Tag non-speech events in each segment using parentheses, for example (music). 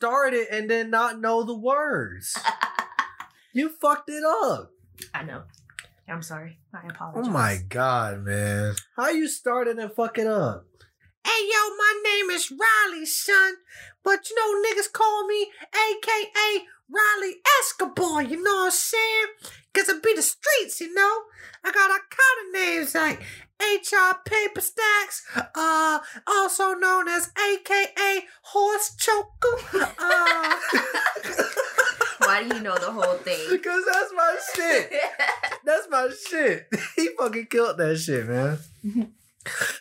start it and then not know the words? (laughs) You fucked it up. I know. I'm sorry. I apologize. Oh my god, man. How you started and fuck it up? Hey yo, my name is Riley, son. But you know niggas call me AKA Riley Escobar, you know what I'm saying? Cause I be the streets, you know? I got all kind of names like HR Paper Stacks, uh, also known as AKA Horse Choker. Uh, Why do you know the whole thing? (laughs) because that's my shit. (laughs) That's my shit. (laughs) he fucking killed that shit, man.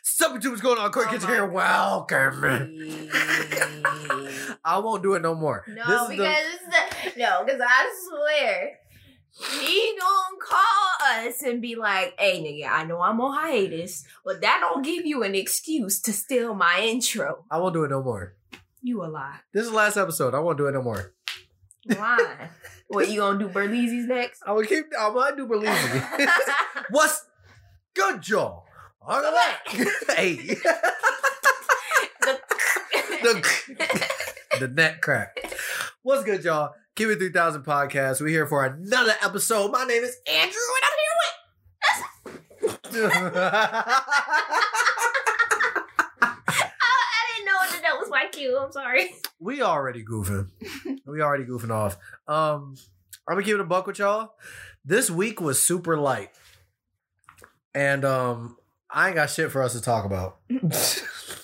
Something what's going on, Corey Oh here. Welcome. (laughs) I won't do it no more. No, This is the- because it's the, no, because I swear he gonna call us and be like, "Hey, nigga, I know I'm on hiatus, but that don't give you an excuse to steal my intro. I won't do it no more. You a lie. This is the last episode. I won't do it no more. Why? (laughs) what you gonna do, Berlizzi's next? I will keep. I might do me. (laughs) What's good, Joe? (laughs) hey, The- the (laughs) (laughs) the net crack. What's good, y'all? Keep it three thousand podcast. We're here for another episode. My name is Andrew, and I'm here with. I didn't know that that was my cue. I'm sorry. we already goofing. we already goofing off. Um, I'm gonna keep it a buck with y'all. This week was super light, and um, I ain't got shit for us to talk about. (laughs)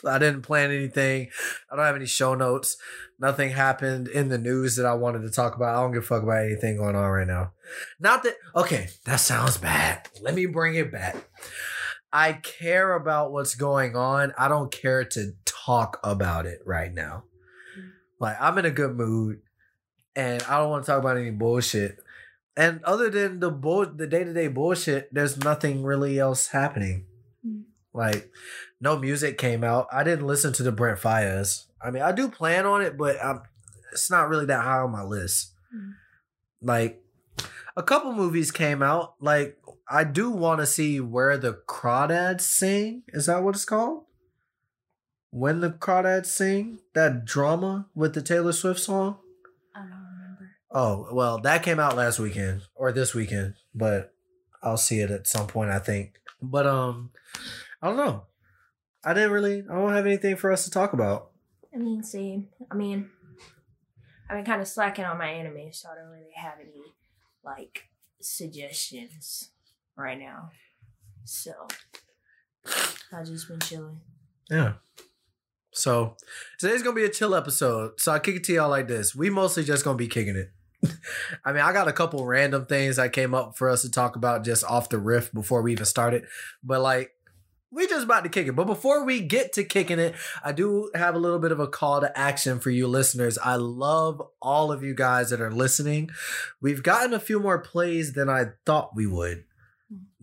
I didn't plan anything. I don't have any show notes. Nothing happened in the news that I wanted to talk about. I don't give a fuck about anything going on right now. Not that okay, that sounds bad. Let me bring it back. I care about what's going on. I don't care to talk about it right now. Like I'm in a good mood and I don't want to talk about any bullshit. And other than the bull the day-to-day bullshit, there's nothing really else happening. Like no music came out. I didn't listen to the Brent Faiyaz. I mean, I do plan on it, but I'm, it's not really that high on my list. Mm. Like a couple movies came out. Like I do want to see where the crawdads sing. Is that what it's called? When the crawdads sing that drama with the Taylor Swift song. I don't remember. Oh well, that came out last weekend or this weekend, but I'll see it at some point. I think. But um, I don't know. I didn't really. I don't have anything for us to talk about. I mean, see, I mean, I've been kind of slacking on my anime, so I don't really have any like suggestions right now. So I've just been chilling. Yeah. So today's gonna be a chill episode. So I kick it to y'all like this. We mostly just gonna be kicking it. (laughs) I mean, I got a couple random things that came up for us to talk about just off the riff before we even started. But like we just about to kick it. But before we get to kicking it, I do have a little bit of a call to action for you listeners. I love all of you guys that are listening. We've gotten a few more plays than I thought we would.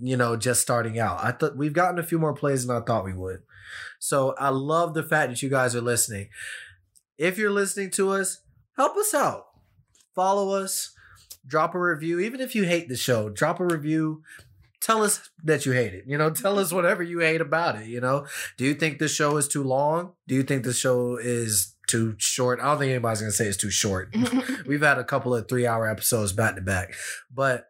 You know, just starting out. I thought we've gotten a few more plays than I thought we would. So I love the fact that you guys are listening. If you're listening to us, help us out. Follow us, drop a review. Even if you hate the show, drop a review. Tell us that you hate it. You know, tell us whatever you hate about it. You know, do you think the show is too long? Do you think the show is too short? I don't think anybody's gonna say it's too short. (laughs) (laughs) We've had a couple of three hour episodes back to back, but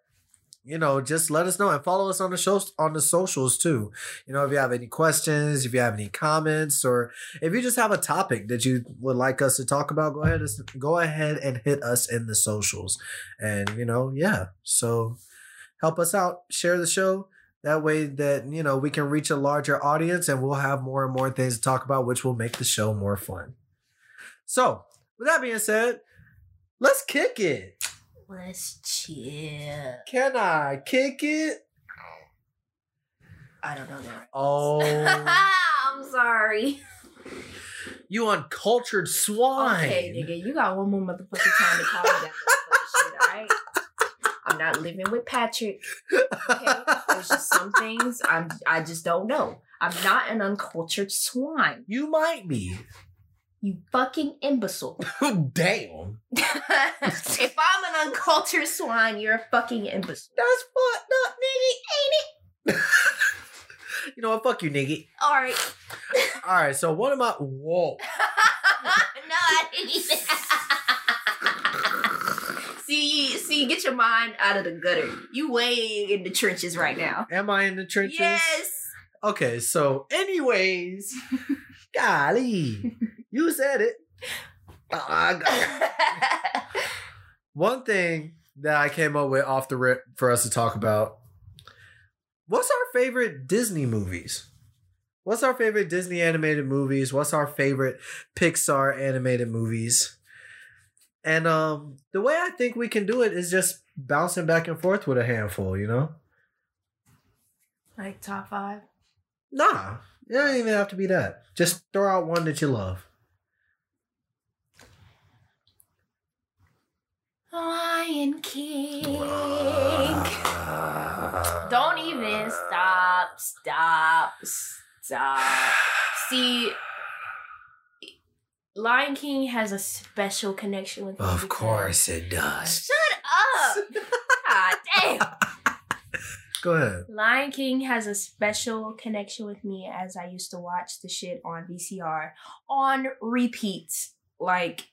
you know, just let us know and follow us on the shows on the socials too. You know, if you have any questions, if you have any comments, or if you just have a topic that you would like us to talk about, go ahead go ahead and hit us in the socials. And you know, yeah. So help us out, share the show. That way that, you know, we can reach a larger audience and we'll have more and more things to talk about, which will make the show more fun. So with that being said, let's kick it. Let's chill. Can I kick it? I don't know that. (laughs) Oh, I'm sorry. you uncultured swine. Okay, nigga, you got one more motherfucking time to call me that motherfucking shit, alright? I'm not living with Patrick. Okay? There's just some things I'm I just don't know. I'm not an uncultured swine. You might be. You fucking imbecile. (laughs) Damn. (laughs) if I'm an uncultured swine, you're a fucking imbecile. That's fucked up, nigga, ain't it? (laughs) You know what? Fuck you, nigga. All right. All right. So one of my whoa. no, I didn't even. See, see, get your mind out of the gutter. You way in the trenches right now. Am I in the trenches? Yes. Okay. So, anyways, (laughs) golly, you said it. Oh, I got- (laughs) One thing that I came up with off the rip for us to talk about. What's our favorite Disney movies? What's our favorite Disney animated movies? What's our favorite Pixar animated movies? And um the way I think we can do it is just bouncing back and forth with a handful, you know? like top five. Nah, it don't even have to be that. Just throw out one that you love. Lion King. Don't even stop, stop, stop. See, Lion King has a special connection with me. Of course it does. Shut up! (laughs) God damn. Go ahead. Lion King has a special connection with me as I used to watch the shit on VCR on repeats, like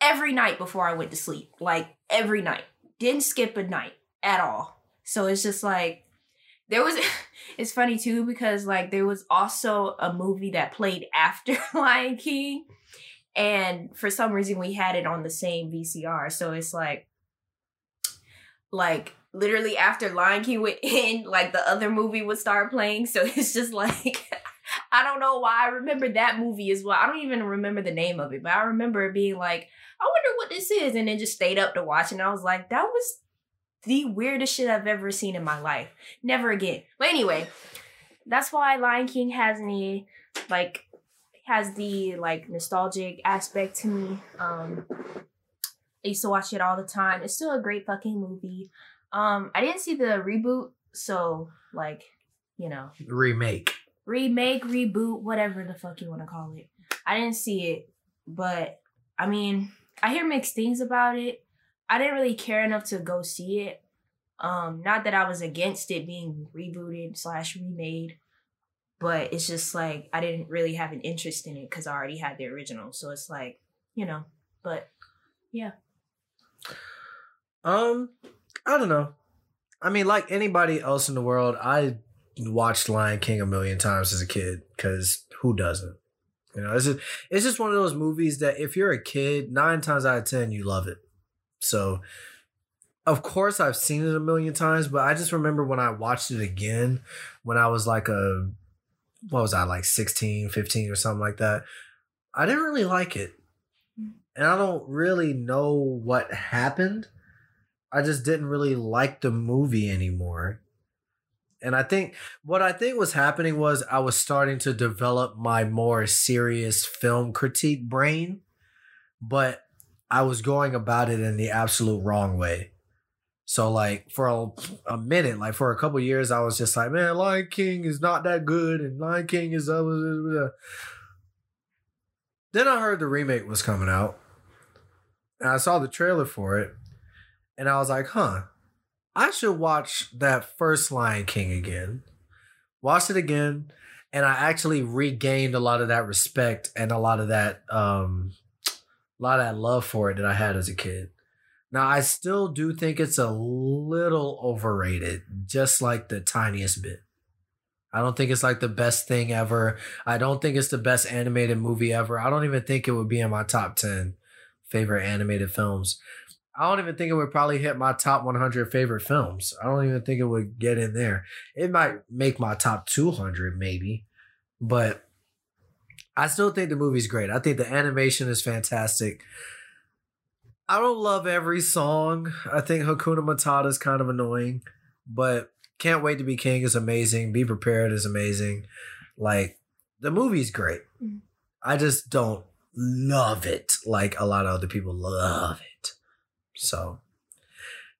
every night before I went to sleep. Like every night. Didn't skip a night at all. So it's just like there was (laughs) it's funny too because like there was also a movie that played after (laughs) Lion King and for some reason we had it on the same VCR. So it's like like literally after Lion King would (laughs) end, like the other movie would start playing. So (laughs) it's just like (laughs) I don't know why I remember that movie as well. I don't even remember the name of it, but I remember it being like, I wonder what this is, and then just stayed up to watch, and I was like, that was the weirdest shit I've ever seen in my life. Never again. But anyway, that's why Lion King has me like has the like nostalgic aspect to me. Um I used to watch it all the time. It's still a great fucking movie. Um I didn't see the reboot, so like, you know, Remake. remake, reboot, whatever the fuck you want to call it. I didn't see it, but I mean, I hear mixed things about it. I didn't really care enough to go see it. Um, not that I was against it being rebooted slash remade, but it's just like I didn't really have an interest in it because I already had the original. So it's like, you know, but yeah. Um, I don't know. I mean, like anybody else in the world, I watched Lion King a million times as a kid because who doesn't? You know, it's just it's just one of those movies that if you're a kid, nine times out of ten you love it. So, of course, I've seen it a million times, but I just remember when I watched it again when I was like a what was I like 16, 15 or something like that. I didn't really like it. Mm. And I don't really know what happened. I just didn't really like the movie anymore. And I think what I think was happening was I was starting to develop my more serious film critique brain, but I was going about it in the absolute wrong way. So like for a, a minute, like for a couple years, I was just like, man, Lion King is not that good, and Lion King is. Uh, uh, uh. Then I heard the remake was coming out, and I saw the trailer for it, and I was like, huh, I should watch that first Lion King again. Watch it again, and I actually regained a lot of that respect and a lot of that um a lot of that love for it that I had as a kid. Now I still do think it's a little overrated, just like the tiniest bit. I don't think it's like the best thing ever. I don't think it's the best animated movie ever. I don't even think it would be in my top 10 favorite animated films. I don't even think it would probably hit my top 100 favorite films. I don't even think it would get in there. It might make my top 200 maybe, but I still think the movie's great. I think the animation is fantastic. I don't love every song. I think Hakuna Matata is kind of annoying, but Can't Wait to Be King is amazing. Be Prepared is amazing. Like the movie's great. Mhm. I just don't love it like a lot of other people love it. So,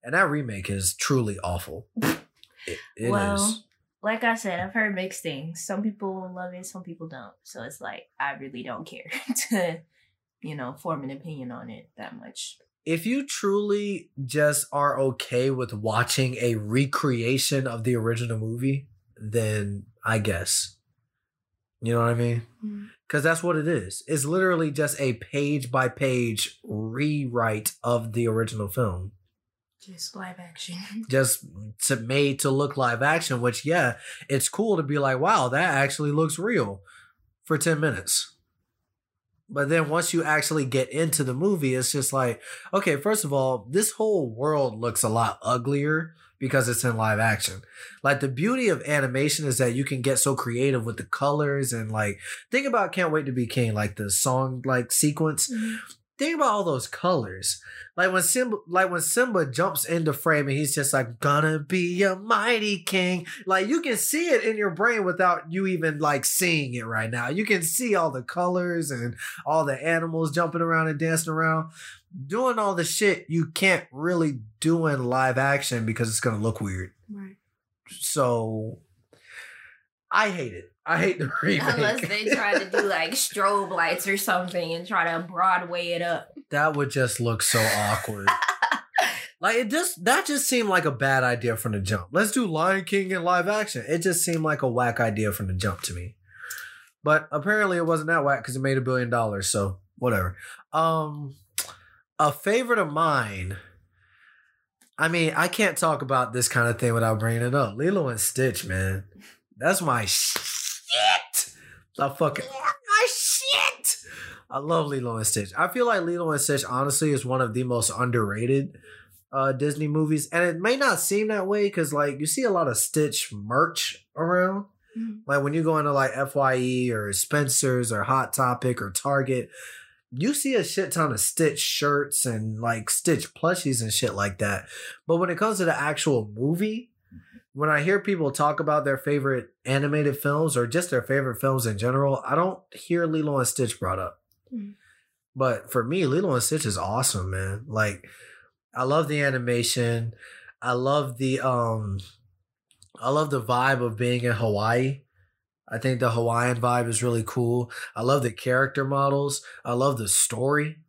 and that remake is truly awful. (laughs) It, it is. well, like I said, I've heard mixed things. Some people love it, some people don't. So it's like I really don't care (laughs) to, you know, form an opinion on it that much. if you truly just are okay with watching a recreation of the original movie, then I guess. You know what I mean? Mm. Because that's what it is. It's literally just a page by page rewrite of the original film, Just live action. (laughs) just to, made to look live action. Which, yeah, it's cool to be like, wow, that actually looks real for 10 minutes. But then once you actually get into the movie, it's just like, okay, first of all, this whole world looks a lot uglier because it's in live action. Like the beauty of animation is that you can get so creative with the colors and like think about Can't Wait to Be King, like the song like sequence. Mm-hmm. Think about all those colors. Like when Simba like when Simba jumps into frame and he's just like gonna be a mighty king. Like you can see it in your brain without you even like seeing it right now. You can see all the colors and all the animals jumping around and dancing around. Doing all the shit you can't really do in live action because it's gonna look weird. Right. So I hate it. I hate the (laughs) remake. Unless they try to do like strobe lights or something and try to Broadway it up. that would just look so awkward. (laughs) like it just that just seemed like a bad idea from the jump. Let's do Lion King in live action. It just seemed like a whack idea from the jump to me. But apparently it wasn't that whack because it made a billion dollars. So whatever. Um, a favorite of mine. I mean, I can't talk about this kind of thing without bringing it up. Lilo and Stitch, man, that's my shit. I fucking my shit. I love Lilo and Stitch. I feel like Lilo and Stitch honestly is one of the most underrated uh Disney movies. And it may not seem that way because like you see a lot of Stitch merch around. Mhm. Like when you go into like FYE or Spencer's or Hot Topic or Target, you see a shit ton of Stitch shirts and like Stitch plushies and shit like that. But when it comes to the actual movie, when I hear people talk about their favorite animated films or just their favorite films in general, I don't hear Lilo and Stitch brought up. Mhm. But for me, Lilo and Stitch is awesome, man. Like I love the animation. I love the um I love the vibe of being in Hawaii. I think the Hawaiian vibe is really cool. I love the character models. I love the story.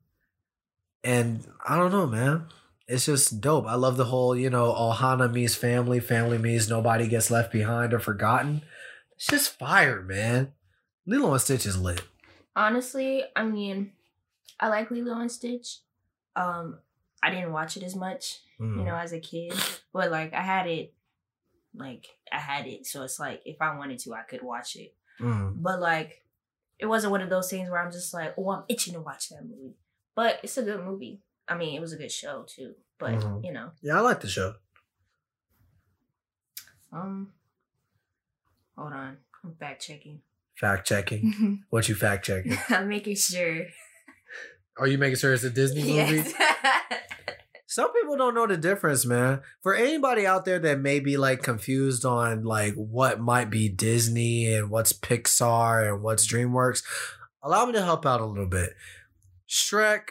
And I don't know, man. It's just dope. I love the whole, you know, Ohana means family, family means nobody gets left behind or forgotten. It's just fire, man. Lilo and Stitch is lit. Honestly, I mean, I like Lilo and Stitch. Um, I didn't watch it as much, Mm. you know, as a kid, but like I had it, like I had it, so it's like if I wanted to, I could watch it. Mm. But like, it wasn't one of those things where I'm just like, oh, I'm itching to watch that movie. But it's a good movie. I mean, it was a good show too. But Mhm. you know, Yeah, I like the show. um, hold on, I'm fact checking. Fact checking. (laughs) What you fact checking? (laughs) I'm making sure. Are you making sure it's a Disney movie? Yes. (laughs) Some people don't know the difference, man. For anybody out there that may be like confused on like what might be Disney and what's Pixar and what's DreamWorks, allow me to help out a little bit. Shrek,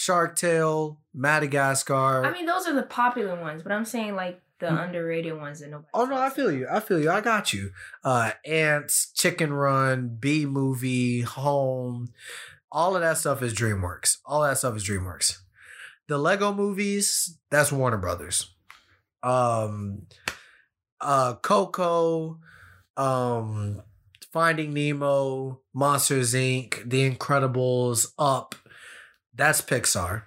Shark Tale, Madagascar. I mean, those are the popular ones, but I'm saying like the Mm. underrated ones that nobody. Oh no, I feel about. you. I feel you. I got you. Uh Antz, Chicken Run, Bee movie, Home, all of that stuff is DreamWorks. All that stuff is DreamWorks. The Lego movies, that's Warner Brothers. Um uh Coco, um Finding Nemo, Monsters Inc., The Incredibles, Up, that's Pixar.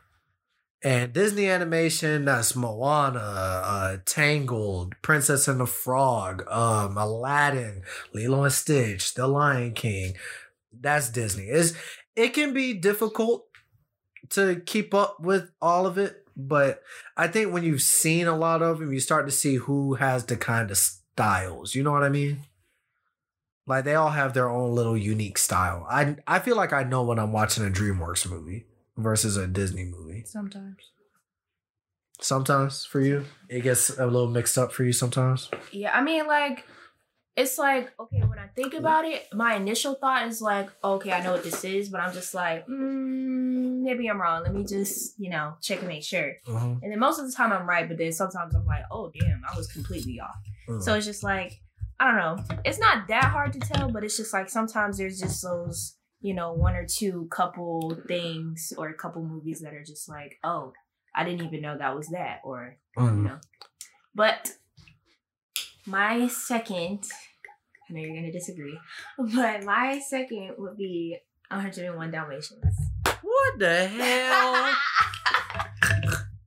And Disney animation, that's Moana, uh, Tangled, Princess and the Frog, um, Aladdin, Lilo and Stitch, The Lion King. That's Disney. Is it can be difficult to keep up with all of it, but I think when you've seen a lot of them, you start to see who has the kind of styles. You know what I mean? Like they all have their own little unique style. I I feel like I know when I'm watching a DreamWorks movie versus a Disney movie. Sometimes. Sometimes for you, it gets a little mixed up for you sometimes. Yeah, I mean, like, it's like, okay, when I think about it, my initial thought is like, okay, I know what this is, but I'm just like, mm, maybe I'm wrong. Let me just, you know, check and make sure. Mhm. And then most of the time I'm right, but then sometimes I'm like, oh, damn, I was completely off. Mm. So it's just like, I don't know. It's not that hard to tell, but it's just like sometimes there's just those, you know, one or two couple things or a couple movies that are just like, oh, I didn't even know that was that, or you Mm. know. But my second I know you're gonna disagree, (laughs) but my second would be 101 Dalmatians. What the hell? (laughs)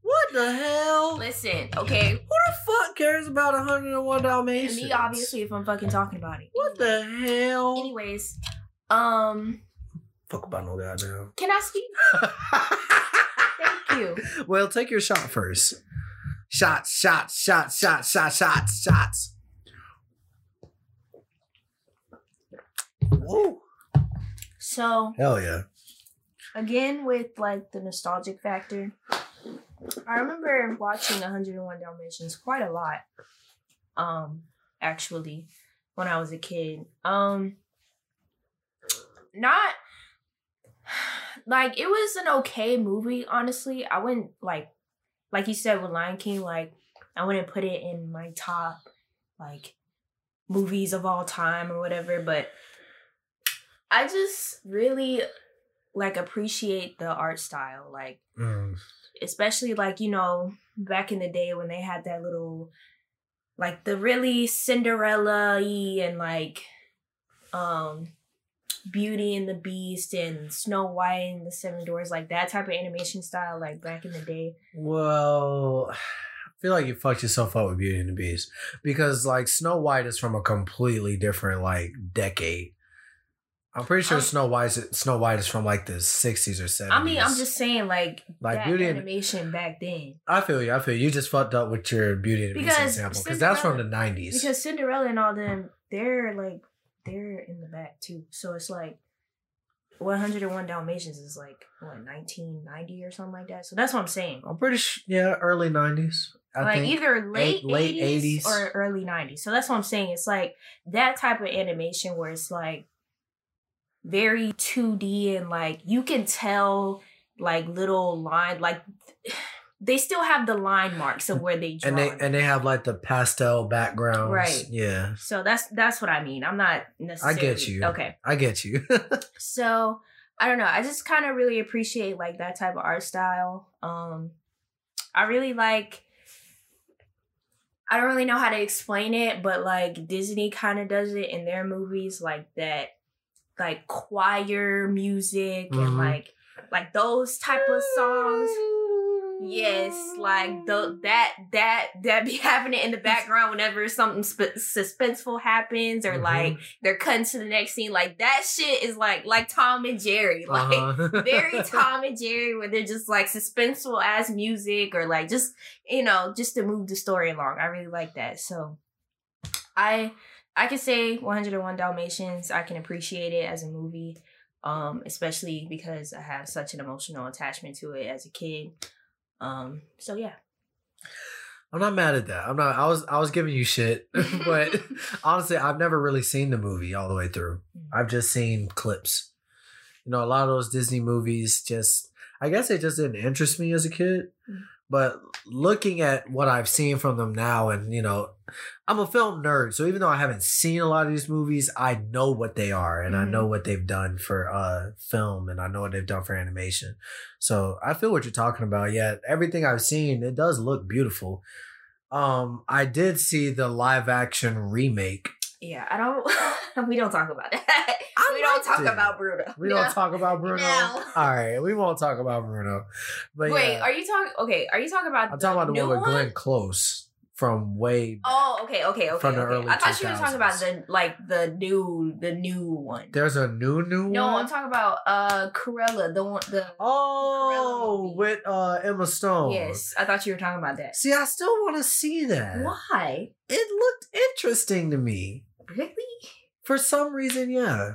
what the hell? Listen, okay. Who the fuck cares about 101 Dalmatians? Me, obviously, if I'm fucking talking about it. What the hell? Anyways, um, Fuck about no goddamn. can I speak? Thank you. (laughs) well, take your shot first. Shots, shots, shots, shots, shots, shots, shots. Woo. So Hell yeah. again, with like the nostalgic factor, I remember watching 101 Dalmatians quite a lot. Um, actually, when I was a kid. Um, not like it was an okay movie. Honestly, I wouldn't like, like you said with Lion King. Like, I wouldn't put it in my top like movies of all time or whatever. But I just really like appreciate the art style. Like, Mm. especially like you know back in the day when they had that little like the really cinderella and like um beauty and the beast and snow white and the seven doors like that type of animation style like back in the day Well, I feel like you fucked yourself up with Beauty and the Beast because like Snow White is from a completely different like decade. I'm pretty sure Um, Snow White Snow White is from like the 60s or 70s. i mean i'm just saying like, like that Beauty and animation back then I feel you. I feel you. You just fucked up with your Beauty and the Beast example because that's from the 90s. because cinderella and all them they're like they're in the back too so it's like 101 dalmatians is like what 1990 or something like that so that's what i'm saying I'm pretty sure, yeah, early 90s. I like think. either late late 80s, 80s. or early 90s so that's what i'm saying it's like that type of animation where it's like very 2d and like you can tell like little line like they still have the line marks of (laughs) where they draw and they and they have like the pastel backgrounds. Right. Yeah. so that's that's what i mean i'm not necessarily I get you. okay I get you. (laughs) so i don't know i just kind of really appreciate like that type of art style um i really like i don't really know how to explain it but like disney kind of does it in their movies like that like choir music and Mhm. like like those type of songs Yes, like the that that that be (laughs) happening in the background whenever something sp- suspenseful happens, or Mhm. like they're cutting to the next scene. Like that shit is like like Tom and Jerry, (laughs) like Uh-huh. very (laughs) Tom and Jerry, where they're just like suspenseful as music, or like just you know just to move the story along. I really like that. So I I can say 101 Dalmatians. I can appreciate it as a movie, um, especially because I have such an emotional attachment to it as a kid. Um, so yeah. I'm not mad at that. I'm not. I was. I was giving you shit, (laughs) but (laughs) honestly, I've never really seen the movie all the way through. I've just seen clips. You know, a lot of those Disney movies just. I guess it just didn't interest me as a kid. But looking at what I've seen from them now, and you know, I'm a film nerd, so even though I haven't seen a lot of these movies, I know what they are, and I Mhm. know what they've done for uh film, and I know what they've done for animation. So I feel what you're talking about. Yeah, everything I've seen, it does look beautiful. Um, I did see the live action remake. Yeah, I don't. (laughs) we don't talk about that. I we don't talk about Bruno. We No. don't talk about Bruno. No. All right, we won't talk about Bruno. But Wait, yeah, are you talking? Okay, are you talking about? I'm talking about the one with Glenn Close from way. Oh, okay, okay, okay. From the okay. early I thought you were talking about the like the new the new one. There's a new new no, one. I'm talking about uh Cruella, the one the oh, with uh Emma Stone. Yes, I thought you were talking about that. See, I still want to see that. Why? It looked interesting to me. Really? For some reason, yeah.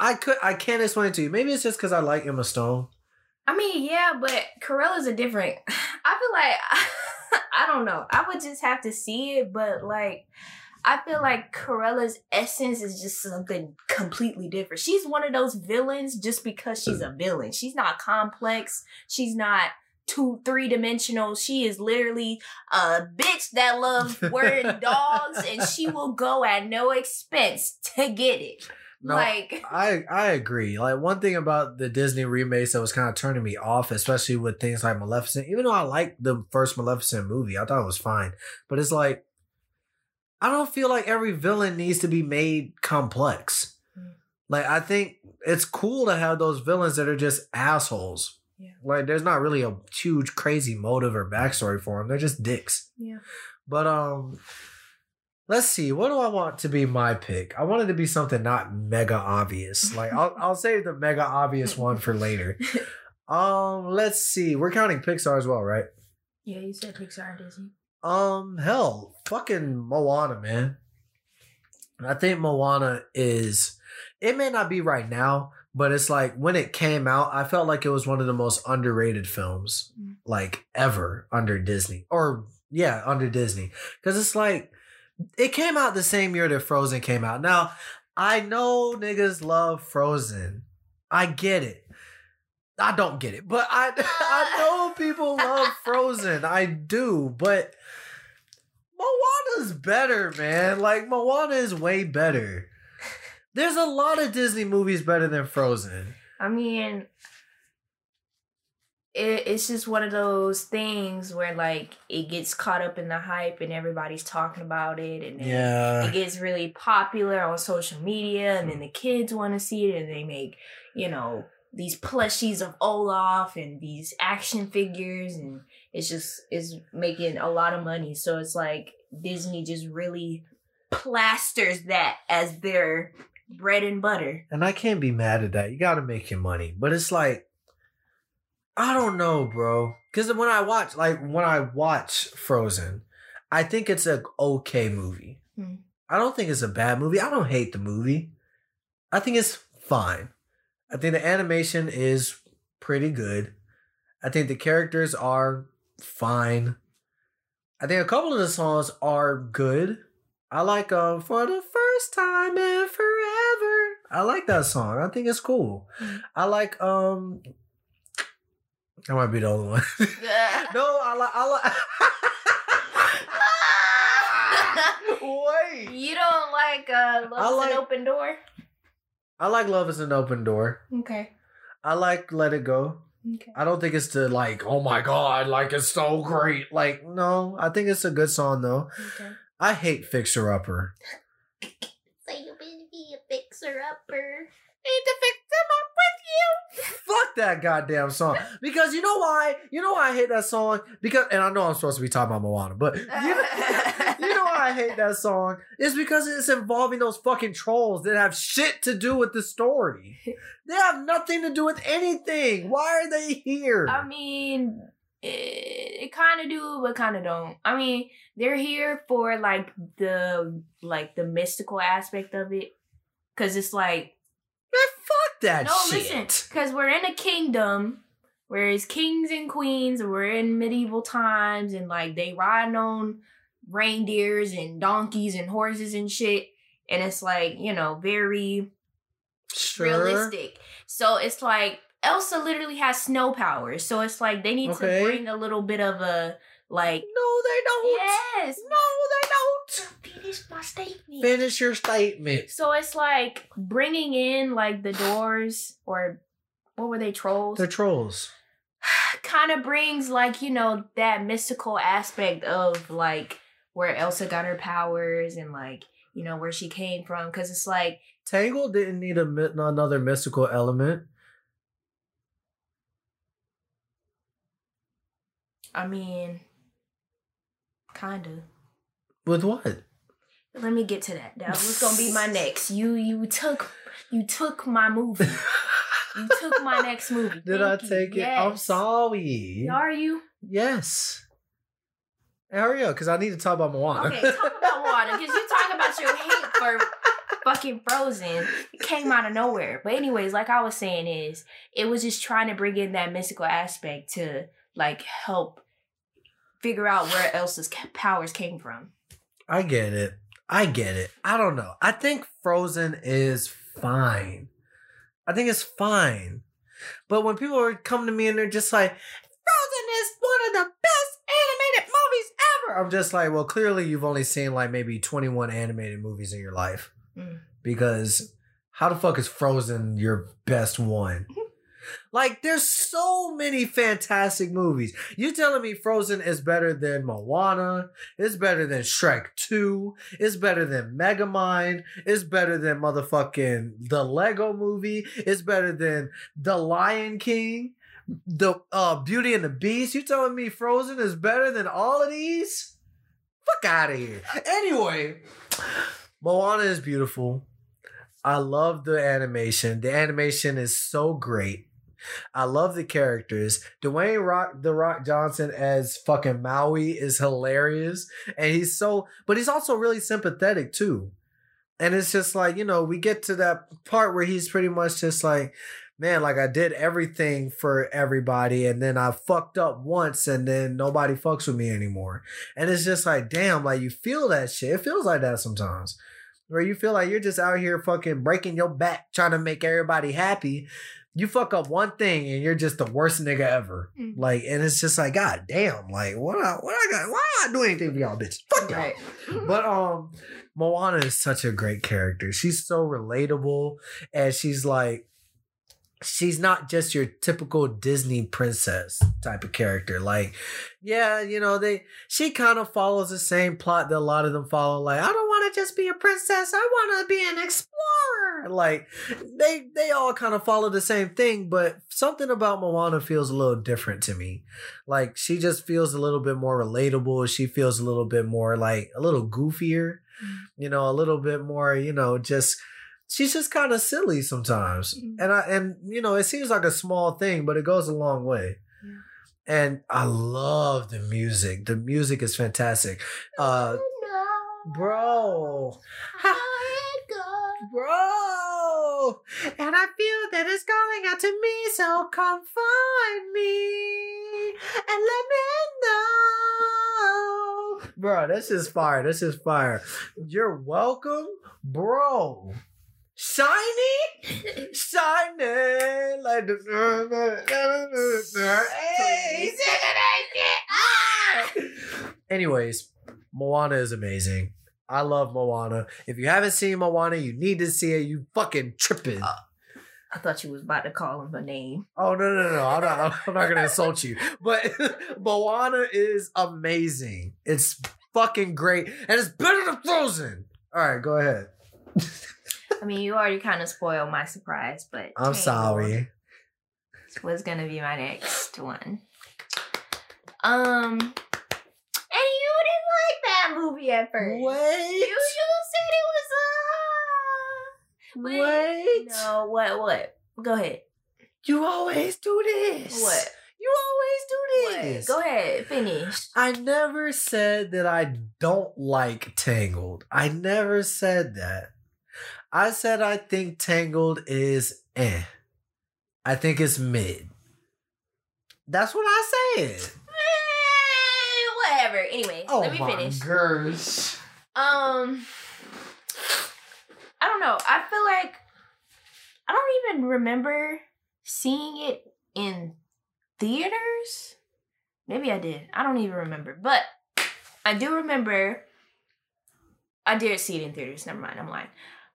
I could I can't explain it to you. Maybe it's just because I like Emma Stone. I mean, yeah, but Cruella's a different. (sighs) I feel like (laughs) I don't know. I would just have to see it, but like I feel like Cruella's essence is just something completely different. She's one of those villains just because she's hmm. a villain. She's not complex. She's not two, three dimensional. She is literally a bitch that loves (laughs) wearing dogs, and she will go at no expense to get it. No, like, I I agree. Like one thing about the Disney remakes that was kind of turning me off, especially with things like Maleficent. Even though I liked the first Maleficent movie, I thought it was fine. But it's like I don't feel like every villain needs to be made complex. Mm. Like I think it's cool to have those villains that are just assholes. Yeah. Like there's not really a huge crazy motive or backstory for them. They're just dicks. Yeah. But um let's see, what do I want to be my pick? I want it to be something not mega obvious. Like I'll I'll save the mega obvious one for later. (laughs) Um, let's see. We're counting Pixar as well, right? Yeah, you said Pixar and Disney. Um, hell, fucking Moana, man. I think Moana is. It may not be right now, but it's like when it came out, I felt like it was one of the most underrated films, Mm. like ever under Disney, or yeah, under Disney, because it's like it came out the same year that Frozen came out. Now, I know niggas love Frozen. I get it. I don't get it, but I (laughs) I know people love Frozen. I do, but Moana's better, man. Like Moana is way better. There's a lot of Disney movies better than Frozen. I mean, it, it's just one of those things where like it gets caught up in the hype and everybody's talking about it, and then Yeah. it gets really popular on social media, and then the kids want to see it, and they make you know these plushies of Olaf and these action figures, and it's just it's making a lot of money. So it's like Disney just really plasters that as their bread and butter. And I can't be mad at that. You got to make your money. But it's like, I don't know, bro. Because when I watch, like, when I watch Frozen, I think it's a okay movie. Hmm. I don't think it's a bad movie. I don't hate the movie. I think it's fine. I think the animation is pretty good. I think the characters are fine. I think a couple of the songs are good. I like um for the first time forever. I like that song. I think it's cool. Mm. I like um I might be the only one. (laughs) no, I like I like (laughs) Wait. you don't like uh Love's like- an Open Door? I like Love is an Open Door. Okay. I like Let It Go. Okay. I don't think it's to like, oh my god, like it's so great. Like, no, I think it's a good song though. Okay. I hate Fixer Upper. (laughs) So you be a fixer upper. Need to fix them up with you. Fuck that goddamn song. Because you know why? You know why I hate that song? Because and I know I'm supposed to be talking about Moana, but you know, (laughs) you know why I hate that song? It's because it's involving those fucking trolls that have shit to do with the story. They have nothing to do with anything. Why are they here? I mean, it, it kind of do, but kind of don't. I mean, they're here for like the like the mystical aspect of it, because it's like Man, fuck that no, shit. No, listen, because we're in a kingdom where it's kings and queens, and we're in medieval times, and like they ride on reindeers and donkeys and horses and shit, and it's like you know very Sure. realistic. So it's like Elsa literally has snow powers. So it's like they need Okay. to bring a little bit of a like No, they don't. yes. No, they don't. Finish my statement. Finish your statement. So it's like bringing in like the doors or what were they trolls? They're trolls. (sighs) kind of brings like you know that mystical aspect of like where Elsa got her powers and like you know where she came from because it's like Tangle didn't need a another mystical element. I mean kind of With what? Let me get to that. That was gonna be my (laughs) next. You you took you took my movie. You took my (laughs) next movie. Did I Thank you. take it? I'm Yes. sorry. Are you? Yes. Hurry up, because I need to talk about Moana. Okay, talk about (laughs) Moana, because you talk about your hate for fucking Frozen. It came out of nowhere. But anyways, like I was saying, is it was just trying to bring in that mystical aspect to like help figure out where Elsa's powers came from. I get it. I get it. I don't know. I think Frozen is fine. I think it's fine. But when people are coming to me and they're just like, Frozen is one of the best animated movies ever. I'm just like, well, clearly you've only seen like maybe 21 animated movies in your life. Mm. Because how the fuck is Frozen your best one? (laughs) Like, there's so many fantastic movies. You telling me Frozen is better than Moana? It's better than Shrek 2. It's better than Megamind. It's better than motherfucking the Lego movie. It's better than The Lion King. The uh, Beauty and the Beast. You telling me Frozen is better than all of these? Fuck out of here. Anyway, Moana is beautiful. I love the animation. The animation is so great. I love the characters. Dwayne Rock, The Rock Johnson as fucking Maui is hilarious, and he's so, but he's also really sympathetic too. And it's just like you know, we get to that part where he's pretty much just like, man, like I did everything for everybody, and then I fucked up once, and then nobody fucks with me anymore. And it's just like, damn, like you feel that shit. It feels like that sometimes where you feel like you're just out here fucking breaking your back trying to make everybody happy. You fuck up one thing and you're just the worst nigga ever. Mm. Like, and it's just like, God damn, like, what I, what I got, why I do anything for y'all bitches? Fuck y'all. Right. (laughs) But um, Moana is such a great character. She's so relatable, and she's like, she's not just your typical Disney princess type of character. Like, yeah, you know, they she kind of follows the same plot that a lot of them follow. Like, I don't want to just be a princess. I want to be an explorer. Like, they they all kind of follow the same thing, but something about Moana feels a little different to me. Like, she just feels a little bit more relatable. She feels a little bit more like a little goofier. Mm. You know, a little bit more. You know, just she's just kind of silly sometimes. Mhm. And I and you know, it seems like a small thing, but it goes a long way. Yeah. And I love the music. The music is fantastic. Uh bro. (laughs) Bro. And I feel that it's calling out to me, so come find me and let me know. Bro, this is fire. This is fire. You're welcome, bro. Shiny, shiny like the. Hey, ah! Anyways, Moana is amazing. I love Moana. If you haven't seen Moana, you need to see it. You fucking tripping. Uh, I thought you was about to call him a name. Oh no no no! I'm not. I'm not gonna (laughs) insult you. But (laughs) Moana is amazing. It's fucking great, and it's better than Frozen. All right, go ahead. (laughs) I mean, you already kind of spoiled my surprise, but I'm sorry. Was gonna be my next one. Um, and you didn't like that movie at first. You, you said it was uh. Wait. wait. No, what? What? Go ahead. You always do this. What? You always do What? this. Go ahead. Finish. I never said that I don't like Tangled. I never said that. I said I think Tangled is eh. I think it's mid. That's what I said. Eh, whatever. Anyway, Oh let me my finish. gosh. Um, I don't know. I feel like I don't even remember seeing it in theaters. Maybe I did. I don't even remember. But I do remember I did see it in theaters. Never mind, I'm lying.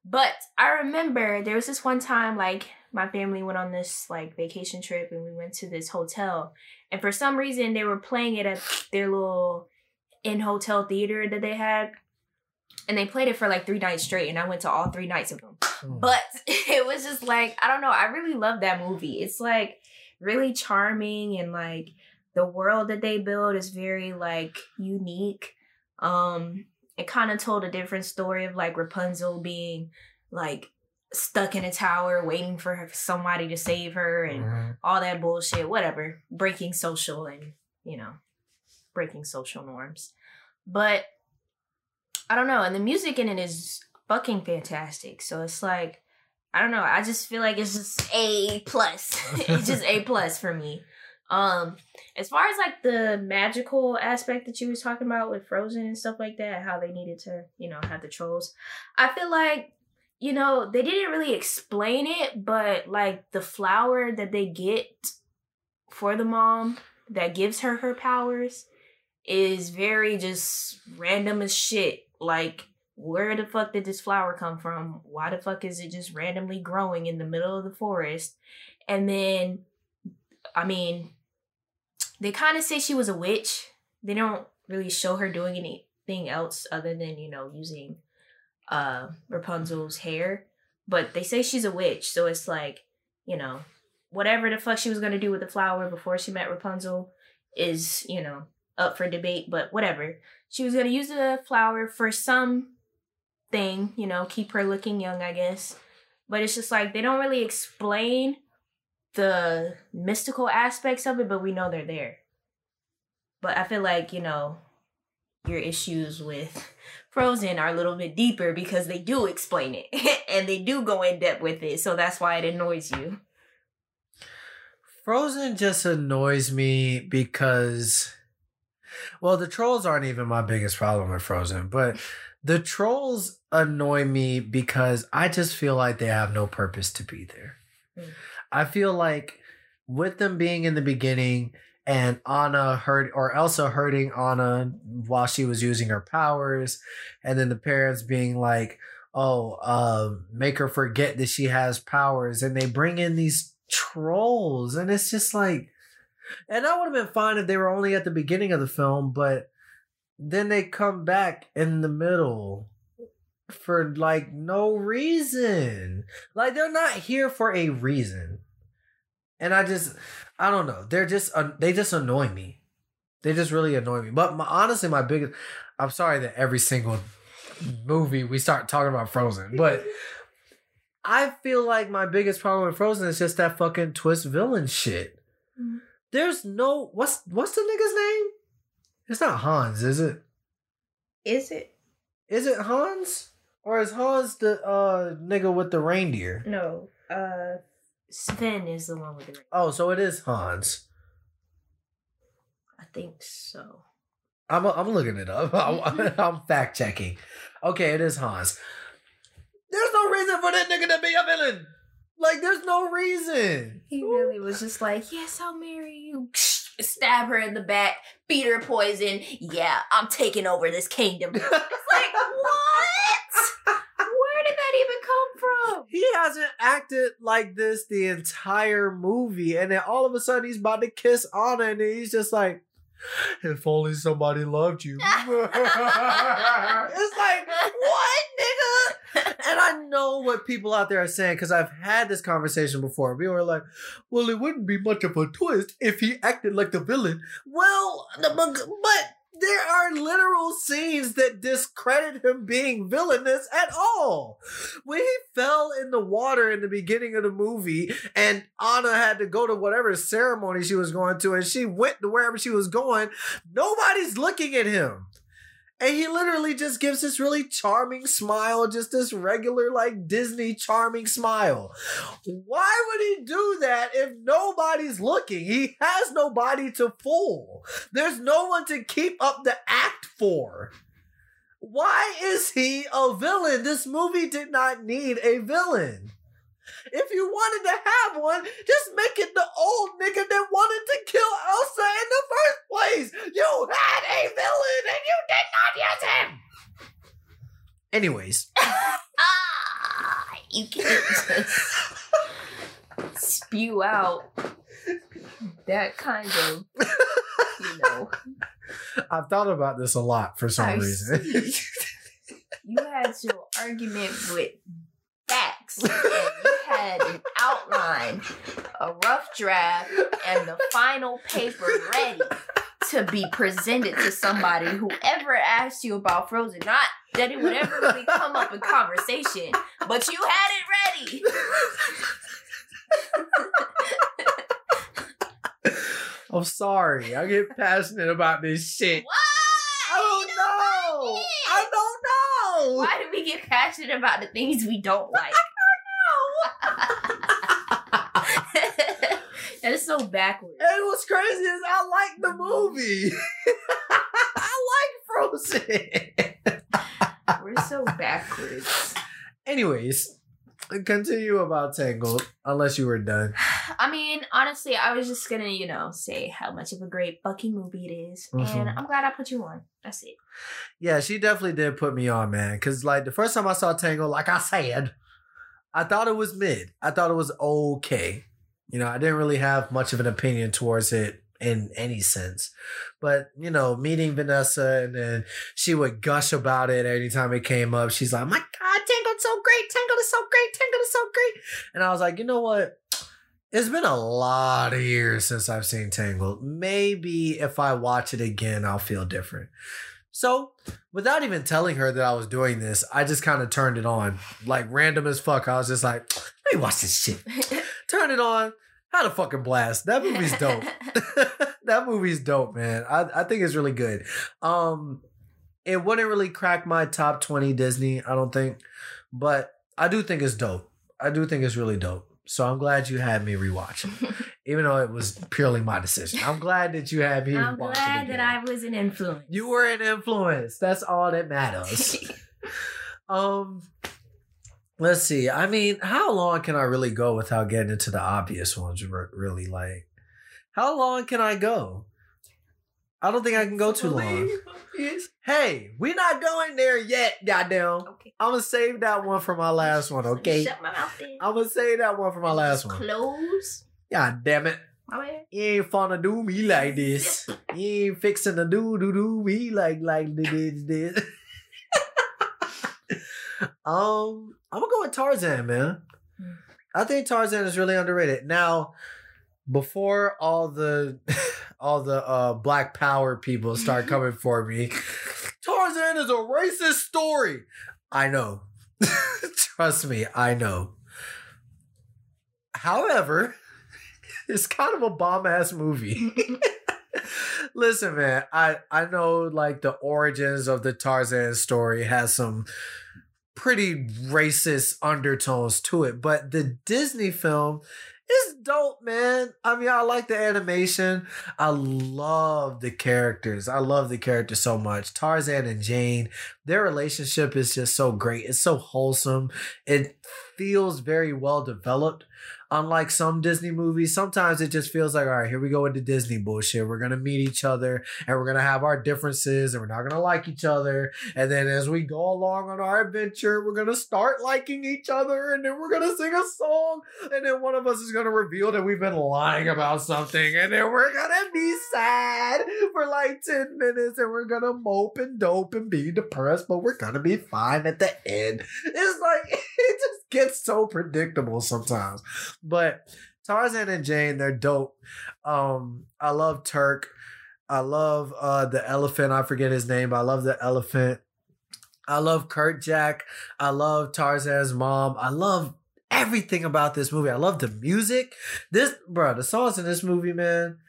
But I remember there was this one time like my family went on this like vacation trip and we went to this hotel. And for some reason they were playing it at their little in hotel theater that they had. And they played it for like three nights straight and i went to all three nights of them. Hmm. but (laughs) it was just like i don't know i really love that movie. It's like really charming and like the world that they build is very like unique. Um it kind of told a different story of like rapunzel being like stuck in a tower waiting for her, somebody to save her and Mhm. all that bullshit, whatever, breaking social and, you know, breaking social norms. But I don't know, and the music in it is fucking fantastic. So it's like I don't know, I just feel like it's just A plus. (laughs) it's just A plus for me. Um as far as like the magical aspect that you was talking about with Frozen and stuff like that, how they needed to, you know, have the trolls. I feel like you know, they didn't really explain it, but like the flower that they get for the mom that gives her her powers is very just random as shit. Like, where the fuck did this flower come from? Why the fuck is it just randomly growing in the middle of the forest? And then, I mean, they kind of say she was a witch. They don't really show her doing anything else other than, you know, using uh Rapunzel's hair. But they say she's a witch, so it's like, you know, whatever the fuck she was gonna do with the flower before she met Rapunzel is, you know, up for debate, but whatever. She was gonna use the flower for some thing, you know, keep her looking young, I guess. But it's just like they don't really explain the mystical aspects of it, but we know they're there. But I feel like, you know, your issues with (laughs) Frozen are a little bit deeper because they do explain it (laughs) and they do go in depth with it. So that's why it annoys you. Frozen just annoys me because, well, the trolls aren't even my biggest problem with Frozen, but the trolls annoy me because I just feel like they have no purpose to be there. Mm. I feel like with them being in the beginning and Anna hurt or Elsa hurting Anna while she was using her powers, and then the parents being like, "Oh, um, make her forget that she has powers," and they bring in these trolls, and it's just like, and that would have been fine if they were only at the beginning of the film, but then they come back in the middle for like no reason. Like they're not here for a reason. And I just I don't know. They're just uh, they just annoy me. They just really annoy me. But my, honestly my biggest I'm sorry that every single movie we start talking about Frozen, but I feel like my biggest problem with Frozen is just that fucking twist villain shit. Mhm. There's no what's what's the nigga's name? It's not Hans, is it? Is it? Is it Hans? Or is Hans the uh nigga with the reindeer? No. Uh Sven is the one with the ring. Oh, so it is Hans. I think so. I'm I'm looking it up. (laughs) I'm, (laughs) I'm fact checking. Okay, it is Hans. There's no reason for that nigga to be a villain. Like, there's no reason. He really was just like, Yes, I'll marry you. (laughs) Stab her in the back, feed her poison. Yeah, I'm taking over this kingdom. It's like, what? Where did that even come? He hasn't acted like this the entire movie, and then all of a sudden he's about to kiss Anna, and he's just like, "If only somebody loved you." (laughs) it's like, what, nigga? And I know what people out there are saying because I've had this conversation before. People are like, "Well, it wouldn't be much of a twist if he acted like the villain." Well, the- but there are literal scenes that discredit him being villainous at all. When he fell in the water in the beginning of the movie, and Anna had to go to whatever ceremony she was going to, and she went to wherever she was going, nobody's looking at him. And he literally just gives this really charming smile, just this regular, like Disney charming smile. Why would he do that if nobody's looking? He has nobody to fool. There's no one to keep up the act for. Why is he a villain? This movie did not need a villain. If you wanted to have one, just make it the old nigga that wanted to kill Elsa in the first place. You had a villain and you did not use him. Anyways, (laughs) Ah, you can't just spew out that kind of, you know. I've thought about this a lot for some I reason. You had your argument with facts, and you had an outline, a rough draft, and the final paper ready to be presented to somebody who ever asked you about Frozen. Not that it would ever really come up in conversation, but you had it ready. (laughs) I'm sorry. I get passionate about this shit. I don't know. I don't know. Why do we get passionate about the things we don't like? I don't know. That is so backwards. And what's crazy is I like the movie. (laughs) I like Frozen. We're so backwards. Anyways, continue about Tangled, unless you were done. (sighs) I mean, honestly, I was just gonna, you know, say how much of a great Bucky movie it is, and Mhm. I'm glad I put you on. That's it. Yeah, she definitely did put me on, man. Cause like the first time I saw Tangled, like I said, I thought it was mid. I thought it was okay. You know, I didn't really have much of an opinion towards it in any sense. But, you know, meeting Vanessa and then she would gush about it anytime it came up. She's like, my God, Tangled so great. Tangled is so great. Tangled is so great. And I was like, you know what? It's been a lot of years since I've seen Tangled. Maybe if I watch it again, I'll feel different. So, without even telling her that I was doing this, I just kind of turned it on. Like random as fuck. I was just like, let me watch this shit. (laughs) Turn it on. Had a fucking blast. That movie's dope. (laughs) (laughs) that movie's dope, man. I, I think it's really good. Um, it wouldn't really crack my top 20 Disney, I don't think. But I do think it's dope. I do think it's really dope. So I'm glad you had me rewatch it, (laughs) even though it was purely my decision. I'm glad that you had me. I'm glad that. I was an influence. You were an influence. That's all that matters. um, let's see. I mean, how long can I really go without getting into the obvious ones? Really, like, how long can I go? I don't think I can go too long. (laughs) Hey, we're not going there yet. Goddamn. okay. I'm gonna save that one for my last one. Okay. Shut my mouth then. I'm gonna save that one for my last one. Close. God damn it. You ain't finna do me like this. (laughs) You ain't fixing to do do do me like like this this. (laughs) um, I'm gonna go with Tarzan, man. Hmm. I think Tarzan is really underrated. Now, before all the (laughs) all the uh black power people start (laughs) coming for me, Tarzan is a racist story. I know. (laughs) Trust me, I know. However, it's kind of a bomb ass movie. Listen, man, I I know like the origins of the Tarzan story has some pretty racist undertones to it, but the Disney film is dope, man. I mean, I like the animation. I love the characters. I love the characters so much. Tarzan and Jane, their relationship is just so great. It's so wholesome. It feels very well developed. Unlike some Disney movies, sometimes it just feels like, all right, here we go into Disney bullshit. We're gonna meet each other and we're gonna have our differences and we're not gonna like each other. And then as we go along on our adventure, we're gonna start liking each other and then we're gonna sing a song. And then one of us is gonna reveal that we've been lying about something. And then we're gonna be sad for like 10 minutes and we're gonna mope and dope and be depressed, but we're gonna be fine at the end. It's like, (laughs) gets so predictable sometimes. But Tarzan and Jane, they're dope. Um, I love Terk. I love uh the elephant. I forget his name. But I love the elephant. I love Kerchak. I love Tarzan's mom. I love everything about this movie. I love the music. This bro, the songs in this movie, man.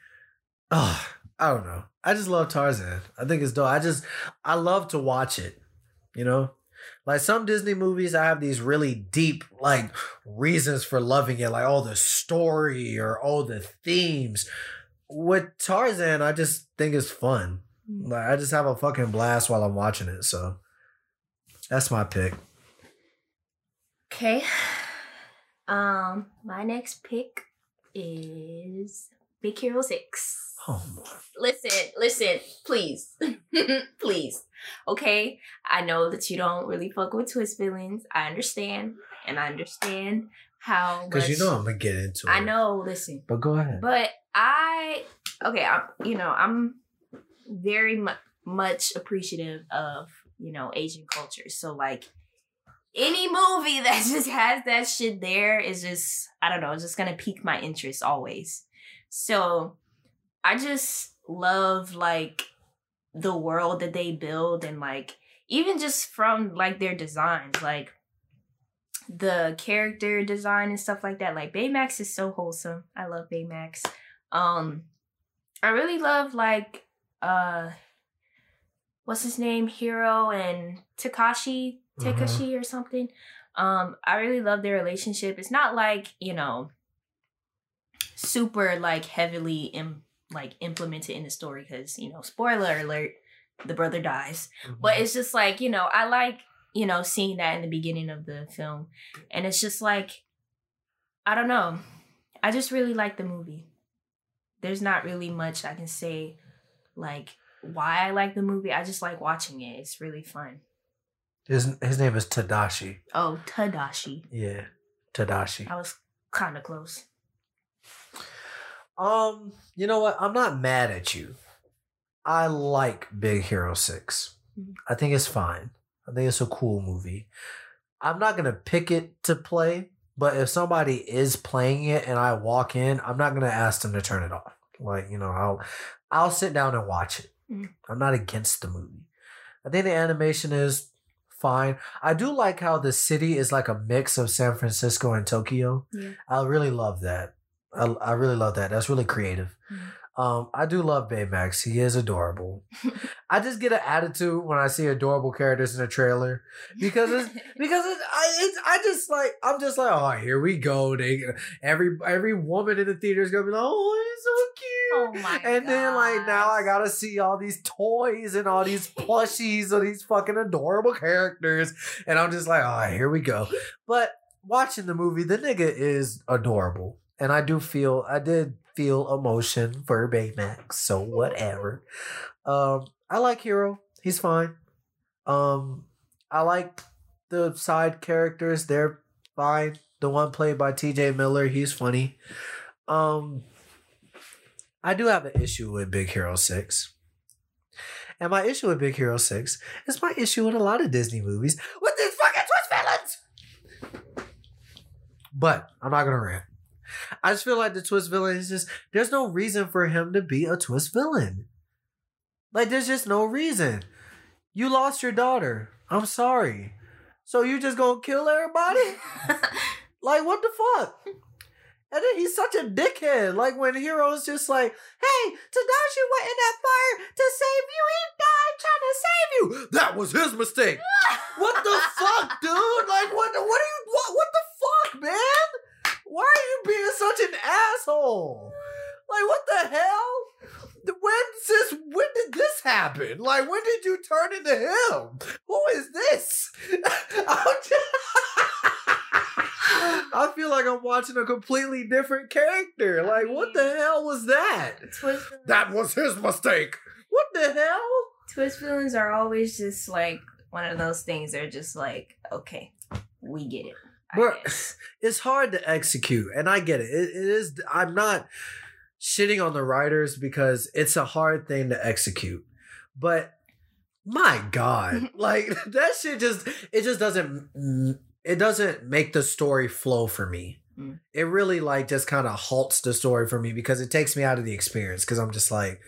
Oh, I don't know. I just love Tarzan. I think it's dope. I just I love to watch it. You know? Like some Disney movies, I have these really deep, like, reasons for loving it, like, oh, the story or oh, the themes. With Tarzan, I just think it's fun. Like, I just have a fucking blast while I'm watching it. So that's my pick. Okay. (sighs) Um, my next pick is Big Hero Six. Oh, boy. Listen, listen, please, (laughs) please. Okay, I know that you don't really fuck with twist villains. I understand, and I understand how. Because you know I'm going to get into it. I know. Listen, But go ahead. but I okay. I'm you know I'm very mu- much appreciative of you know Asian culture. So like any movie (laughs) that just has that shit there is just I don't know. It's just gonna pique my interest always. So I just love like the world that they build and like even just from like their designs like the character design and stuff like that. Like baymax is so wholesome. I love baymax. Um i really love like uh what's his name? Hero and takashi takashi or something. Um i really love their relationship. It's not like you know super like heavily Im- like implemented in the story because you know spoiler alert the brother dies. Mm-hmm. But it's just like you know i like you know seeing that in the beginning of the film. And it's just like i don't know. I just really like the movie. There's not really much i can say like why i like the movie. I just like watching it. It's really fun. His, his name is Tadashi. oh tadashi. Yeah. Tadashi. i was kind of close Um, you know what? I'm not mad at you. I like Big Hero 6. Mhm. I think it's fine. I think it's a cool movie. I'm not going to pick it to play, but if somebody is playing it and I walk in, I'm not going to ask them to turn it off. Like, you know, I'll I'll sit down and watch it. Mhm. I'm not against the movie. I think the animation is fine. I do like how the city is like a mix of San Francisco and Tokyo. Yeah. I really love that. I, I really love that. That's really creative. Mhm. Um, I do love Baymax. He is adorable. (laughs) I just get an attitude when I see adorable characters in a trailer because it's (laughs) because it's I it's, I just like I'm just like oh here we go. They every every woman in the theater is gonna be like oh he's so cute. Oh my And then like now I gotta see all these toys and all these plushies of these fucking adorable characters, and I'm just like oh here we go. (laughs) But watching the movie, the nigga is adorable, and I do feel I did feel emotion for Baymax. So whatever. Um, I like Hero. He's fine. Um, I like the side characters. They're fine. The one played by T.J. Miller, he's funny. Um, I do have an issue with Big Hero Six. And my issue with Big Hero 6 is my issue with a lot of Disney movies with these fucking twist villains. But I'm not gonna rant. I just feel like the twist villain is just there's no reason for him to be a twist villain. Like there's just no reason. You lost your daughter. I'm sorry. So you just gonna kill everybody? (laughs) like what the fuck? And then he's such a dickhead. Like when Hero's just like, hey, Tadashi went in that fire to save you. He died trying to save you. That was his mistake. (laughs) what the fuck, dude? Like what what are you what what the fuck, man? Why are you being such an asshole? Like what the hell? When sis when did this happen? Like when did you turn into him? Who is this? (laughs) (laughs) I feel like I'm watching a completely different character. Like what the hell was that? twist That was his mistake. What the hell? twist villains are always just like one of those things. They're just like, okay, we get it. Guess. (laughs) it's hard to execute and i get it. it it is i'm not shitting on the writers because it's a hard thing to execute but my god (laughs) like (laughs) that shit just it just doesn't it doesn't make the story flow for me Mm. it really like just kind of halts the story for me because it takes me out of the experience because i'm just like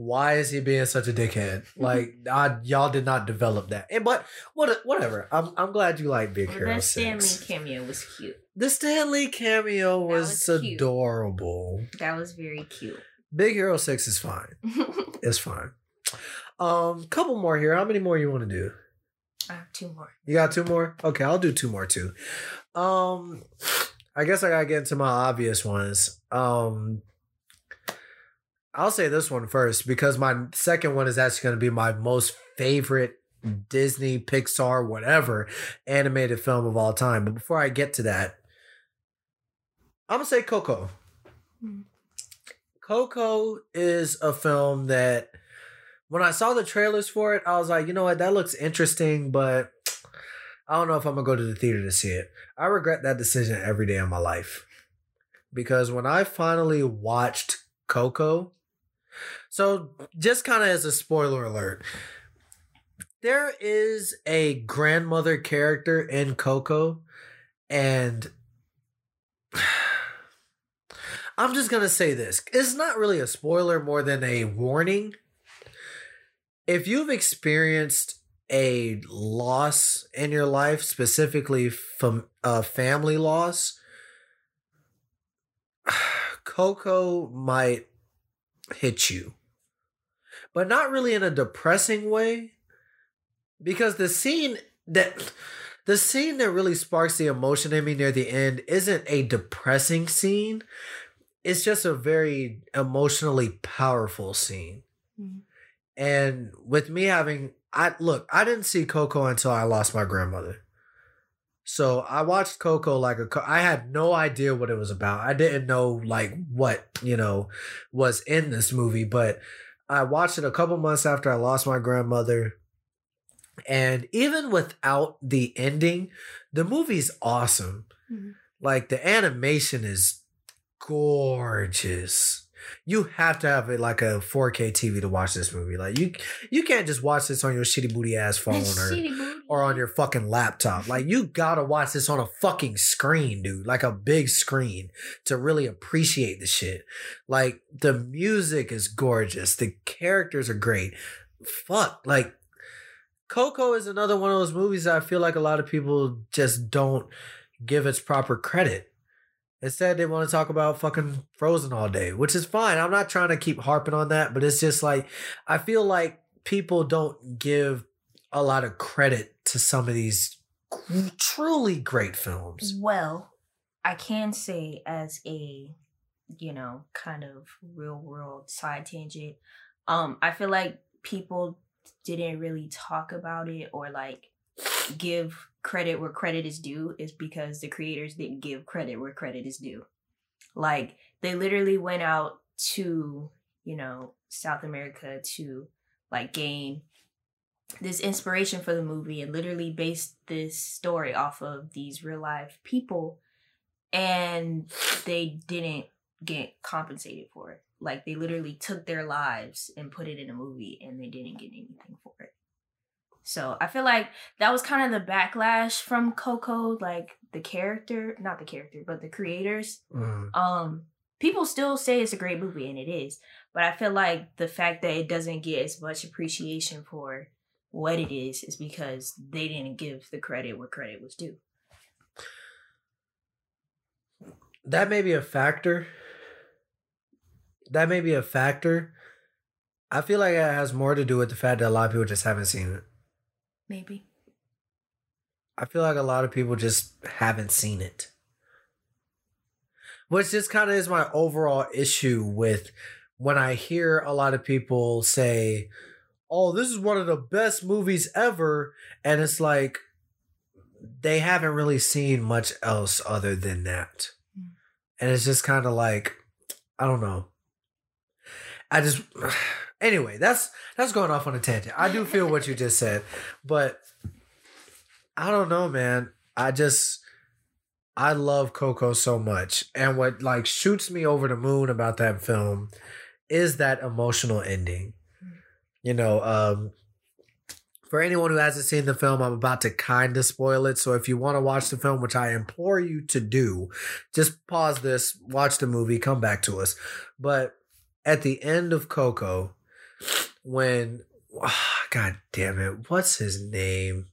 why is he being such a dickhead? (laughs) Like, I, y'all did not develop that. And, but what, whatever. I'm, I'm glad you like Big Well, Hero that Six. Stan Lee cameo was cute. The Stan Lee cameo was, was cute. adorable. That was very cute. Big Hero 6 is fine. (laughs) It's fine. Um, couple more here. How many more you want to do? I have two more. You got two more? Okay, I'll do two more too. Um I guess I gotta get into my obvious ones. Um I'll say this one first because my second one is actually gonna be my most favorite Disney, Pixar, whatever animated film of all time. But before I get to that, I'm gonna say Coco. Hmm. Coco is a film that when I saw the trailers for it, I was like, you know what, that looks interesting, but I don't know if I'm gonna go to the theater to see it. I regret that decision every day of my life. Because when I finally watched Coco, so just kind of as a spoiler alert, there is a grandmother character in Coco, and (sighs) I'm just gonna say this. It's not really a spoiler more than a warning. If you've experienced a loss in your life, specifically from a family loss, (sighs) Coco might hit you. But not really in a depressing way. Because the scene that the scene that really sparks the emotion in me near the end isn't a depressing scene. It's just a very emotionally powerful scene. Mhm. And with me having I look, I didn't see Coco until I lost my grandmother. So I watched Coco like a. I had no idea what it was about. I didn't know like what, you know, was in this movie, but I watched it a couple months after I lost my grandmother. And even without the ending, the movie's awesome. Mhm. Like the animation is gorgeous. You have to have it like a 4K TV to watch this movie. Like you, you can't just watch this on your shitty booty ass phone or or on your fucking laptop. Like you gotta watch this on a fucking screen, dude. Like a big screen to really appreciate the shit. Like the music is gorgeous. The characters are great. Fuck. Like Coco is another one of those movies that I feel like a lot of people just don't give its proper credit. Instead, they want to talk about fucking Frozen all day, which is fine. I'm not trying to keep harping on that, but it's just like I feel like people don't give a lot of credit to some of these truly great films. Well, I can say as a, you know, kind of real world side tangent, um, I feel like people didn't really talk about it or like give credit where credit is due is because the creators didn't give credit where credit is due. Like they literally went out to, you know, South America to like gain this inspiration for the movie and literally based this story off of these real life people and they didn't get compensated for it. Like they literally took their lives and put it in a movie and they didn't get anything for it. So I feel like that was kind of the backlash from Coco, like the character, not the character, but the creators. Mm. Um, people still say it's a great movie and it is, but I feel like the fact that it doesn't get as much appreciation for what it is is because they didn't give the credit where credit was due. That may be a factor. That may be a factor. I feel like it has more to do with the fact that a lot of people just haven't seen it. Maybe. I feel like a lot of people just haven't seen it. Which just kind of is my overall issue with when I hear a lot of people say, Oh, this is one of the best movies ever. And it's like they haven't really seen much else other than that. Mm. And it's just kind of like, I don't know. I just anyway, that's that's going off on a tangent. I do feel what you just said, but I don't know, man. I just I love Coco so much. And what like shoots me over the moon about that film is that emotional ending. You know, um for anyone who hasn't seen the film, I'm about to kind of spoil it. So if you want to watch the film, which I implore you to do, just pause this, watch the movie, come back to us. But at the end of Coco, when God damn it, what's his name?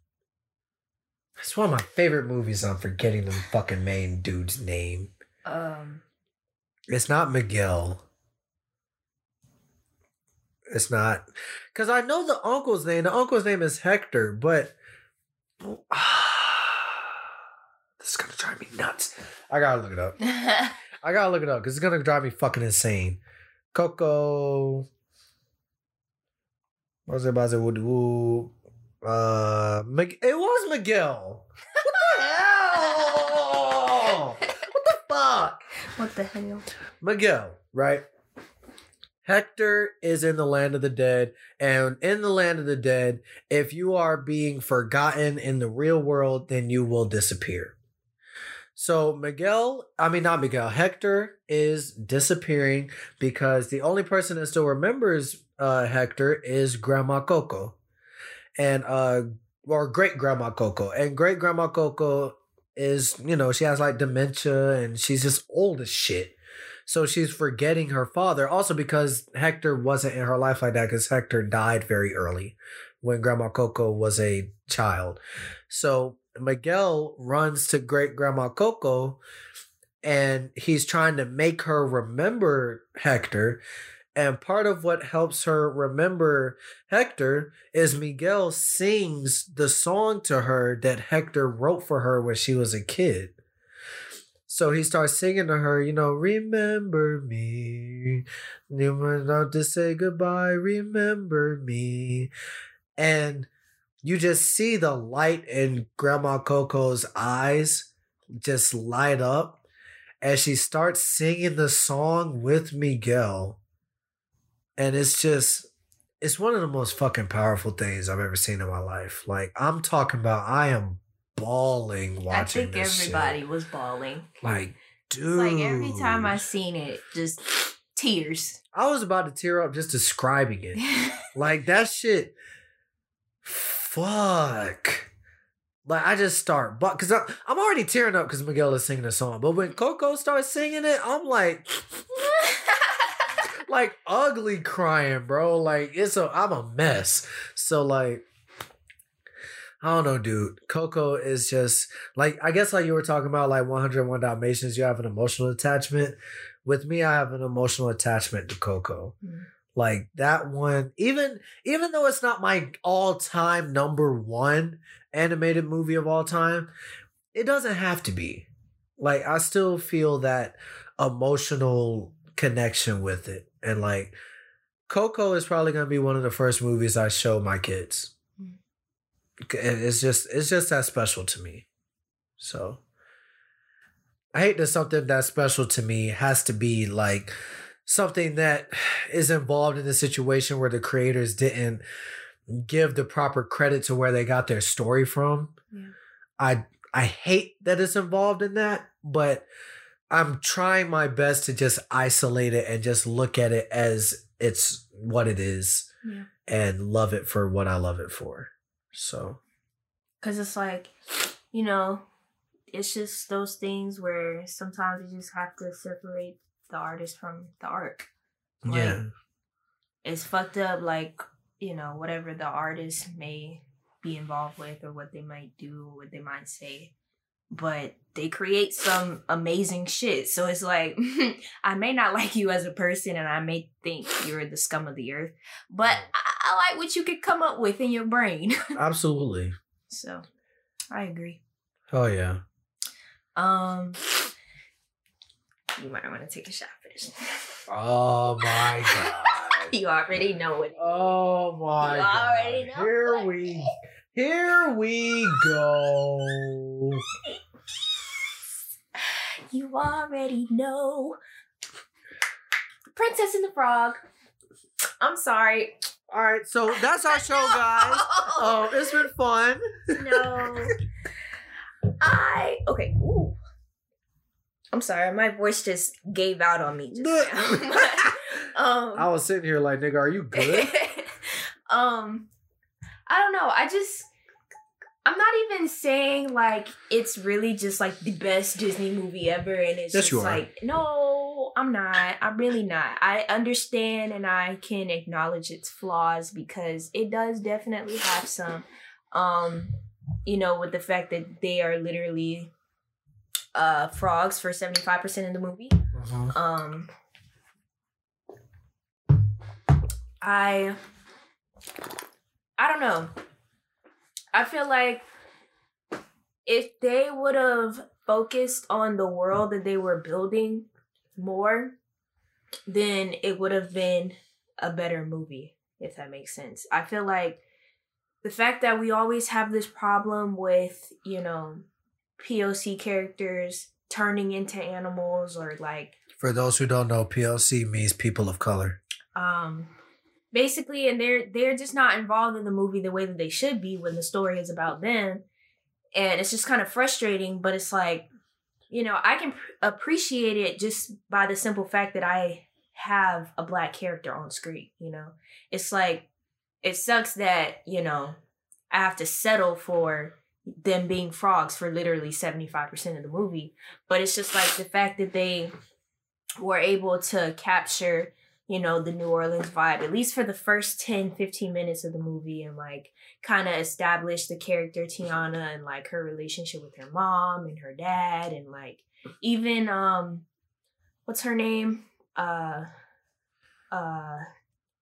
It's one of my favorite movies. I'm forgetting the fucking main dude's name. Um It's not Miguel. It's not because I know the uncle's name. The uncle's name is Hector, but (sighs) this is gonna drive me nuts. I gotta look it up. (laughs) I gotta look it up because it's gonna drive me fucking insane. Coco. What was it about? Would uh, it was Miguel. What the hell? What the fuck? what the hell? Miguel, right? Hector is in the land of the dead, and in the land of the dead, if you are being forgotten in the real world, then you will disappear. So Miguel, I mean not Miguel, Hector is disappearing because the only person that still remembers uh, Hector is Grandma Coco, and uh, or great Grandma Coco, and great Grandma Coco is you know she has like dementia and she's just old as shit. So she's forgetting her father, also because Hector wasn't in her life like that because Hector died very early when Grandma Coco was a child. So Miguel runs to great grandma Coco and he's trying to make her remember Hector. And part of what helps her remember Hector is Miguel sings the song to her that Hector wrote for her when she was a kid. So he starts singing to her, you know, remember me. You must not to say goodbye, remember me. And you just see the light in Grandma Coco's eyes just light up as she starts singing the song with Miguel. And it's just, it's one of the most fucking powerful things I've ever seen in my life. Like, I'm talking about, I am bawling watching I think this shit. everybody was bawling. Like, dude. Like every time I seen it, just tears. I was about to tear up just describing it. (laughs) Like that shit. Fuck. Like I just start, but because I'm already tearing up because Miguel is singing a song. But when Coco starts singing it, I'm like, (laughs) like ugly crying, bro. Like it's a, I'm a mess. So like, I don't know, dude. Coco is just like I guess like you were talking about like 101 Dalmatians. You have an emotional attachment. With me, I have an emotional attachment to Coco. Mm. Like that one, even even though it's not my all time number one animated movie of all time, it doesn't have to be. Like I still feel that emotional connection with it, and like Coco is probably gonna be one of the first movies I show my kids. Mm. And It's just it's just that special to me. So I hate that something that special to me has to be like something that is involved in a situation where the creators didn't give the proper credit to where they got their story from. Yeah. I I hate that it's involved in that, but I'm trying my best to just isolate it and just look at it as it's what it is Yeah. and love it for what I love it for. So, Cause it's like, you know, it's just those things where sometimes you just have to separate the artist from the art. Like, yeah. It's fucked up, like, you know, whatever the artist may be involved with or what they might do, or what they might say. But they create some amazing shit. So it's like, (laughs) I may not like you as a person and I may think you're the scum of the earth, but I, I like what you could come up with in your brain. (laughs) Absolutely. so I agree. Oh yeah. Um, you might want to take a shot for this. Oh my (laughs) god. you already know it. Oh my You god. already know Here we here we go. You already know. Princess and the Frog. I'm sorry. All right, so that's our show, (laughs) guys. Oh, it's been fun. no. I okay. Ooh. I'm sorry, my voice just gave out on me just (laughs) now. (laughs) um, I was sitting here like, nigga, are you good? um I don't know. I just I'm not even saying like it's really just like the best Disney movie ever and it's Yes, just like no, I'm not. I'm really not. I understand and I can acknowledge its flaws because it does definitely have some um you know with the fact that they are literally uh frogs for 75% of the movie. Mhm. Um, I, I don't know. I feel like if they would have focused on the world that they were building more, then it would have been a better movie, if that makes sense. I feel like the fact that we always have this problem with, you know, POC characters turning into animals or like For those who don't know, POC means people of color. um basically and they're they're just not involved in the movie the way that they should be when the story is about them. And it's just kind of frustrating but it's like you know i can pr- appreciate it just by the simple fact that i have a black character on screen you know? It's like it sucks that you know i have to settle for them being frogs for literally 75% of the movie. But it's just like the fact that they were able to capture you know the new orleans vibe at least for the first 10 15 minutes of the movie and like kind of establish the character tiana and like her relationship with her mom and her dad and like even um what's her name uh uh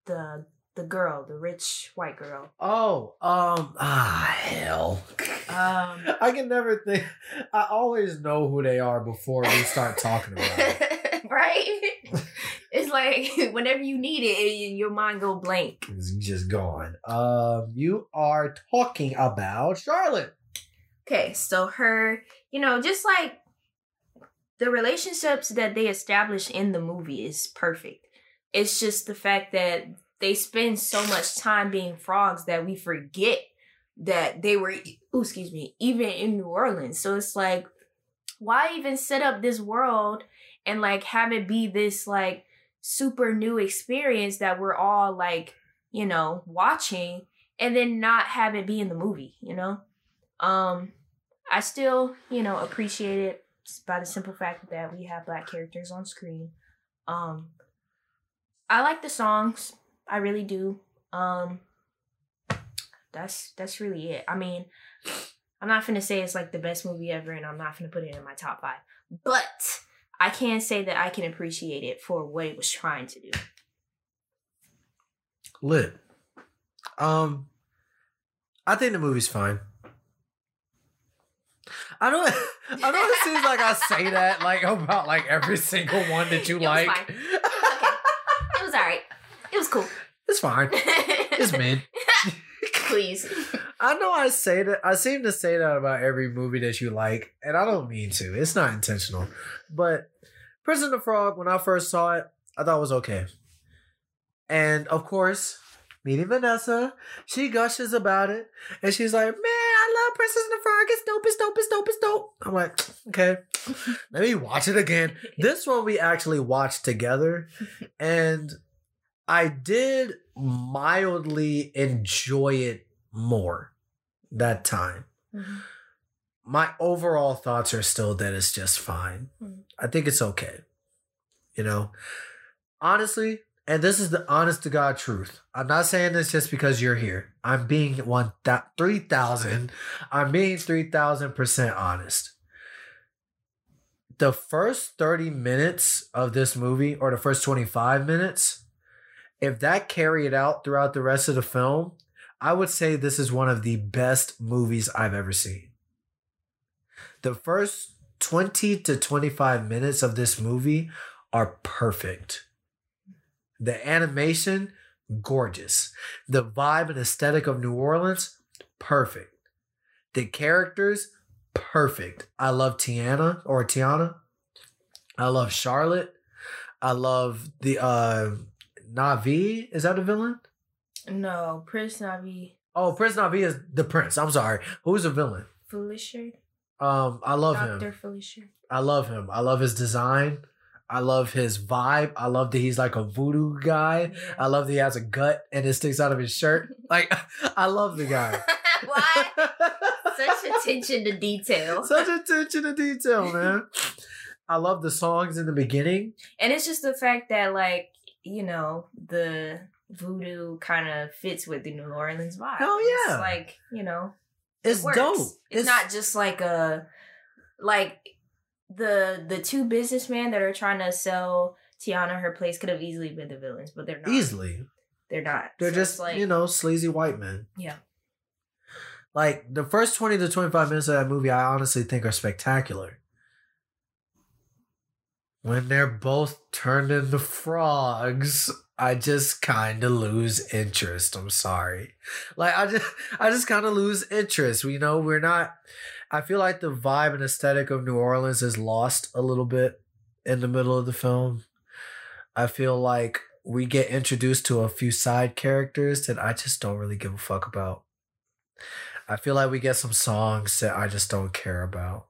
the the girl the rich white girl Oh, um, ah, hell. um (laughs) I can never think. I always know who they are before we start talking about it. (laughs) right (laughs) it's like (laughs) whenever you need it your mind go blank It's just gone. Um, you are talking about Charlotte. Okay, so her, you know, just like the relationships that they establish in the movie is perfect. It's just the fact that they spend so much time being frogs that we forget that they were, ooh, excuse me, even in New Orleans. So it's like why even set up this world and like have it be this like super new experience that we're all like, you know, watching and then not have it be in the movie, you know? Um I still, you know, appreciate it by the simple fact that we have black characters on screen. Um I like the songs. I really do. Um that's that's really it. I mean, I'm not gonna say it's like the best movie ever, and I'm not gonna put it in my top five. But I can say that I can appreciate it for what it was trying to do. Lit. Um, I think the movie's fine. I know. (laughs) I know it seems like I say that like about like every single one that you (laughs) It like. fine. It was alright. It was cool. It's fine. It's (laughs) mid. Please. I know I say that. I seem to say that about every movie that you like, and I don't mean to. It's not intentional. But Prison of the Frog, when I first saw it, I thought it was okay. And of course, meeting Vanessa, she gushes about it, and she's like, "Man, I love Princess and the Frog. It's dope. It's dope. It's dope. It's dope." I'm like, "Okay, let me watch it again." (laughs) This one we actually watched together, and I did mildly enjoy it more that time. Mhm. My overall thoughts are still that it's just fine. Mhm. I think it's okay. You know, honestly, and this is the honest to God truth. I'm not saying this just because you're here. I'm being one three thousand. I'm being three thousand percent honest. The first thirty minutes of this movie, or the first twenty five minutes, if that carried out throughout the rest of the film, I would say this is one of the best movies I've ever seen. The first 20 to 25 minutes of this movie are perfect. The animation, gorgeous. The vibe and aesthetic of New Orleans, perfect. The characters, perfect. I love Tiana or Tiana. I love Charlotte. I love the uh Naveen. Is that a villain? No, Prince Naveen Oh, Prince Naveen is the prince. I'm sorry. Who's the villain? Facilier. Um, I love Dr. him. Facilier. I love him. I love his design. I love his vibe. I love that he's like a voodoo guy. I love that he has a gut and it sticks out of his shirt. (laughs) Like, I love the guy. (laughs) Why? Such attention to detail. (laughs) Such attention to detail, man. I love the songs in the beginning. And it's just the fact that, like, you know, the voodoo kind of fits with the New Orleans vibe. It's yeah. like, you know, It's works. dope. It's, not just like a like the the two businessmen that are trying to sell Tiana her place could have easily been the villains, but they're not. easily. They're not. They're So just, like you know, sleazy white men. Yeah. Like the first 20 to 25 minutes of that movie, I honestly think are spectacular. When they're both turned into frogs, I just kind of lose interest. I'm sorry. Like I just I just kind of lose interest. You know, we're not I feel like the vibe and aesthetic of New Orleans is lost a little bit in the middle of the film. I feel like we get introduced to a few side characters that I just don't really give a fuck about. I feel like we get some songs that I just don't care about.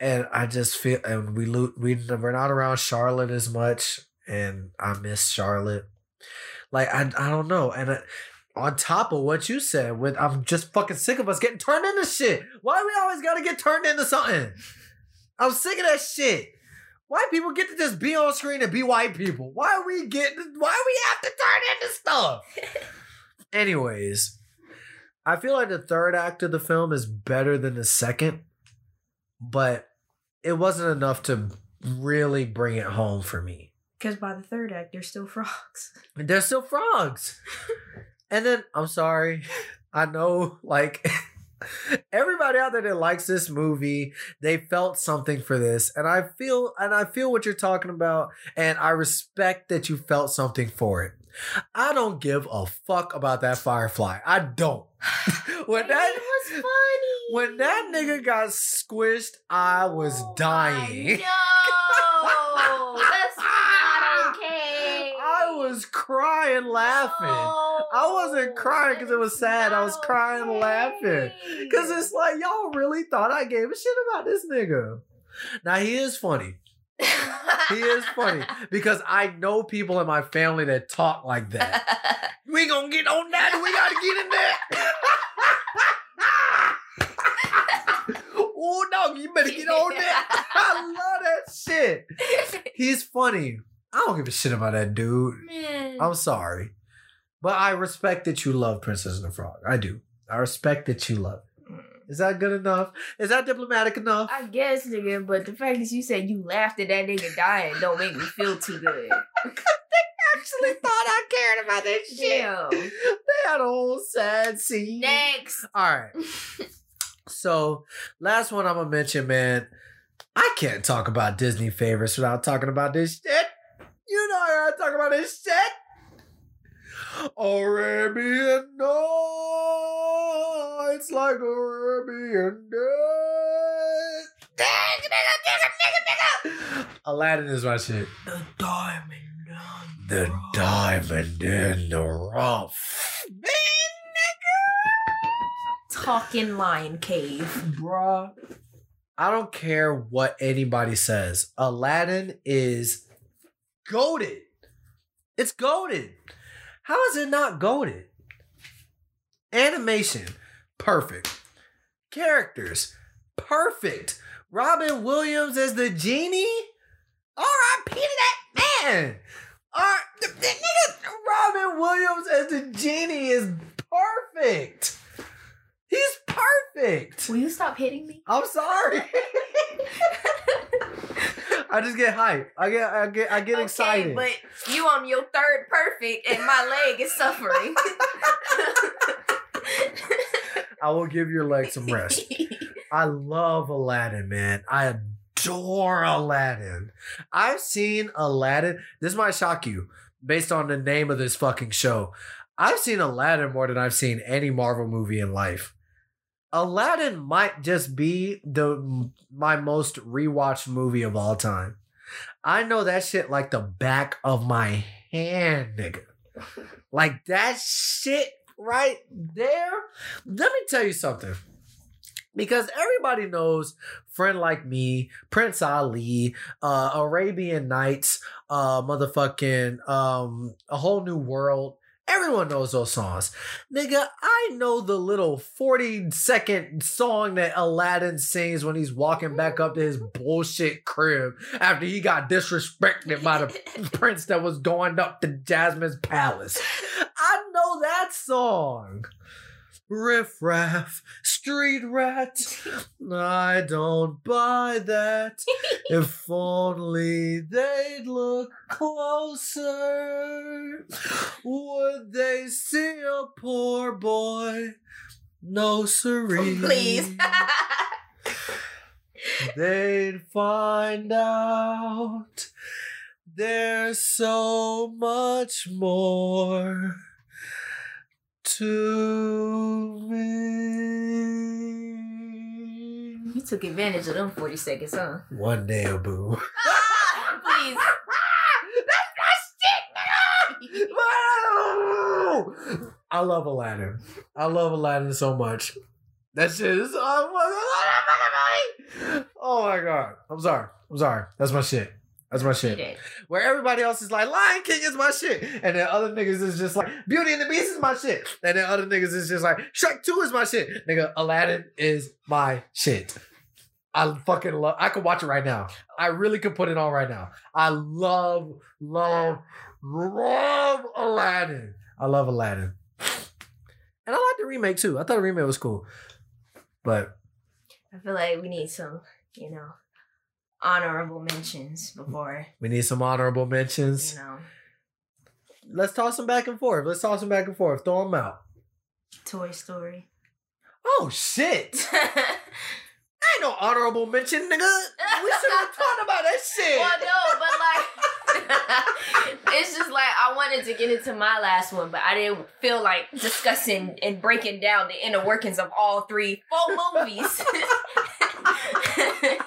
And I just feel and we lo- we we're not around Charlotte as much and I miss Charlotte. Like I I don't know and I, on top of what you said with I'm just fucking sick of us getting turned into shit. Why we always got to get turned into something? I'm sick of that shit. Why people get to just be on screen and be white people. Why are we getting? Why we have to turn into stuff? (laughs) Anyways, I feel like the third act of the film is better than the second, but it wasn't enough to really bring it home for me. Because by the third act they're still (laughs) frogs. And They're still frogs. and then I'm sorry, I know like (laughs) everybody out there that likes this movie, they felt something for this. And I feel and I feel what you're talking about and I respect that you felt something for it. I don't give a fuck about that firefly. I don't. (laughs) when that was funny. when that nigga got squished, I was Oh dying. No, that's not okay. I was crying laughing. I wasn't crying because it was sad. I was crying laughing. Cause it's like y'all really thought I gave a shit about this nigga. Now he is funny. (laughs) He is funny because I know people in my family that talk like that. (laughs) We gonna get on that. We gotta get in there. (laughs) oh no, you better get on that. I love that shit. He's funny. I don't give a shit about that dude. Man. I'm sorry. But I respect that you love Princess and the Frog. I do. I respect that you love it. Mm. Is that good enough? Is that diplomatic enough? I guess, nigga, but the fact that you said you laughed at that nigga dying don't make me feel too good. (laughs) They actually (laughs) thought I cared about that shit. Damn. They had a whole sad scene. Next. All right. (laughs) So, last one I'm gonna mention, man. I can't talk about Disney favorites without talking about this shit. You know I gotta talk about this shit. Arabian Nights like Arabian Nights. Dang, nigga, nigga, nigga, nigga. Aladdin is my shit. The diamond. The diamond in the rough. Talking lion cave. Bruh. I don't care what anybody says. Aladdin is goaded. It's goaded. How is it not goaded? Animation, perfect. Characters, perfect. Robin Williams as the genie? R.I.P. to that man. R- Robin Williams as the genie is perfect. He's perfect. Will you stop hitting me? I'm sorry. (laughs) I just get hyped. I get I get I get Okay, excited. but you on your third perfect and my leg is suffering. (laughs) I will give your leg some rest. (laughs) I love Aladdin, man. I adore Aladdin. I've seen Aladdin. This might shock you based on the name of this fucking show. I've seen Aladdin more than I've seen any Marvel movie in life. Aladdin might just be the my most rewatched movie of all time. I know that shit like the back of my hand, nigga. (laughs) Like that shit right there. Let me tell you something. Because everybody knows Friend Like Me, Prince Ali, uh, Arabian Nights, uh, motherfucking um, A Whole New World. Everyone knows those songs. Nigga, I know the little 40 second song that Aladdin sings when he's walking back up to his bullshit crib after he got disrespected by the (laughs) prince that was going up to Jasmine's palace. I know that song. Riff raff, street rat. I don't buy that. if (laughs) only they'd look closer, would they see a poor boy? No siree. (laughs) Please. (laughs) They'd find out there's so much more to me. you took advantage of them 40 seconds, huh? One day, boo. (laughs) Please. I love Aladdin. I love Aladdin so much. That shit is oh my god. I'm sorry. I'm sorry. That's my shit. That's my shit. Did it. Where everybody else is like, Lion King is my shit. And then other niggas is just like, Beauty and the Beast is my shit. And then other niggas is just like, Shrek 2 is my shit. Nigga, Aladdin is my shit. I fucking love I could watch it right now. I really could put it on right now. I love, love, love Aladdin. I love Aladdin. And I like the remake too. I thought the remake was cool. But I feel like we need some, you know, honorable mentions before, we need some honorable you mentions. know, Let's toss them back and forth. Let's toss them back and forth. Throw them out. Toy Story. Oh shit! (laughs) Ain't no honorable mention, nigga. We should have talked about that shit. Well, no, but like, (laughs) it's just like I wanted to get into my last one, but I didn't feel like discussing and breaking down the inner workings of all three full movies.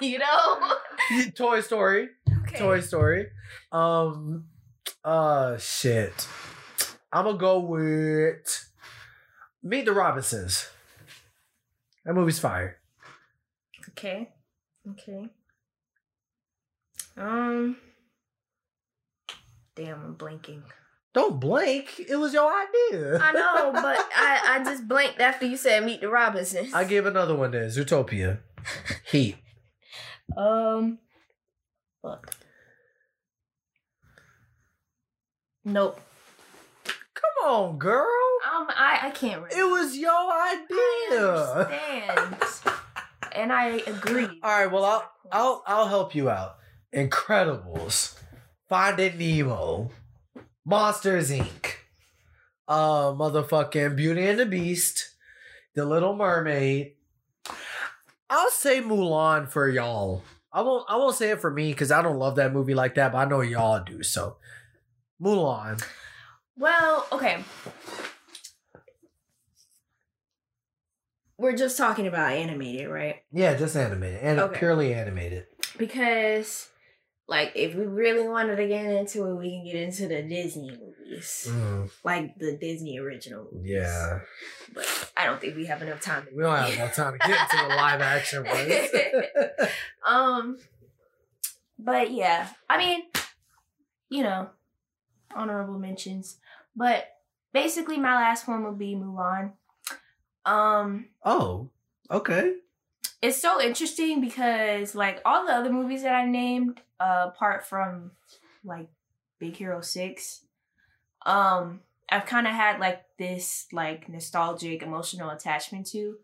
(laughs) you know? (laughs) Toy Story. Okay. Toy Story. Um. Uh. Shit. I'm gonna go with Meet the Robinsons. That movie's fire. Okay. Okay. Um. Damn, I'm blinking. Don't blank. It was your idea. I know, but I, I just blinked after you said Meet the Robinsons. I give another one then. Zootopia. (laughs) Heat. Um. look. Nope. Come on, girl. Um, I I can't. Remember. It was your I idea. understand, and I agree. All right, well I'll I'll I'll help you out. Incredibles, Finding Nemo, Monsters Inc., uh, motherfucking Beauty and the Beast, The Little Mermaid. I'll say Mulan for y'all. I won't. I won't say it for me because I don't love that movie like that, but I know y'all do. So, Mulan. Well, okay. We're just talking about animated, right? Yeah, just animated and Okay. purely animated. Because, like, if we really wanted to get into it, we can get into the Disney movies, Mm, like the Disney original movies. yeah, but I don't think we have enough time. To we don't have enough time to get into the live action (laughs) ones. (laughs) Um, but yeah, I mean, you know, honorable mentions. But basically, my last one would be Mulan. Um, oh, okay. It's so interesting because like all the other movies that I named, uh, apart from like Big Hero Six, um, I've kind of had like this like nostalgic emotional attachment to.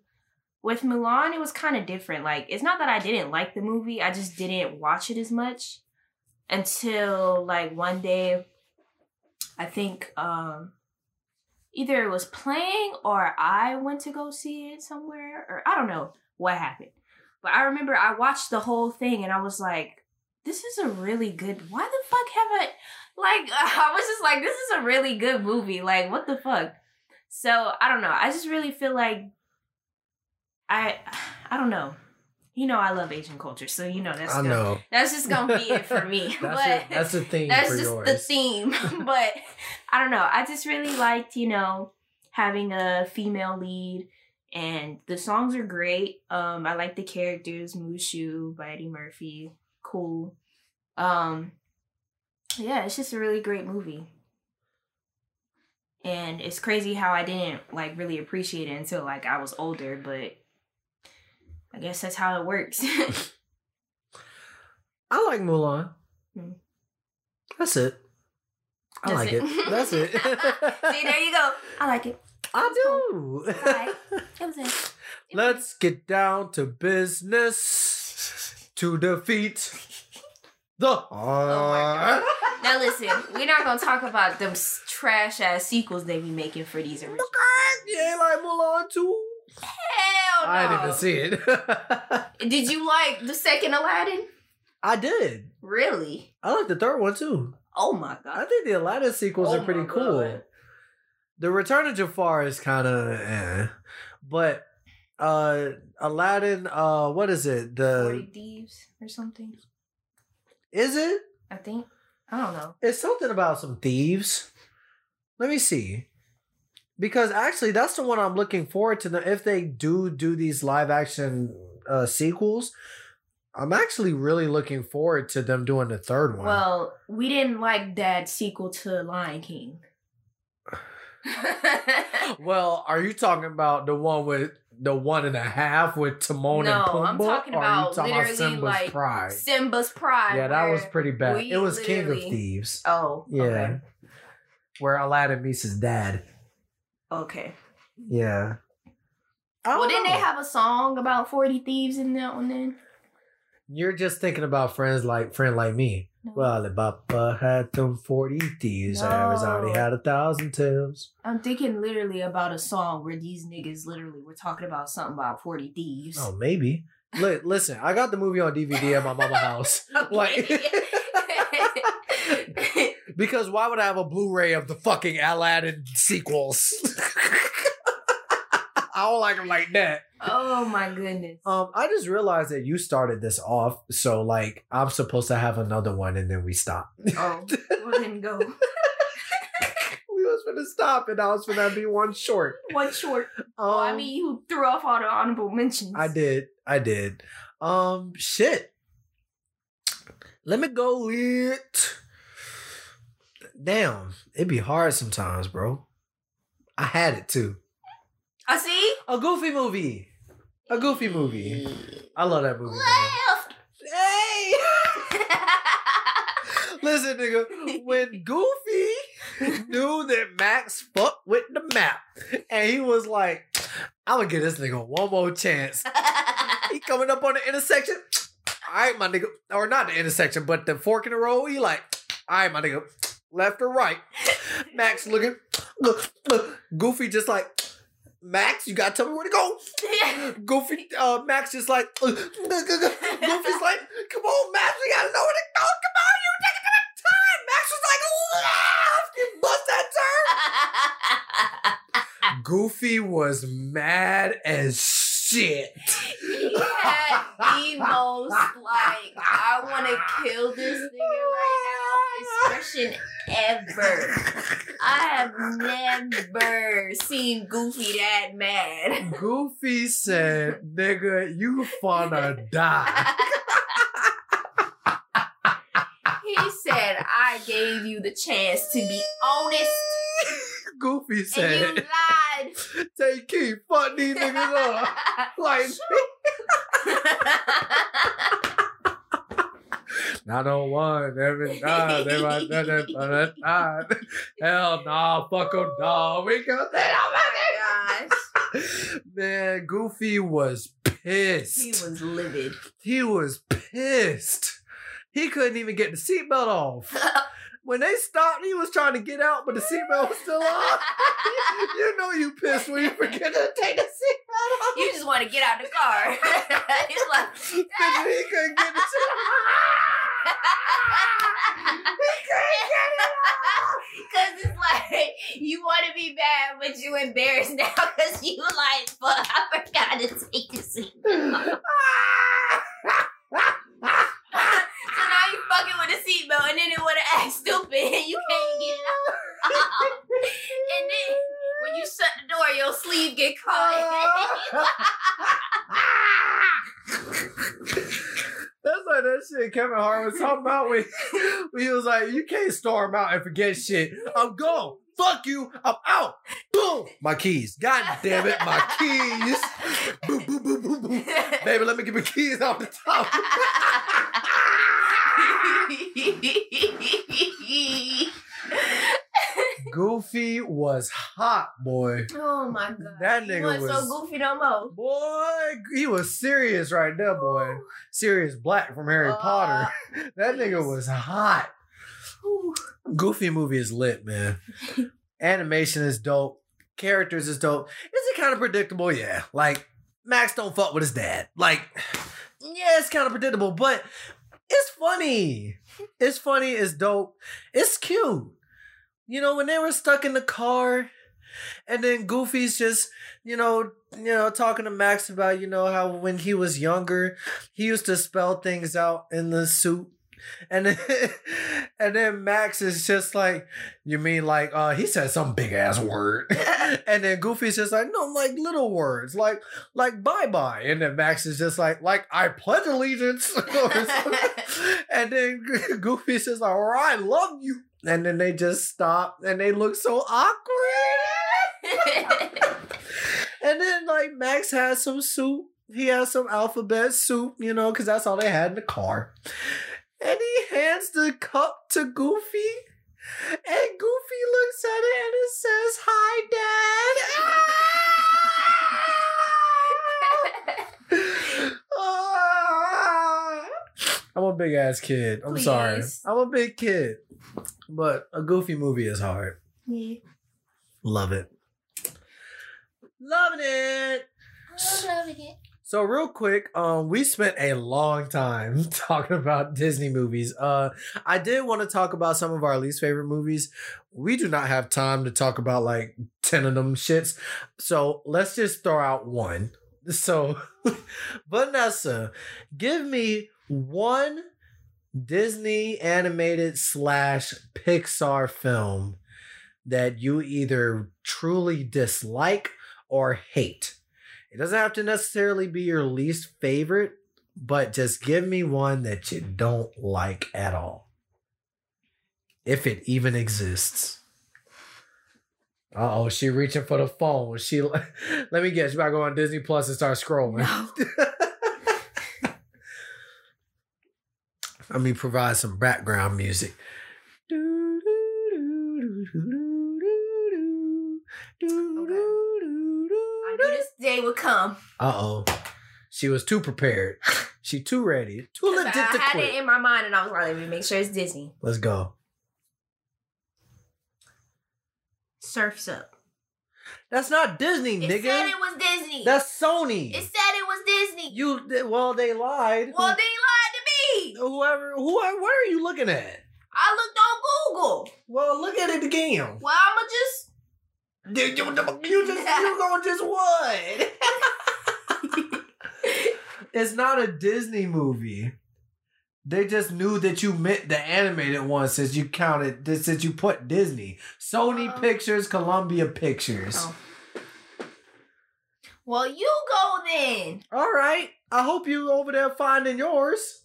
With Mulan, it was kind of different. Like, it's not that I didn't like the movie, I just didn't watch it as much until like one day. I think um either it was playing or I went to go see it somewhere, or I don't know what happened. But I remember I watched the whole thing and I was like, this is a really good. Why the fuck have I like (laughs) I was just like, this is a really good movie. Like, what the fuck? So I don't know. I just really feel like I (sighs) I don't know. You know I love Asian culture, so you know that's I gonna, know. that's just gonna be it for (laughs) me. That's, but your- that's the thing that's for just yours. the theme. (laughs) but I don't know. I just really liked, you know, having a female lead and the songs are great. Um I like the characters, Mushu by Eddie Murphy. Cool. Um yeah, it's just a really great movie. And it's crazy how I didn't like really appreciate it until like I was older, but I guess that's how it works. (laughs) I like Mulan. Hmm. That's it. I That's like it. it. That's it. (laughs) See, there you go. I like it. I do. Alright. (laughs) That was it. It Let's get down to business to defeat the. (laughs) Oh my god. (laughs) Now listen, we're not gonna talk about them trash ass sequels they be making for these originals. You ain't like Mulan too? Hell no! I didn't even see it. Did you like the second Aladdin? I did. Really? I like the third one too. Oh my god! I think the Aladdin sequels Oh are pretty cool. God. The Return of Jafar is kind of, eh. but uh, Aladdin, uh, what is it? Forty The Thieves or something. is it? I think. I don't know. It's something about some thieves. Let me see. Because actually, that's the one I'm looking forward to. If they do do these live action uh, sequels, I'm actually really looking forward to them doing the third one. Well, we didn't like that sequel to Lion King. (laughs) Well, are you talking about the one with the one and a half with Timon and No, Pumbaa? I'm talking about talking literally, about Simba's like, Pride? Simba's Pride. Yeah, that was pretty bad. It was King of Thieves. Oh, Yeah. okay. Where Aladdin meets his dad. Okay. Yeah. Well, didn't they have a song about 40 thieves in that one then? You're just thinking about friends like friend like me. No. Well, Alibaba had them forty thieves. Arizona No. had a thousand tales. I'm thinking literally about a song where these niggas literally were talking about something about 40 thieves. Oh, maybe. Li- (laughs) listen, I got the movie on DVD at my mama's house. (laughs) Like, (laughs) because why would I have a Blu-ray of the fucking Aladdin sequels? I don't like them like that. oh my goodness. Um, I just realized that you started this off, so like I'm supposed to have another one, and then we stop. Oh, well then go. (laughs) we was gonna stop, and I was gonna be one short. One short. Um, Oh, I mean, you threw off all the honorable mentions. I did, I did. Um, shit. Let me go with. Damn, it'd be hard sometimes, bro. I had it too. I see. A goofy movie. A goofy movie. I love that movie. Left. Hey! (laughs) Listen, nigga, when Goofy (laughs) knew that Max fucked with the map, and he was like, I'm gonna give this nigga one more chance. (laughs) He coming up on the intersection. All right, my nigga. Or not the intersection, but the fork in the road. He like, all right, my nigga. Left or right. Max looking. Look, look. Goofy just like, Max, you gotta tell me where to go. (laughs) Goofy, uh, Max just like, (laughs) Goofy's like, come on, Max, we gotta know where to go. Come on, you take it at time. Max was like, left. You bust that turn. (laughs) Goofy was mad as shit. he had the (laughs) most like I want to kill this nigga right now expression ever. I have never seen Goofy that mad. Goofy said, nigga, you finna die. (laughs) He said, "I gave you the chance to be honest, Goofy and you said, lied." take key, fuck these niggas up. Like, (laughs) not on one, every time, every time, time. (laughs) Hell nah, fuck them, dog. We got oh that. Oh my gosh, (laughs) Man, Goofy was pissed. he was livid. He was pissed. He couldn't even get the seatbelt off. When they stopped, he was trying to get out, but the seatbelt was still on. (laughs) you know you pissed when you forget to take the seatbelt off. You just want to get out of the car. (laughs) He's like, he couldn't get the seatbelt He couldn't get it off. Cause it's like you want to be bad, but you embarrassed now because you like, fuck, I forgot to take the seat. so now you fucking with the seatbelt, and then it would have (laughs) act stupid, and you can't get it out. (laughs) and then when you shut the door, your sleeve get caught. (laughs) That's like that shit Kevin Hart was talking about when, when he was like, You can't storm out and forget shit. I'm gone. Fuck you. I'm out. Boom. My keys. God damn it. My keys. Boom, boom, boom, boom, boom. Baby, let me get my keys off the top. Goofy was hot, boy. oh my god. That He nigga wasn't was- so goofy no more. Boy, he was serious right there, boy. Sirius Black from Harry Uh, Potter. (laughs) That nigga was hot. Whew. Goofy movie is lit, man. (laughs) Animation is dope. Characters is dope. Is it kind of predictable? Yeah. Like Max don't fuck with his dad. Like, yeah, it's kind of predictable, but it's funny. It's funny. It's dope. It's cute. You know, when they were stuck in the car, and then Goofy's just, you know, you know, talking to Max about, you know, how when he was younger, he used to spell things out in the soup. And then, (laughs) and then Max is just like, you mean like uh he said some big ass word. (laughs) and then Goofy's just like, no, like little words, like like bye bye. And then Max is just like, like I pledge allegiance. (laughs) and then (laughs) Goofy says, like, or I love you. And then they just stop and they look so awkward. (laughs) And then like Max has some soup. He has some alphabet soup, you know, because that's all they had in the car. And he hands the cup to Goofy. And Goofy looks at it and it says, Hi, Dad. (laughs) I'm a big ass kid. I'm sorry. I'm a big kid. But a goofy movie is hard. yeah. Love it. Loving it. I'm loving it. So real quick, um, we spent a long time (laughs) talking about Disney movies. Uh, I did want to talk about some of our least favorite movies. We do not have time to talk about like ten of them shits. So let's just throw out one. (laughs) So, (laughs) Vanessa, give me one Disney animated slash Pixar film that you either truly dislike or hate. It doesn't have to necessarily be your least favorite, but just give me one that you don't like at all. If it even exists. Uh oh, she reaching for the phone. She (laughs) let me guess, you about to go on Disney Plus and start scrolling. No. (laughs) Let me provide some background music. I knew this day would come. Uh oh. She was too prepared. (laughs) She too ready. Too legit I to had quit. it in my mind, and I was like, let me make sure it's Disney. Let's go. Surf's Up. That's not Disney, It nigga. It said it was Disney. That's Sony. it said it was Disney. you well, they lied. well, they lied. Whoever, whoever, what are you looking at? I looked on Google. Well, look at it again. Well, I'ma just Dude, you, you just (laughs) you gonna just what? (laughs) it's not a Disney movie. They just knew that you meant the animated one since you counted since you put Disney. Sony Oh. Pictures, Columbia Pictures. Oh. Well, you go then. All right. I hope you over there finding yours.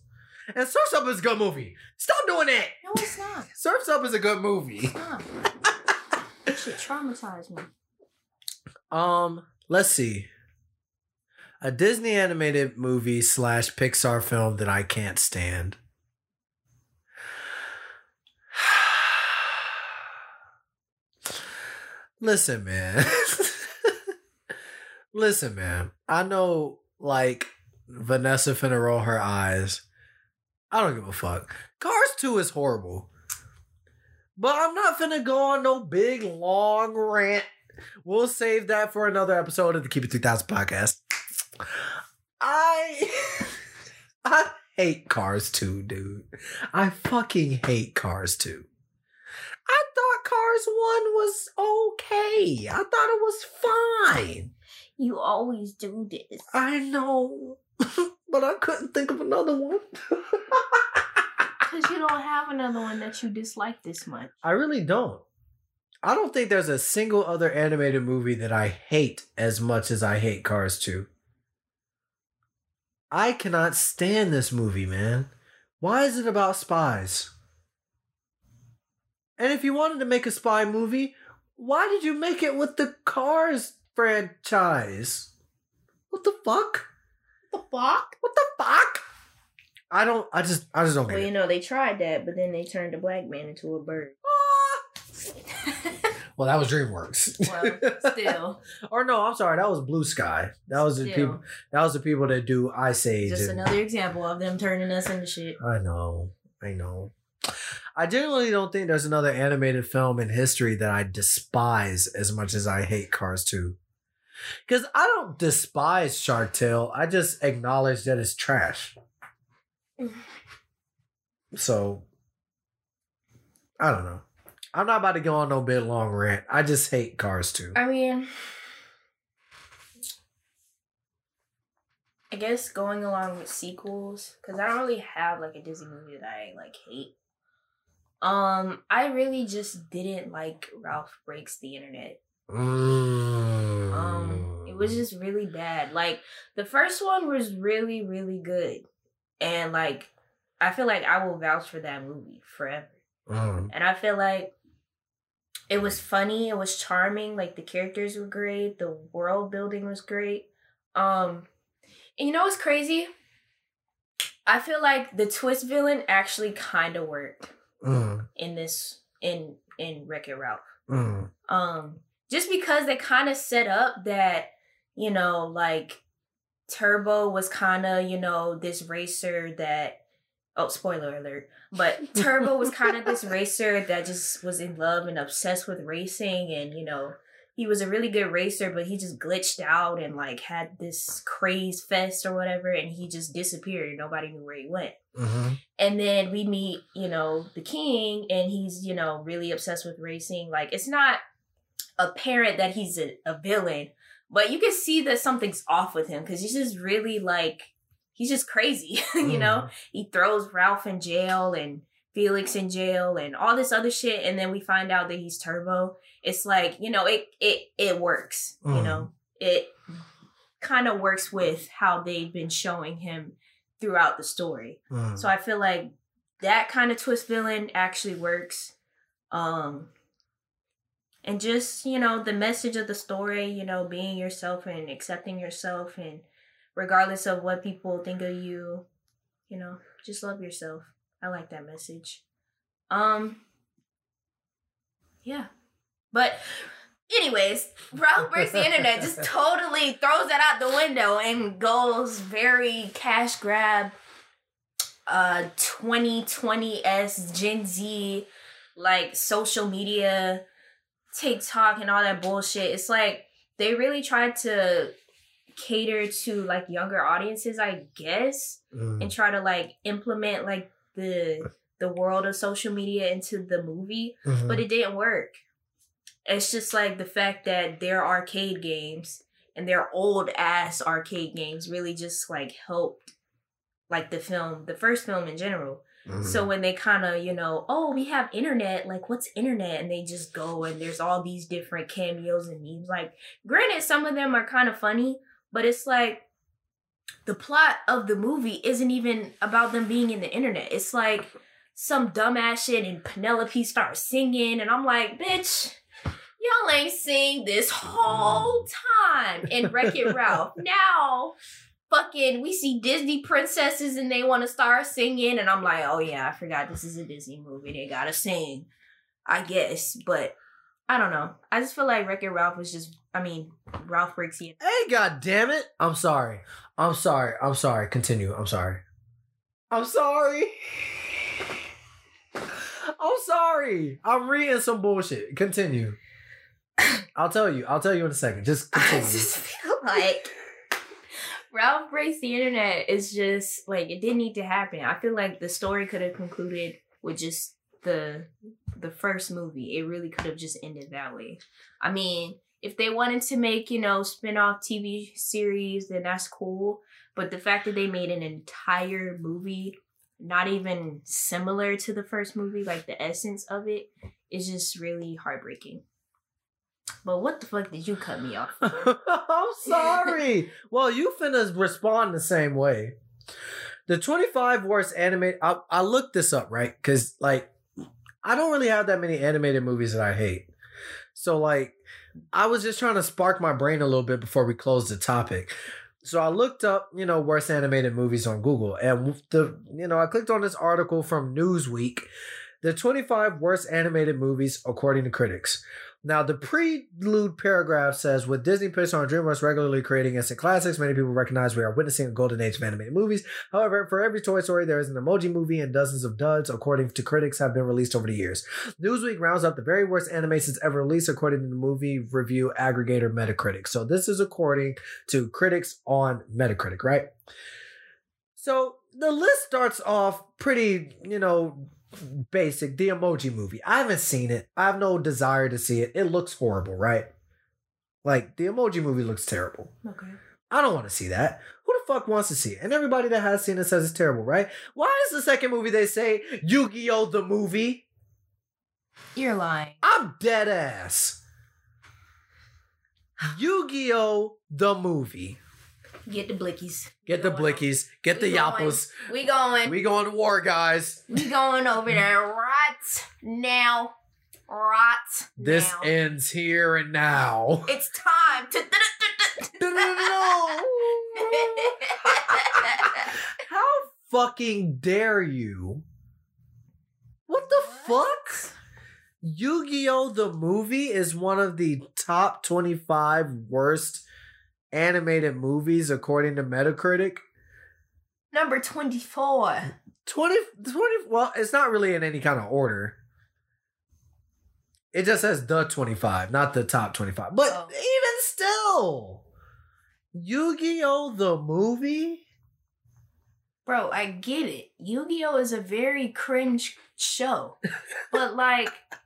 And Surf's Up is a good movie. Stop doing that. No, it's not. (laughs) Surf's Up is a good movie. It's not. That shit traumatized me. Um, let's see. A Disney animated movie slash Pixar film that I can't stand. (sighs) Listen, man. (laughs) Listen, man. I know, like, Vanessa finna roll her eyes. I don't give a fuck. Cars 2 is horrible. But I'm not finna go on no big long rant We'll save that for another episode of the Keep It 3000 podcast. I (laughs) I hate Cars 2, dude. I fucking hate Cars 2. I thought Cars 1 was okay. I thought it was fine. You always do this. I know. (laughs) but I couldn't think of another one. (laughs) Because you don't have another one that you dislike this much. I really don't. I don't think there's a single other animated movie that I hate as much as I hate Cars 2. I cannot stand this movie, man. Why is it about spies? And if you wanted to make a spy movie, why did you make it with the Cars franchise? What the fuck? The fuck? What the fuck? I don't I just I just don't get Well, it. you know, they tried that, but then they turned a black man into a bird. Ah. Well, that was DreamWorks. (laughs) well, still. or no, I'm sorry, that was Blue Sky. That was the people. That was the people that do Ice Age. Just and- another example of them turning us into shit. I know, I know. I genuinely don't think there's another animated film in history that I despise as much as I hate Cars 2. Because I don't despise Shark Tale. I just acknowledge that it's trash. So, I don't know. I'm not about to go on no big long rant. I just hate Cars too. I mean, I guess going along with sequels, because I don't really have like a Disney movie that I like hate. Um, I really just didn't like Ralph Breaks the Internet. Mm. Um, it was just really bad. Like the first one was really, really good, and like I feel like I will vouch for that movie forever. Mm. And I feel like it was funny, it was charming, like the characters were great, the world building was great. Um and you know what's crazy? I feel like the twist villain actually kind of worked Mm. in this in in Wreck-It Ralph. Mm. Um just because they kind of set up that, you know, like Turbo was kind of, you know, this racer that oh, spoiler alert. But (laughs) Turbo was kind of this racer that just was in love and obsessed with racing and, you know, he was a really good racer, but he just glitched out and like had this craze fest or whatever and he just disappeared and nobody knew where he went. Mhm. And then we meet, you know, the king, and he's, you know, really obsessed with racing. Like, it's not apparent that he's a, a villain, but you can see that something's off with him because he's just really like, he's just crazy, (laughs) you know? He throws Ralph in jail and Felix in jail and all this other shit. And then we find out that he's Turbo. It's like, you know, it, it, it works, you Mhm. know? It kind of works with how they've been showing him throughout the story. Mm. So I feel like that kind of twist villain actually works. Um and just, you know, the message of the story, you know, being yourself and accepting yourself and regardless of what people think of you, you know, just love yourself. I like that message. Um yeah. But anyways, Ralph breaks the internet just (laughs) totally throws that out the window and goes very cash grab uh 2020 s Gen Z like social media TikTok and all that bullshit. It's like they really tried to cater to like younger audiences, I guess Mm. and try to like implement like the the world of social media into the movie, Mhm. but it didn't work. It's just like the fact that their arcade games and their old ass arcade games really just like helped like the film, the first film in general. Mhm. So when they kind of, you know, oh, we have internet, like what's internet? And they just go and there's all these different cameos and memes. Like, granted, some of them are kind of funny, but it's like the plot of the movie isn't even about them being in the internet. It's like (laughs) some dumbass shit and Penelope starts singing, and I'm like, bitch. Y'all ain't sing this whole time in Wreck It Ralph. Now fucking we see Disney princesses and they want to start singing and I'm like, "Oh yeah, I forgot this is a Disney movie. They got to sing." I guess, but I don't know. I just feel like Wreck-It Ralph was just I mean, Ralph breaks the Hey, god damn it! I'm sorry. I'm sorry. I'm sorry. Continue. I'm sorry. I'm sorry. I'm sorry. I'm reading some bullshit. Continue. I'll tell you. I'll tell you in a second. Just (laughs) continue. I just feel like Ralph breaks the internet is just like it didn't need to happen. I feel like the story could have concluded with just the the first movie. It really could have just ended that way. I mean, if they wanted to make, you know, spin-off TV series, then that's cool. But the fact that they made an entire movie not even similar to the first movie, like the essence of it, is just really heartbreaking. But what the fuck did you cut me off? (laughs) I'm sorry. (laughs) well, you finna respond the same way. The 25 worst animated. I, I looked this up, right? Because, like, I don't really have that many animated movies that I hate. So, like, I was just trying to spark my brain a little bit before we close the topic. So I looked up, you know, worst animated movies on Google, and the, you know, I clicked on this article from Newsweek, the 25 worst animated movies according to critics. Now, the prelude paragraph says, with Disney Pixar and DreamWorks regularly creating instant classics, many people recognize we are witnessing a golden age of animated movies. However, for every Toy Story, there is an emoji movie and dozens of duds, according to critics, have been released over the years. Newsweek rounds up the very worst animations ever released, according to the movie review aggregator Metacritic. So this is according to critics on Metacritic, right? So the list starts off pretty, you know, basic. The Emoji Movie. I haven't seen it. I have no desire to see it. It looks horrible, right? Like the Emoji Movie looks terrible. Okay. I don't want to see that. Who the fuck wants to see it? And everybody that has seen it says it's terrible, right? Why is the second movie they say Yu-Gi-Oh the movie? You're lying. I'm dead ass. Yu-Gi-Oh the movie. Get the blickies. Get the blickies. Get We the going. yappos. We going. We, going to war, guys. We going over there right now. Right This now. ends here and now. it's time to. (laughs) How fucking dare you? What the fuck? Yu-Gi-Oh! the movie is one of the top 25 worst animated movies according to Metacritic. Number 24. 20, 20 well, it's not really in any kind of order. It just says the 25, not the top 25. But Oh. even still, Yu-Gi-Oh! the movie? Bro, I get it. Yu Gi Oh! is a very cringe show. but, like, (laughs)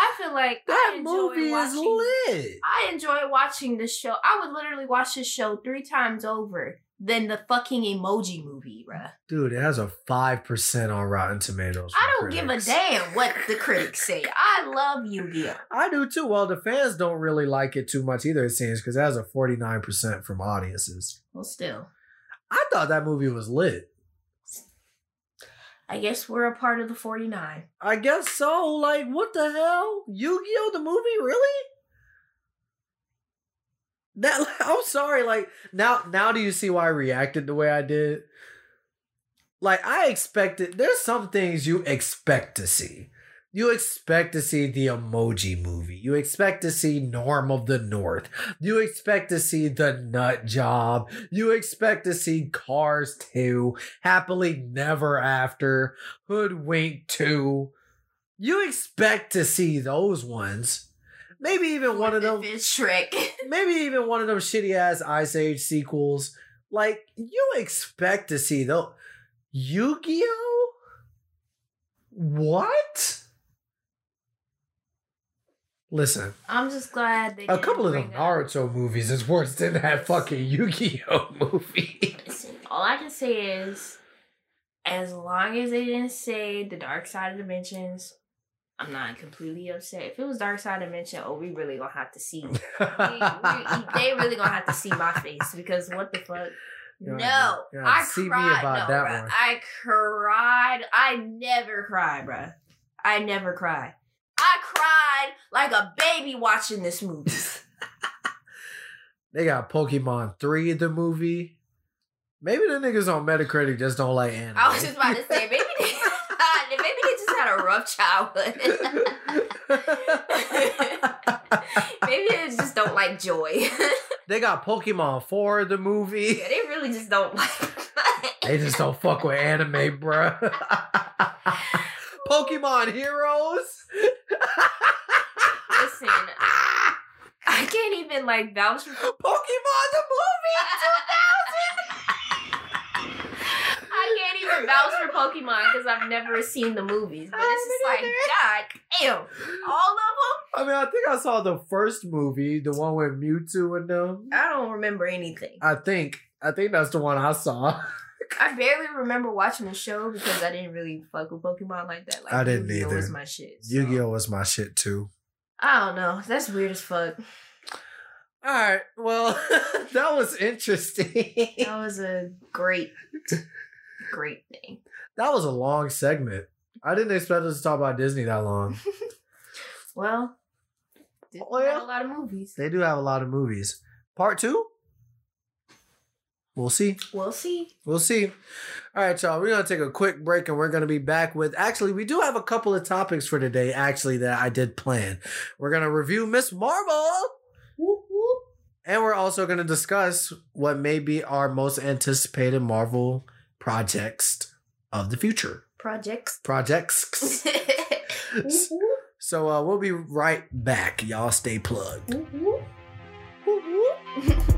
I feel like That I movie is lit. I enjoy watching this show. I would literally watch this show three times over than the fucking emoji movie, bruh. Dude, it has a 5% on Rotten Tomatoes. I don't give a damn what the critics say. I love Yu-Gi-Oh. I do too. Well, the fans don't really like it too much either, it seems, because it has a 49% from audiences. Well, still, I thought that movie was lit. I guess we're a part of the 49. I guess so. Like, what the hell? Yu-Gi-Oh! the movie, really? That (laughs) I'm sorry. Like now, now do you see why I reacted the way I did? Like I expected. There's some things you expect to see. You expect to see the emoji movie. You expect to see Norm of the North. You expect to see the Nut Job. You expect to see Cars 2, Happily Never After, Hoodwink 2. You expect to see those ones. Maybe even one of them. Shrek. (laughs) Maybe even one of those shitty ass Ice Age sequels. Like, you expect to see those. Yu Gi Oh? What? Listen, I'm just glad they a couple of the bring up- Naruto movies is worse than that fucking Yu Gi Oh (laughs) movie. Listen, all I can say is, as long as they didn't say the dark side of dimensions, I'm not completely upset. If it was dark side dimension, oh, we really gonna have to see. we, we, they really gonna have to see my face because what the fuck. You're no, you're I see me cried. about no, that one. I cried. I never cry, bruh. I never cry. I cried like a baby watching this movie. (laughs) They got Pokemon 3 the movie. Maybe the niggas on Metacritic just don't like anime. I was just about to say, maybe they, (laughs) maybe they just had a rough childhood. (laughs) maybe they just don't like joy. they got Pokemon 4 the movie. yeah, they really just don't like. They just don't fuck with anime, bruh. Pokemon Heroes. Listen, I can't even like vouch for. Pokemon the movie. (laughs) I can't even vouch for Pokemon because I've never seen the movies. But it's just like, God damn, all of them. I mean, I think I saw the first movie, the one with Mewtwo and them. I don't remember anything. I think. I think that's the one I saw. (laughs) I barely remember watching the show because I didn't really fuck with Pokemon like that. Like I didn't Yu-Gi-Oh either. Was my shit. so- Yu-Gi-Oh was my shit too. I don't know. That's weird as fuck. All right. Well, (laughs) that was interesting. That was a great, great thing. that was a long segment. I didn't expect us to talk about Disney that long. (laughs) Well, Disney Oh, a lot of movies. They do have a lot of movies. Part two? We'll see. We'll see. We'll see. All right, y'all. We're gonna take a quick break, and we're gonna be back with. Actually, we do have a couple of topics for today. Actually, that I did plan. We're gonna review Miss Marvel, Whoop, whoop. and we're also gonna discuss what may be our most anticipated Marvel projects of the future. Projects. Projects. (laughs) Whoop, so uh, we'll be right back. Y'all stay plugged. (laughs)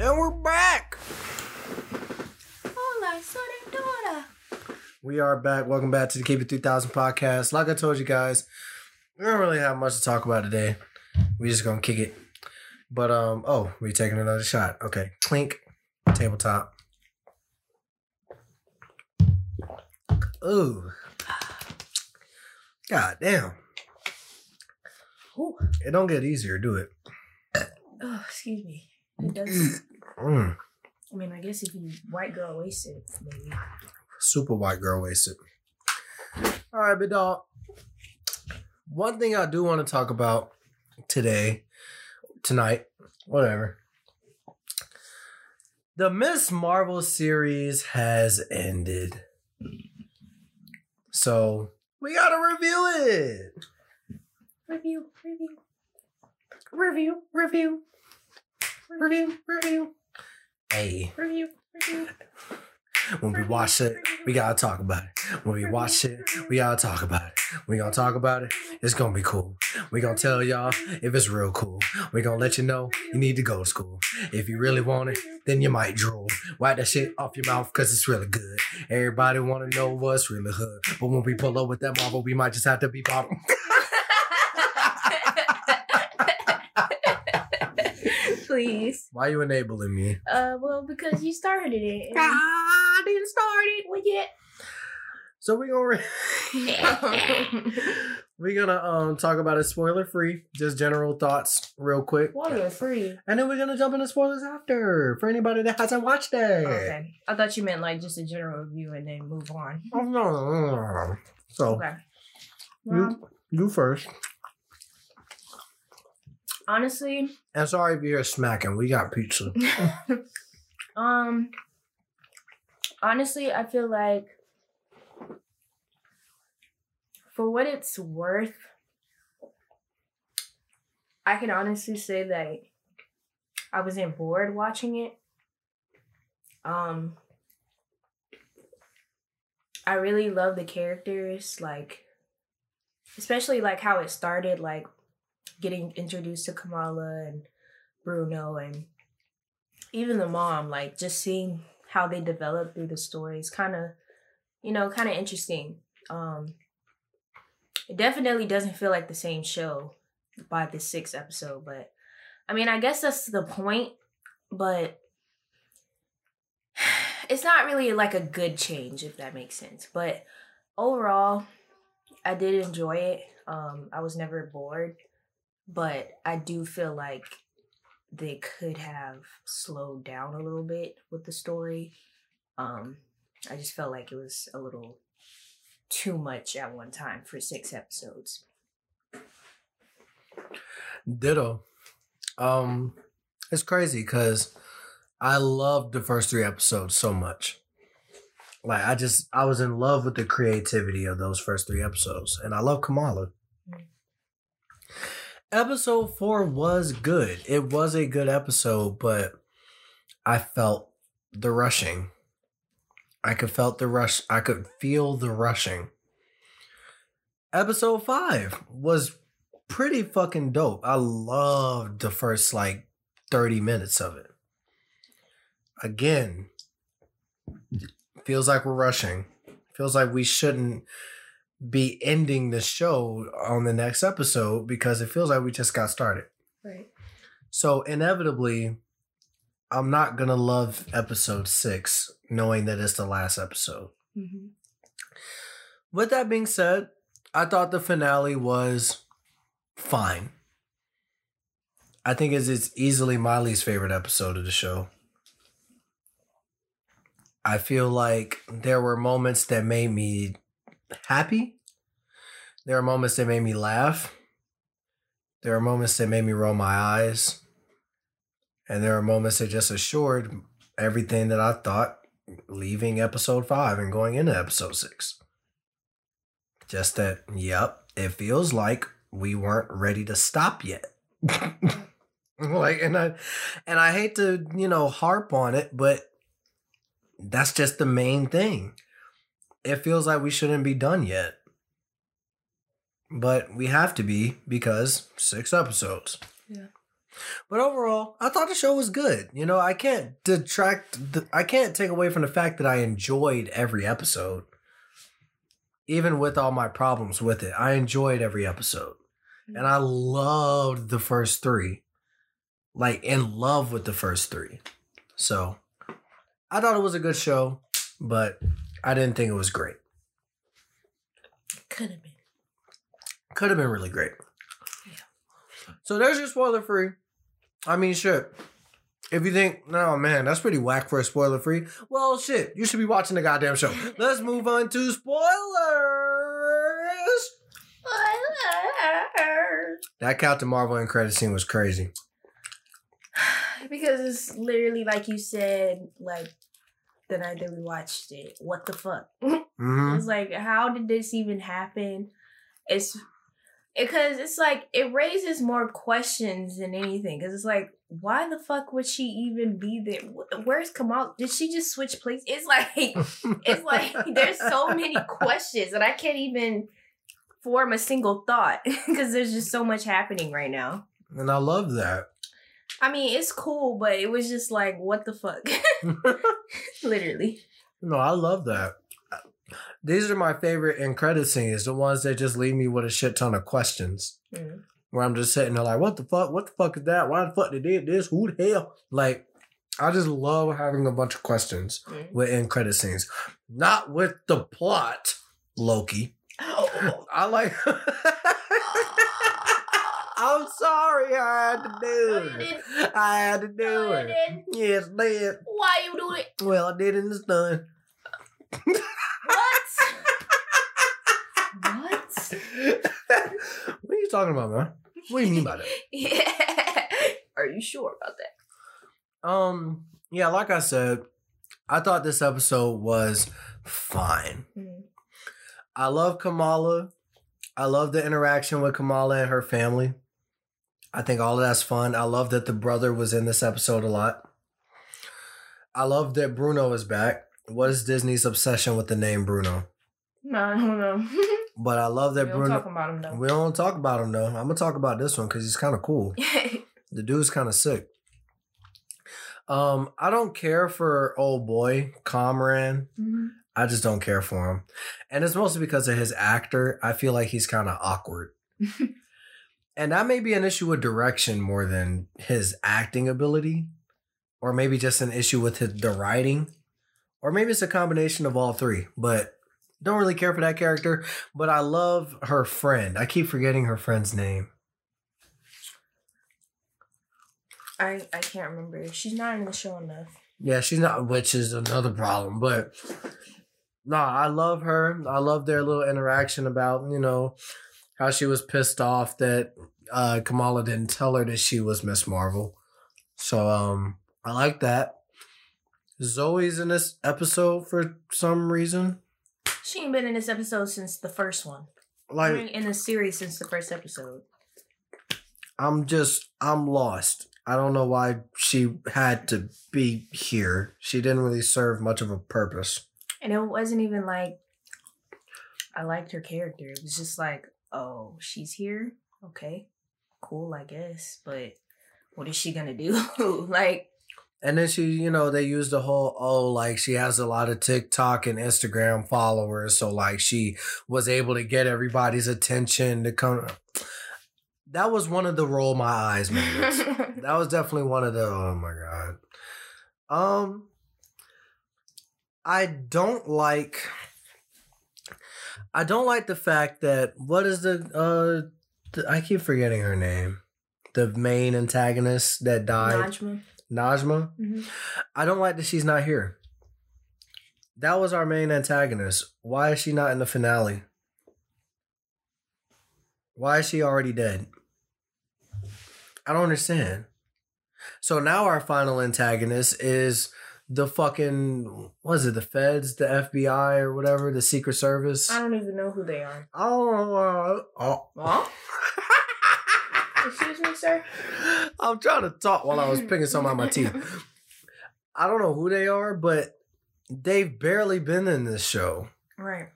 And we're back. Hola, soy We are back. Welcome back to the Keep It 3000 podcast. Like I told you guys, we don't really have much to talk about today. We just gonna kick it. But um, oh, we taking another shot. Okay, clink, tabletop. Ooh, god damn! Ooh. It don't get easier, do it? Oh, excuse me. It does. Mm, I mean, I guess if you white girl wasted, maybe. super white girl wasted. All right, big dog. One thing I do want to talk about today, tonight, whatever. The Miss Marvel series has ended. So we gotta review it. Review, review. Review, review, review, review. Hey, Review, review. when we watch it, we gotta talk about it. When we watch it, we gotta talk about it. We gonna talk about it. It's gonna be cool. We gonna tell y'all if it's real cool. We gonna let you know you need to go to school. If you really want it, then you might drool. Wipe that shit off your mouth cause it's really good. Everybody wanna know what's really hood. But when we pull up with that marble, we might just have to be bottom. (laughs) Please. Why you enabling me? Uh, well, because you started it. and- (laughs) I didn't start it. Well, yeah. So we gonna we're (laughs) gonna um talk about it spoiler free, just general thoughts real quick, Spoiler free. and then we're gonna jump into spoilers after for anybody that hasn't watched it. Okay. I thought you meant like just a general review and then move on. Oh, no, no, no, no. So Okay. Well, you you first. Honestly, And sorry if you hear smacking. We got pizza. (laughs) um, honestly, I feel like for what it's worth, I can honestly say that I wasn't bored watching it. Um, I really love the characters, like, especially like how it started, like getting introduced to Kamala and Bruno and even the mom, like just seeing how they develop through the story is kind of, you know, kind of interesting. Um, it definitely doesn't feel like the same show by the sixth episode, but I mean, I guess that's the point, but (sighs) it's not really like a good change, if that makes sense. But overall, I did enjoy it. Um, I was never bored, but I do feel like they could have slowed down a little bit with the story. Um, I just felt like it was a little too much at one time for six episodes. Ditto. Um, it's crazy because I loved the first three episodes so much. Like I just I was in love with the creativity of those first three episodes, and I love Kamala. Mm. Episode four was good. It was a good episode, but I felt the rushing. I could felt the rush. I could feel the rushing. Episode five was pretty fucking dope. I loved the first like 30 minutes of it. Again, feels like we're rushing. Feels like we shouldn't be ending the show on the next episode because it feels like we just got started. Right. So inevitably, I'm not gonna love episode six, knowing that it's the last episode. Mm-hmm. With that being said, I thought the finale was fine. I think it's, it's easily my least favorite episode of the show. I feel like there were moments that made me happy. There are moments that made me laugh. There are moments that made me roll my eyes. And there are moments that just assured everything that I thought leaving episode five and going into episode six. Just that, yep, it feels like we weren't ready to stop yet. (laughs) like, and I, and I hate to, you know, harp on it, but that's just the main thing. It feels like we shouldn't be done yet. But we have to be because six episodes. Yeah. But overall, I thought the show was good. You know, I can't detract, the, I can't take away from the fact that I enjoyed every episode. Even with all my problems with it, I enjoyed every episode. And I loved the first three. Like, in love with the first three. So, I thought it was a good show, but I didn't think it was great. Could have been. Could have been really great. Yeah. So there's your spoiler free. I mean, shit. If you think, no man, that's pretty whack for a spoiler free, well, shit, you should be watching the goddamn show. (laughs) Let's move on to spoilers. That Captain Marvel and credit scene was crazy. (sighs) because it's literally like you said, like the night that we watched it. What the fuck? (laughs) hmm It's like, how did this even happen? It's because it's like it raises more questions than anything. Because it's like, why the fuck would she even be there? Where's Kamal? Did she just switch places? It's like it's like (laughs) there's so many questions and I can't even form a single thought (laughs) because there's just so much happening right now. and I love that. I mean, it's cool, but it was just like, what the fuck? (laughs) Literally. No, I love that. These are my favorite end credit scenes, the ones that just leave me with a shit ton of questions. Mm. Where I'm just sitting there like, what the fuck? What the fuck is that? Why the fuck they did this? Who the hell? Like, I just love having a bunch of questions Mm. with end credit scenes. Not with the plot, Loki. (gasps) I like. (laughs) I'm sorry, I had to do No, it. I had to do No, it. Yes, did. Why you do it? Well, I did and it's done. What? what? (laughs) what are you talking about, man? What do you mean by that? (laughs) Yeah. Are you sure about that? Um, yeah, like I said, I thought this episode was fine. Mm. I love Kamala. I love the interaction with Kamala and her family. I think all of that's fun. I love that the brother was in this episode a lot. I love that Bruno is back. What is Disney's obsession with the name Bruno? No, I don't know. (laughs) But I love we that don't Bruno. talk about him though. we don't talk about him though. I'm gonna talk about this one because he's kind of cool. (laughs) The dude's kind of sick. Um, I don't care for old boy Kamran. Mhm. I just don't care for him. And it's mostly because of his actor. I feel like he's kind of awkward. (laughs) and that may be an issue with direction more than his acting ability, or maybe just an issue with his, the writing, or maybe it's a combination of all three. But don't really care for that character. But I love her friend. I keep forgetting her friend's name. I I can't remember. She's not in the show enough. Yeah, she's not, which is another problem. But no, I love her. I love their little interaction about you know how she was pissed off that uh, Kamala didn't tell her that she was Miss Marvel. So um, I like that. Zoe's in this episode for some reason. She ain't been in this episode since the first one. Like in the series since the first episode. I'm just I'm lost. I don't know why she had to be here. She didn't really serve much of a purpose. And it wasn't even like I liked her character. It was just like, oh, she's here. Okay. Cool, I guess. But what is she gonna do? (laughs) like And then she, you know, they used the whole, oh, like she has a lot of TikTok and Instagram followers. So, like, she was able to get everybody's attention to come. (sniffs) That was one of the roll my eyes moments. (laughs) that was definitely one of the, oh my God. Um, I don't like, I don't like the fact that, what is the, uh, the, I keep forgetting her name. The main antagonist that died, Najma. Najma. Mhm. I don't like that she's not here. That was our main antagonist. Why is she not in the finale? Why is she already dead? I don't understand. So now our final antagonist is the fucking was it, the feds, the FBI or whatever, the Secret Service. I don't even know who they are. Oh, oh. Huh? Excuse me, sir. I'm trying to talk while I was picking some out my teeth. (laughs) I don't know who they are, but they've barely been in this show Right.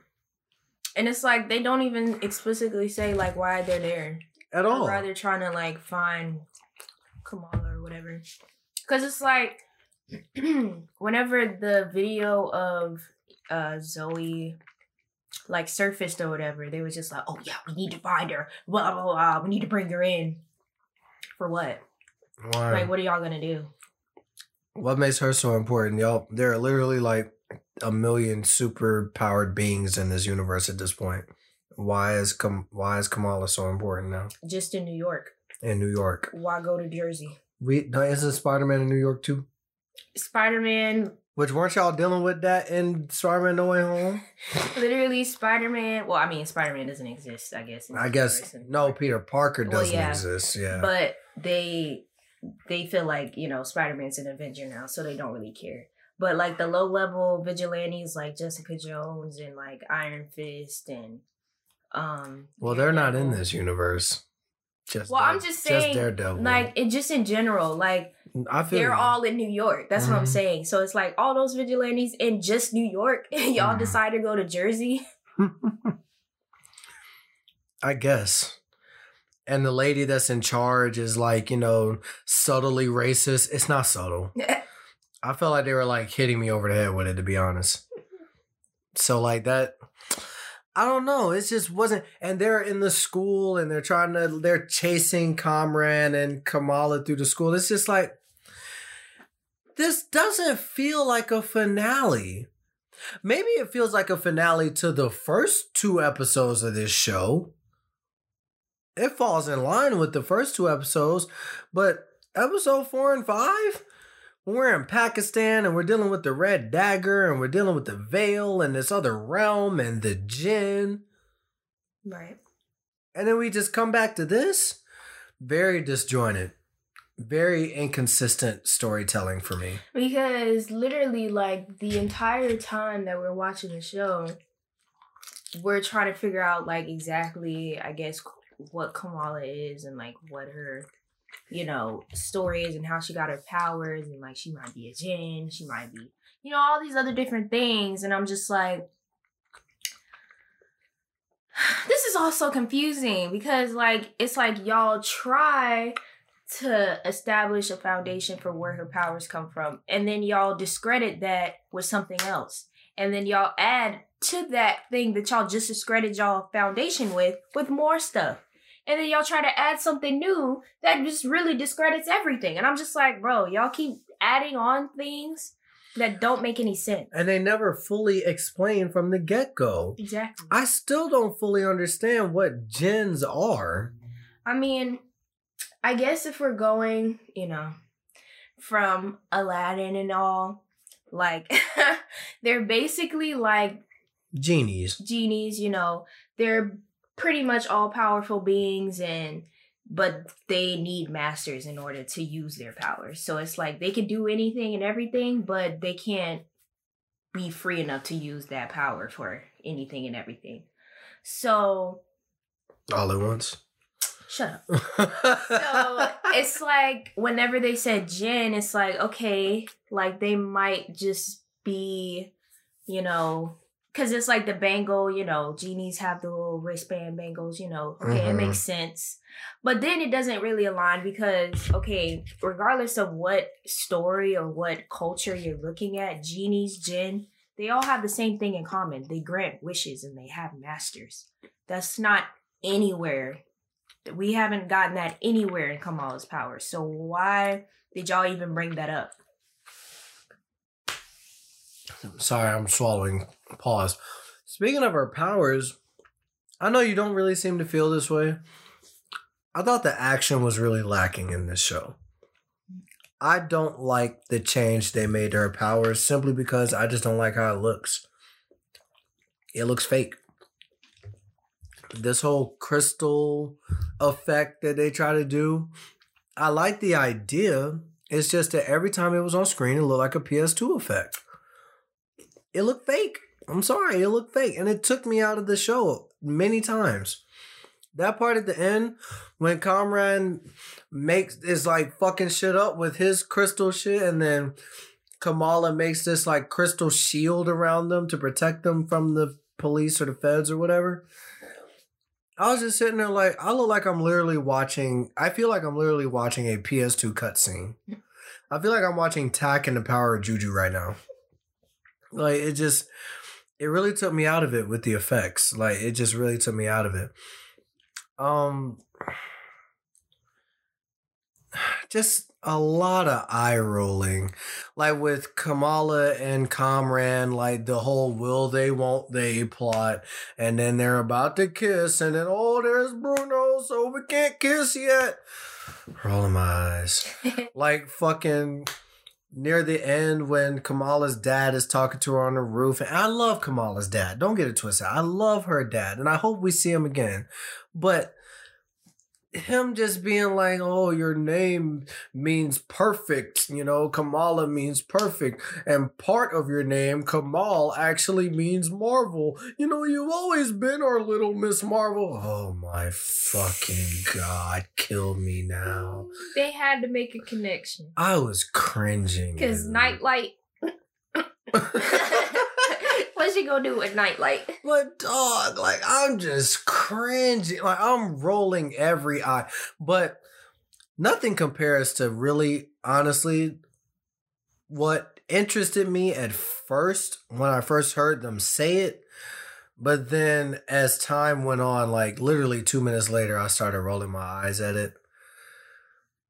And it's like they don't even explicitly say like why they're there. at Or all. why they're trying to like find Kamala or whatever. Cause it's like (clears throat) whenever the video of uh Zoe like surfaced or whatever, they was just like, Oh yeah, we need to find her. Blah blah blah. We need to bring her in. For what? Why? Like what are y'all gonna do? what makes her so important, y'all? There are literally like a million super powered beings in this universe at this point. Why is Kam- why is Kamala so important now Just in New York. in New York? Why go to Jersey? We no, isn't Spider Man in New York too? Spider Man Which weren't y'all dealing with that in Spider Man No Way Home? (laughs) literally Spider Man well, I mean Spider Man doesn't exist, I guess. I guess no. Peter Parker doesn't yeah. exist. Yeah, but they they feel like you know spider-man's an avenger now so they don't really care but like the low level vigilantes like jessica jones and like iron fist and um well, they're not in this universe. Just well i'm just saying Daredevil. like it just in general like I feel they're you. all in new york that's what i'm Mhm. saying so it's like all those vigilantes in just new york (laughs) y'all Mhm. decide to go to jersey (laughs) I guess. And the lady that's in charge is like, you know, subtly racist. It's not subtle. (laughs) I felt like they were like hitting me over the head with it, to be honest. So, like that, I don't know. It just wasn't. And they're in the school and they're trying to, they're chasing Kamran and Kamala through the school. It's just like, this doesn't feel like a finale. Maybe it feels like a finale to the first two episodes of this show. It falls in line with the first two episodes, but episode four and five, when we're in Pakistan and we're dealing with the Red Dagger and we're dealing with the Veil and this other realm and the Jinn, Right. and then we just come back to this, very disjointed, very inconsistent storytelling for me. Because literally, like the entire time that we're watching the show, we're trying to figure out like exactly, I guess, what Kamala is and like what her, you know, stories and how she got her powers and like she might be a Jinn, she might be, you know, all these other different things, and I'm just like. (sighs) This is all so confusing because, like, it's like y'all try to establish a foundation for where her powers come from. And then y'all discredit that with something else. And then y'all add to that thing that y'all just discredited y'all foundation with with more stuff. And then y'all try to add something new that just really discredits everything. And I'm just like, bro, y'all keep adding on things that don't make any sense. And they never fully explain from the get go. Exactly. I still don't fully understand what Jinns are. I mean, I guess if we're going, you know, from Aladdin and all, like (laughs) they're basically like Genies. genies, you know, they're pretty much all powerful beings and but they need masters in order to use their powers. So it's like they can do anything and everything, but they can't be free enough to use that power for anything and everything. So All at once. shut up. (laughs) so it's like whenever they said Jinn, it's like okay, like they might just be, you know, because it's like the bangle, you know, genies have the little wristband bangles, you know. Okay, it Mhm. makes sense, but then it doesn't really align because okay, regardless of what story or what culture you're looking at, genies, Jinn, they all have the same thing in common. They grant wishes and they have masters. That's not anywhere we haven't gotten that anywhere in Kamala's power. So why did y'all even bring that up? Sorry, I'm swallowing. Pause. Speaking of her powers, I know you don't really seem to feel this way. I thought the action was really lacking in this show. I don't like the change they made to her powers simply because I just don't like how it looks. It looks fake. This whole crystal effect that they try to do, I like the idea. It's just that every time it was on screen, it looked like a PS2 effect it looked fake. I'm sorry, it looked fake. And it took me out of the show many times. That part at the end, when Kamran makes is like fucking shit up with his crystal shit, and then Kamala makes this like crystal shield around them to protect them from the police or the feds or whatever. I was just sitting there like I look like I'm literally watching I feel like I'm literally watching a PS2 cutscene. I feel like I'm watching Tak and the Power of Juju right now like it just it really took me out of it with the effects. Like it just really took me out of it. Um (sighs) just a lot of eye rolling. Like with kamala and Kamran, like the whole will they won't they plot. And then they're about to kiss and then oh there's bruno so we can't kiss yet. (sighs) Rolling my eyes. (laughs) Like fucking near the end when Kamala's dad is talking to her on the roof. And I love Kamala's dad. Don't get it twisted. I love her dad. And I hope we see him again. But him just being like, oh, your name means perfect. You know, Kamala means perfect. And part of your name, Kamal, actually means Marvel. You know, you've always been our little Miss Marvel. Oh my fucking God. Kill me now. They had to make a connection I was cringing. because nightlight. (laughs) (laughs) What's she gonna do with nightlight? But dog, like I'm just cringing. Like I'm rolling every eye. But nothing compares to really, honestly, what interested me at first when I first heard them say it. But then as time went on, like literally two minutes later, I started rolling my eyes at it. (sighs)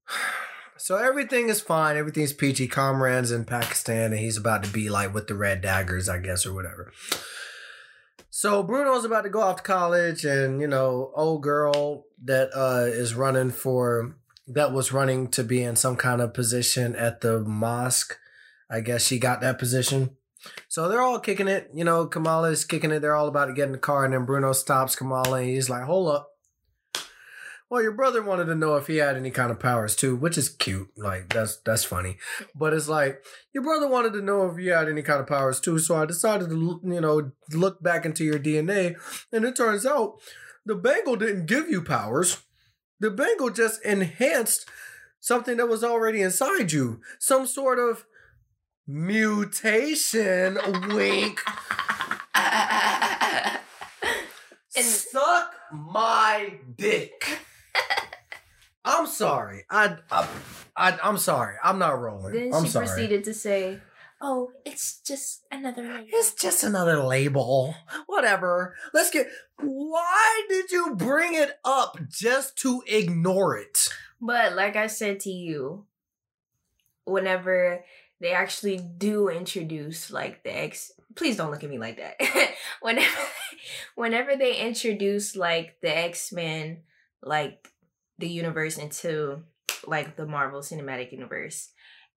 (sighs) (sighs) So everything is fine. Everything's peachy. Kamran's in Pakistan, and he's about to be like with the red daggers, I guess, or whatever. So Bruno's about to go off to college, and you know, old girl that uh, is running for that was running to be in some kind of position at the mosque. I guess she got that position. So they're all kicking it. You know, Kamala is kicking it. They're all about to get in the car, and then Bruno stops Kamala, and he's like, "Hold up." Well, your brother wanted to know if he had any kind of powers too, which is cute. Like that's that's funny, but it's like your brother wanted to know if you had any kind of powers too. So I decided to you know look back into your DNA, and it turns out the bangle didn't give you powers. The bangle just enhanced something that was already inside you, some sort of mutation. wink. (laughs) And- Suck my dick. I'm sorry. I, I, I I'm sorry. I'm not rolling. Then I'm she sorry. proceeded to say, "Oh, it's just another label." It's just another label. Whatever. Let's get. Why did you bring it up just to ignore it? But like I said to you, whenever they actually do introduce like the X, please don't look at me like that. (laughs) whenever, (laughs) whenever they introduce like the X Men, like the universe into like the Marvel Cinematic Universe,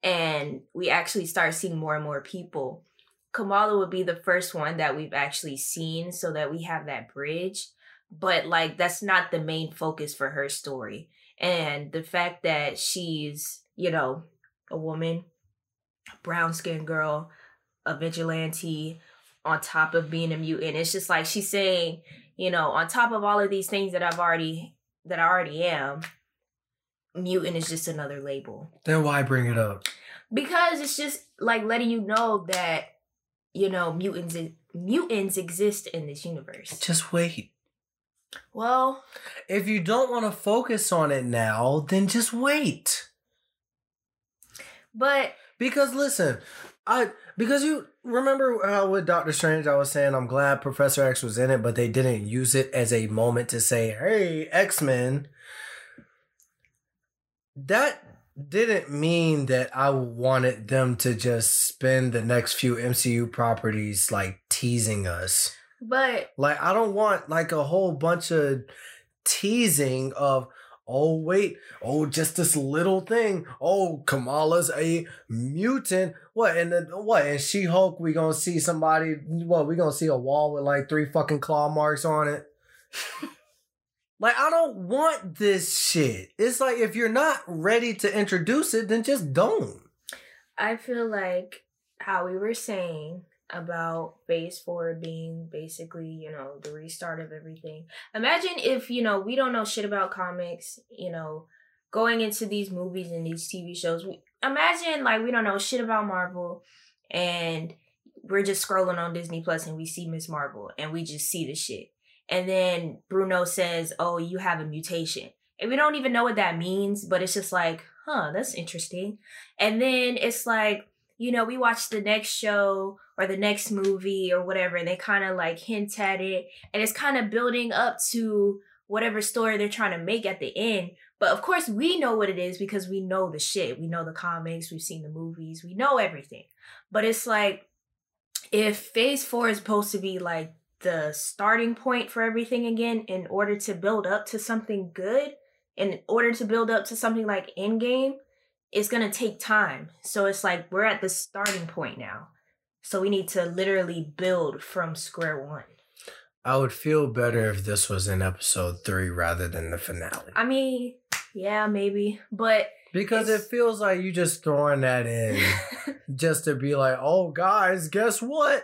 and we actually start seeing more and more people. Kamala would be the first one that we've actually seen, so that we have that bridge. But like that's not the main focus for her story and the fact that she's you know a woman brown skinned girl a vigilante on top of being a mutant it's just like she's saying you know on top of all of these things that i've already that i already am mutant is just another label Then why bring it up? because it's just like letting you know that you know mutants mutants exist in this universe Just wait. well If you don't want to focus on it now, then just wait. but Because listen, I because you remember how with Doctor Strange I was saying I'm glad Professor X was in it, but they didn't use it as a moment to say, "Hey, X Men." That didn't mean that I wanted them to just spend the next few MCU properties like teasing us. but Like I don't want like a whole bunch of teasing of oh wait, oh just this little thing. Oh, Kamala's a mutant. What and then what? And She Hulk, we gonna see somebody what we gonna see a wall with like three fucking claw marks on it. (laughs) like I don't want this shit. It's like if you're not ready to introduce it, then just don't. I feel like how we were saying about phase four being basically, you know, the restart of everything. Imagine if, you know, we don't know shit about comics, you know, going into these movies and these TV shows. We, imagine like we don't know shit about Marvel and we're just scrolling on Disney Plus and we see Miss Marvel and we just see the shit. And then Bruno says, Oh, you have a mutation. And we don't even know what that means, but it's just like, huh, that's interesting. And then it's like, you know, we watch the next show or the next movie or whatever, and they kind of like hint at it. And it's kind of building up to whatever story they're trying to make at the end. But of course, we know what it is because we know the shit. We know the comics, we've seen the movies, we know everything. But it's like, if phase four is supposed to be like the starting point for everything again in order to build up to something good, in order to build up to something like Endgame, it's gonna take time. So it's like we're at the starting point now. So we need to literally build from square one. I would feel better if this was in episode three rather than the finale. I mean, yeah, maybe, but Because it feels like you just throwing that in (laughs) just to be like, oh guys, guess what?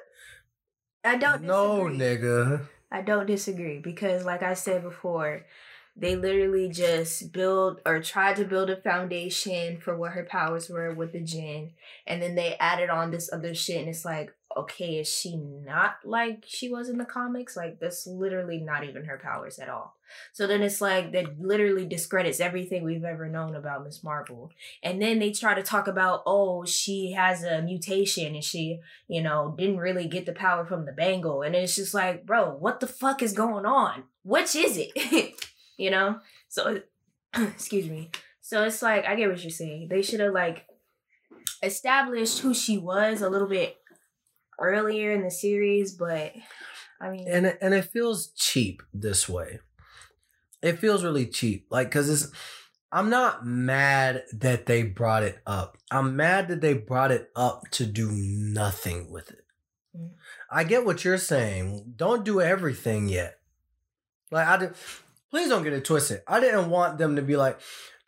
I don't no, disagree. nigga. I don't disagree because, like I said before, they literally just build or tried to build a foundation for what her powers were with the Jinn, and then they added on this other shit, and it's like, okay, is she not like she was in the comics? Like that's literally not even her powers at all. So then it's like that literally discredits everything we've ever known about Miss Marvel. And then they try to talk about, oh, she has a mutation and she, you know, didn't really get the power from the bangle. And it's just like, bro, what the fuck is going on? Which is it? (laughs) you know? So (clears throat) excuse me. So it's like I get what you're saying. They should have like established who she was a little bit earlier in the series, but I mean, and it, and it feels cheap this way. It feels really cheap, like because it's. I'm not mad that they brought it up. I'm mad that they brought it up to do nothing with it. Mm. I get what you're saying. Don't do everything yet. Like I did. Please don't get it twisted. I didn't want them to be like,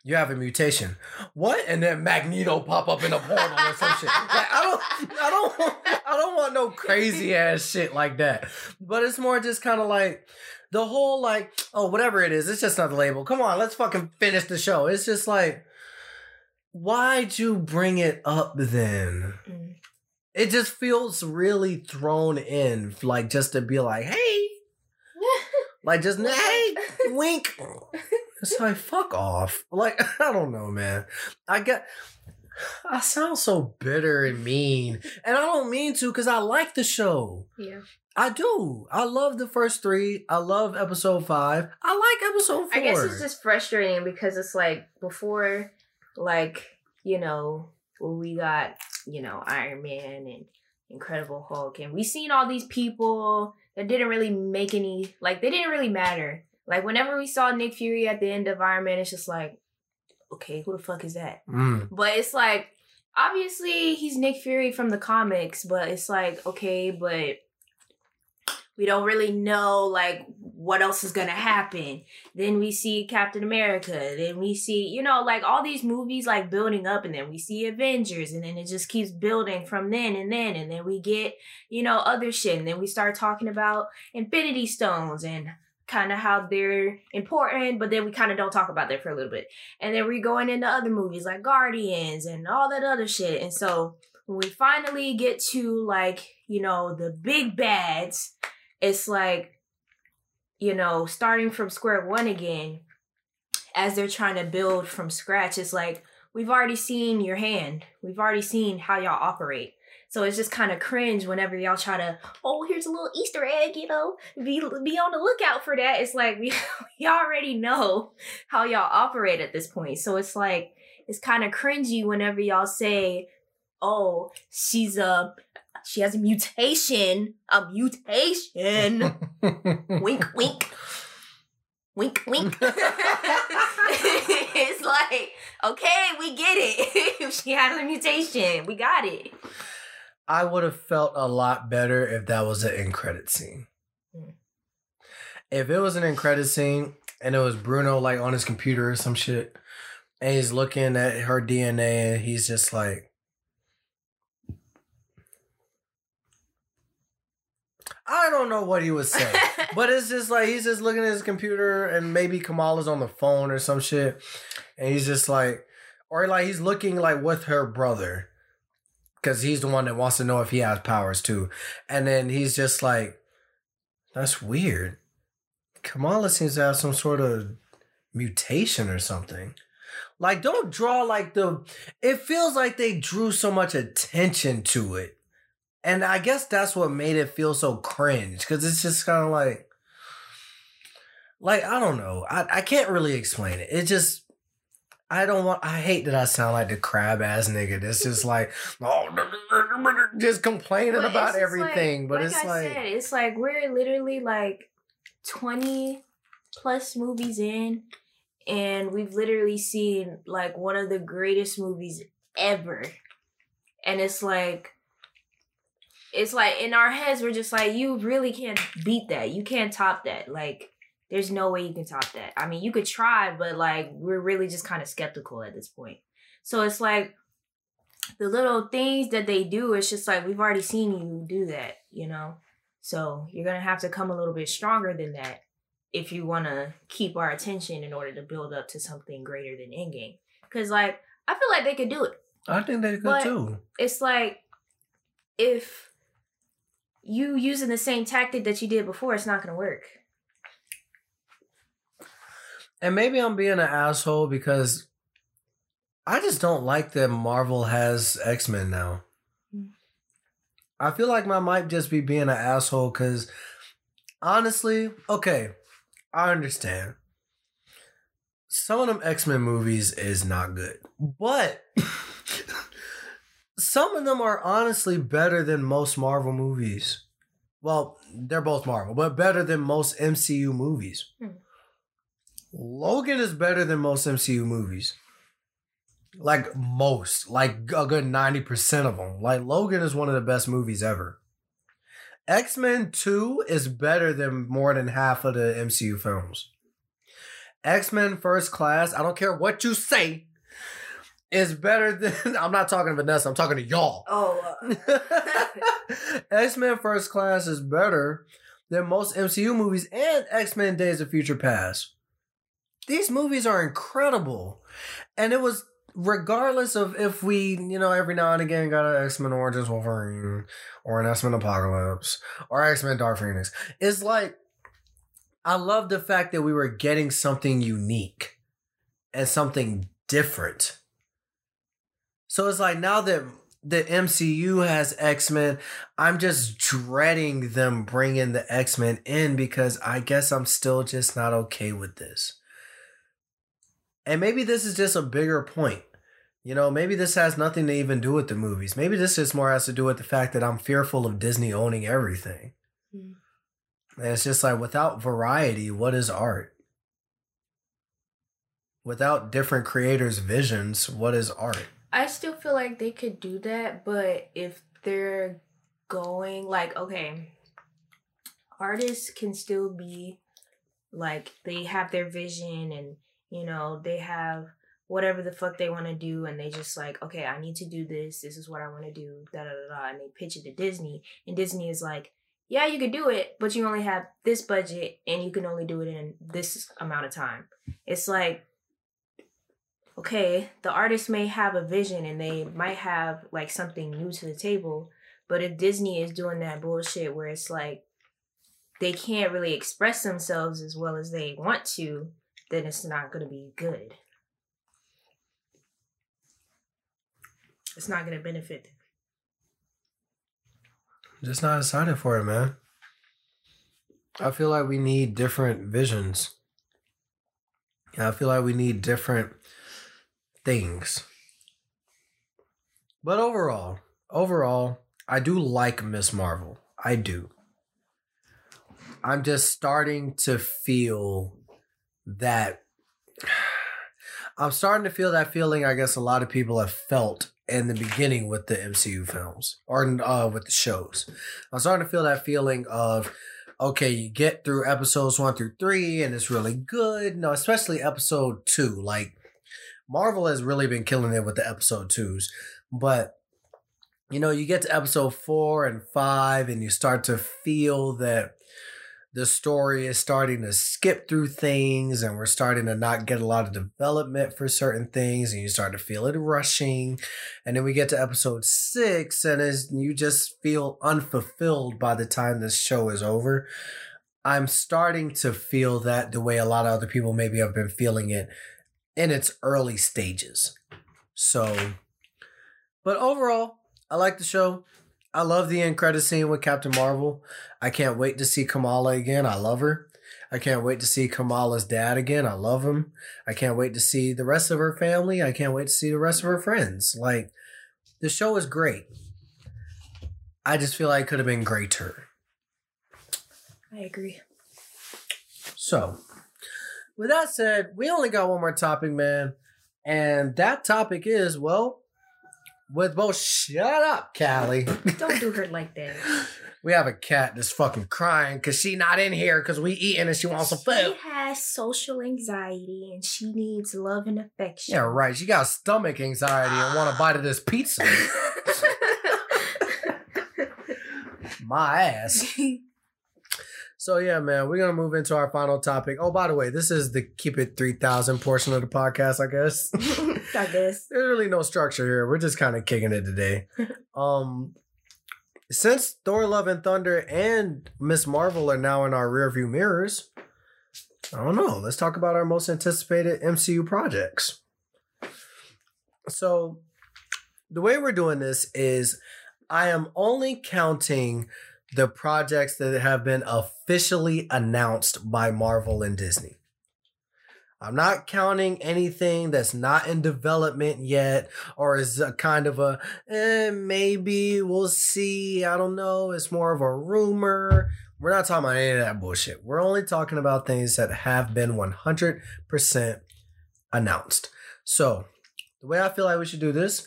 "You have a mutation." What? And then Magneto pop up in a portal or some shit. Like I don't, I don't, want, (laughs) I don't want no crazy ass shit like that. But it's more just kind of like the whole like, oh, whatever it is, it's just not the label. Come on, let's fucking finish the show. It's just like, why'd you bring it up then? mm. It just feels really thrown in, like just to be like, hey, (laughs) like just hey, wink. It's like fuck off. Like (laughs) I don't know, man. I get. I sound so bitter and mean, and I don't mean to because I like the show. yeah. I do. I love the first three. I love episode five. I like episode four. I guess it's just frustrating because it's like before, like you know, we got you know Iron Man and Incredible Hulk, and we seen all these people that didn't really make any like they didn't really matter. Like whenever we saw Nick Fury at the end of Iron Man, it's just like, okay, who the fuck is that? Mm. But it's like obviously he's Nick Fury from the comics, but it's like okay, but we don't really know like what else is gonna happen. Then we see Captain America. Then we see you know like all these movies like building up, and then we see Avengers, and then it just keeps building from then and then, and then we get you know other shit, and then we start talking about Infinity Stones and kind of how they're important, but then we kind of don't talk about that for a little bit. And then we're going into other movies like Guardians and all that other shit. And so when we finally get to like, you know, the big bads, it's like, you know, starting from square one again, as they're trying to build from scratch, it's like, we've already seen your hand. We've already seen how y'all operate. So it's just kind of cringe whenever y'all try to, oh, here's a little Easter egg, you know, be be on the lookout for that. It's like (laughs) we, we already know how y'all operate at this point. So it's like it's kind of cringy whenever y'all say, "Oh, she's a she has a mutation, a mutation." (laughs) wink, wink. Wink, wink. (laughs) it's like, okay, we get it. she has a mutation. We got it. I would have felt a lot better if that was an end credit scene. Hmm. If it was an end credit scene and it was Bruno like on his computer or some shit, and he's looking at her DNA and he's just like, I don't know what he was saying, (laughs) but it's just like he's just looking at his computer and maybe Kamala's on the phone or some shit, and he's just like, or like he's looking like with her brother because he's the one that wants to know if he has powers too. And then he's just like, that's weird. Kamala seems to have some sort of mutation or something. Like, don't draw like the. It feels like they drew so much attention to it. And I guess that's what made it feel so cringe because it's just kind of like. Like, I don't know. I, I can't really explain it. It just. I don't want. I hate that I sound like the crab ass nigga. That's just like, oh, (laughs) just complaining about everything. like, but like it's I like, said, it's like we're literally like twenty plus movies in, and we've literally seen like one of the greatest movies ever, and it's like. It's like in our heads, we're just like, you really can't beat that. You can't top that. Like, there's no way you can top that. I mean, you could try, but like, we're really just kind of skeptical at this point. So it's like, the little things that they do, it's just like we've already seen you do that, you know. So you're gonna have to come a little bit stronger than that if you want to keep our attention in order to build up to something greater than Endgame. Because like I feel like they could do it. I think they could But- too. It's like if you using the same tactic that you did before, it's not gonna work. And maybe I'm being an asshole because I just don't like that Marvel has X Men now. Mm. I feel like I might just be being an asshole because honestly, okay, I understand. some of them X Men movies is not good, but (laughs) some of them are honestly better than most Marvel movies. Well, they're both Marvel, but better than most MCU movies. Hmm. Logan is better than most MCU movies. Like most, like a good 90% of them. Like Logan is one of the best movies ever. X Men 2 is better than more than half of the MCU films. X Men First Class, I don't care what you say, is better than. (laughs) I'm not talking to Vanessa, I'm talking to y'all. Oh, uh, (laughs) X Men First Class is better than most MCU movies and X Men Days of Future Past. These movies are incredible. And it was regardless of if we, you know, every now and again got an X Men Origins Wolverine or an X Men Apocalypse or X Men Dark Phoenix. It's like, I love the fact that we were getting something unique and something different. So it's like now that the MCU has X Men, I'm just dreading them bringing the X Men in because I guess I'm still just not okay with this. And maybe this is just a bigger point. You know, maybe this has nothing to even do with the movies. Maybe this just more has to do with the fact that I'm fearful of Disney owning everything. Hmm. And it's just like without variety, what is art? Without different creators' visions, what is art? I still feel like they could do that, but if they're going like okay, artists can still be like they have their vision and you know they have whatever the fuck they want to do and they just like okay i need to do this this is what i want to do da da da and they pitch it to disney and disney is like yeah you could do it but you only have this budget and you can only do it in this amount of time. It's like okay the artist may have a vision and they might have like something new to the table but if disney is doing that bullshit where it's like they can't really express themselves as well as they want to then it's not going to be good it's not going to benefit them. Just not excited for it, man. I feel like we need different visions. I feel like we need different things. But overall, overall, I do like Miss Marvel. I do. I'm just starting to feel that (sighs) I'm starting to feel that feeling I guess a lot of people have felt in the beginning with the MCU films or uh, with the shows. I'm starting to feel that feeling of okay, you get through episodes one through three and it's really good. No, especially episode two. Like Marvel has really been killing it with the episode twos, but you know, you get to episode four and five and you start to feel that the story is starting to skip through things and we're starting to not get a lot of development for certain things and you start to feel it rushing. And then we get to episode six and as you just feel unfulfilled by the time this show is over. I'm starting to feel that the way a lot of other people maybe have been feeling it in its early stages. So but overall i like the show I love the end credit scene with Captain Marvel. I can't wait to see Kamala again. I love her. I can't wait to see Kamala's dad again. I love him. I can't wait to see the rest of her family. I can't wait to see the rest of her friends. Like, the show is great. I just feel like it could have been greater. I agree. So, with that said, we only got one more topic, man. And that topic is, well, with both shut up, Callie. Don't do her like that. We have a cat that's fucking crying because she not in here because we eating and she wants some food. She has social anxiety and she needs love and affection. Yeah, right. She got stomach anxiety and want to bite of this pizza. (laughs) My ass. (laughs) So yeah, man, we're gonna move into our final topic. Oh, by the way, this is the keep it three thousand portion of the podcast, I guess. (laughs) I guess. (laughs) There's really no structure here. We're just kind of kicking it today. (laughs) um, since Thor: Love and Thunder and Miss Marvel are now in our rearview mirrors, I don't know. Let's talk about our most anticipated MCU projects. So, the way we're doing this is, I am only counting the projects that have been officially announced by Marvel and Disney. I'm not counting anything that's not in development yet or is a kind of a eh, maybe we'll see. I don't know. It's more of a rumor. We're not talking about any of that bullshit. We're only talking about things that have been 100% announced. So, the way I feel like we should do this,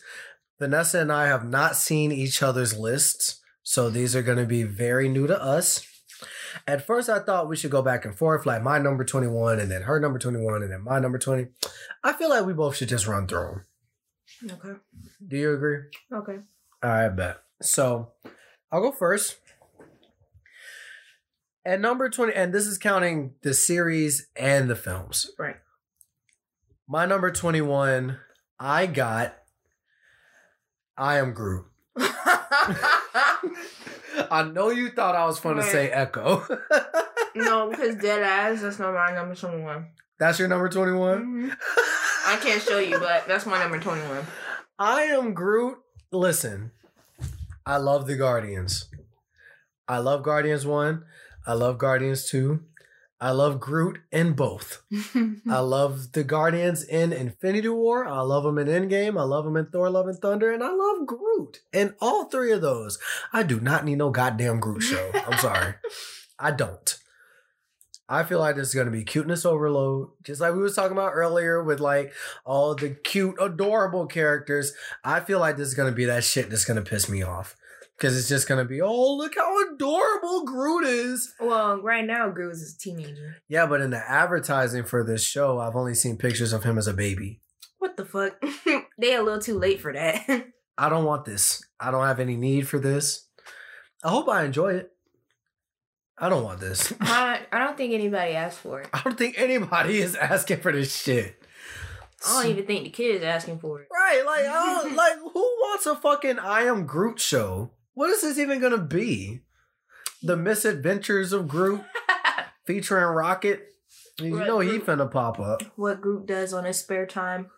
Vanessa and I have not seen each other's lists. So, these are going to be very new to us. At first, I thought we should go back and forth, like my number 21 and then her number 21 and then my number 20. I feel like we both should just run through them. Okay. Do you agree? Okay. All right, bet. So I'll go first. At number 20, and this is counting the series and the films. Right. My number 21, I got I Am Groot. (laughs) I know you thought I was going to say Echo. (laughs) no, because dead ass, that's not my number 21. That's your number 21? Mhm. (laughs) I can't show you, but that's my number 21. I am Groot. Listen, I love the Guardians. I love Guardians 1. I love Guardians 2. I love Groot in both. (laughs) I love the Guardians in Infinity War. I love them in Endgame. I love them in Thor Love and Thunder. And I love Groot in all three of those. I do not need no goddamn Groot show. I'm sorry. (laughs) I don't. I feel like this is gonna be cuteness overload, just like we was talking about earlier with like all the cute, adorable characters. I feel like this is gonna be that shit that's gonna piss me off because it's just gonna be, oh look how adorable Groot is. well, right now, Groot is a teenager. Yeah, but in the advertising for this show, I've only seen pictures of him as a baby. What the fuck? (laughs) they a little too late for that. (laughs) I don't want this. I don't have any need for this. I hope I enjoy it. I don't want this. (laughs) I, I don't think anybody asked for it. I don't think anybody is asking for this shit. I don't even think the kid is asking for it. Right, like I don't, like who wants a fucking I am Groot show? What is this even gonna be? The misadventures of Groot (laughs) featuring Rocket. You Right, know he finna pop up. what Groot does on his spare time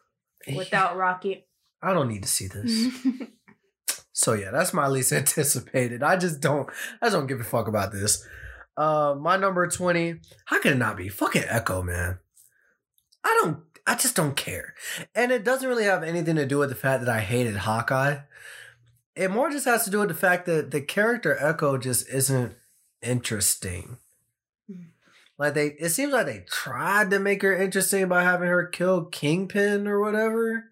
without Rocket. I don't need to see this. (laughs) So yeah, that's my least (laughs) anticipated. I just don't I just don't give a fuck about this. Uh my number 20, how can it not be? Fucking Echo, man. I don't I just don't care. And it doesn't really have anything to do with the fact that I hated Hawkeye. It more just has to do with the fact that the character Echo just isn't interesting. Hmm. Like they it seems like they tried to make her interesting by having her kill Kingpin or whatever.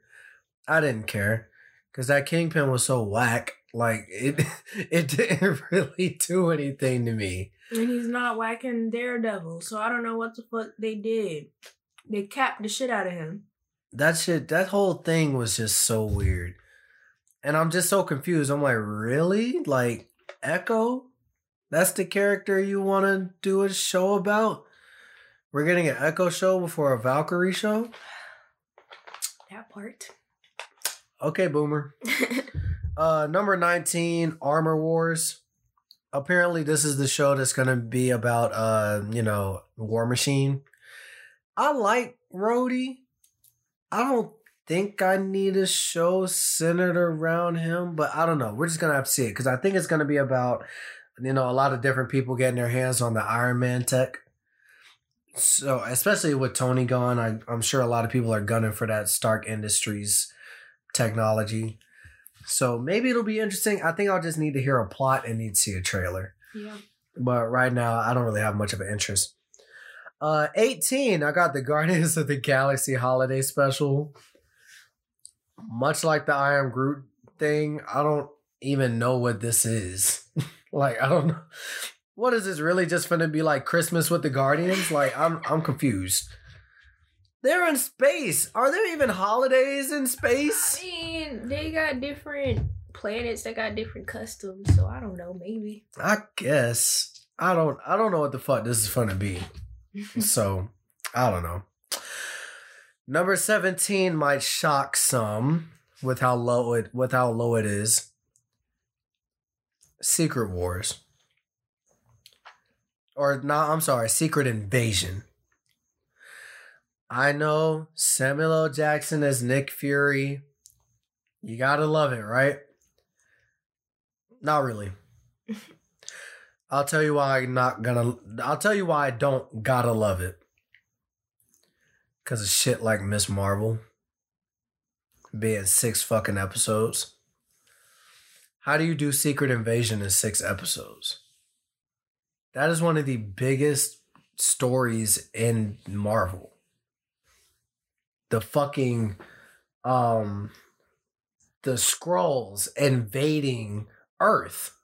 I didn't care because that Kingpin was so whack. Like it, (laughs) it didn't (laughs) really do anything to me. and he's not whacking Daredevil, so I don't know what the fuck they did. They capped the shit out of him. That shit, that whole thing was just so weird, and I'm just so confused. I'm like, really? Like Echo? That's the character you want to do a show about? We're getting an Echo show before a Valkyrie show. (sighs) That part. Okay, Boomer. (laughs) Uh, number 19, Armor Wars. Apparently, this is the show that's going to be about, uh, you know, War Machine. I like Rhodey. I don't think I need a show centered around him, but I don't know. We're just going to have to see it because I think it's going to be about, you know, a lot of different people getting their hands on the Iron Man tech. So, especially with Tony gone, I, I'm sure a lot of people are gunning for that Stark Industries technology. So maybe it'll be interesting. I think I'll just need to hear a plot and need to see a trailer. Yeah. But right now, I don't really have much of an interest. Uh, 18, I got the (laughs) Guardians of the Galaxy holiday special. Much like the I Am Groot thing, I don't even know what this is. (laughs) like, I don't know. What is this really just gonna be like Christmas with the Guardians? Like, I'm I'm confused. They're in space. Are there even holidays in space? I mean, they got different planets that got different customs, so I don't know, maybe. I guess. I don't I don't know what the fuck this is gonna be. (laughs) So I don't know. Number 17 might shock some with how low it with how low it is. Secret Wars. Or no, I'm sorry, Secret Invasion. I know Samuel L. Jackson as Nick Fury. You gotta love it, right? Not really. (laughs) I'll tell you why I'm not gonna. I'll tell you why I don't gotta love it. Because of shit like Miss Marvel being six fucking episodes. How do you do Secret Invasion in six episodes? That is one of the biggest stories in Marvel. The fucking um the Skrulls invading Earth.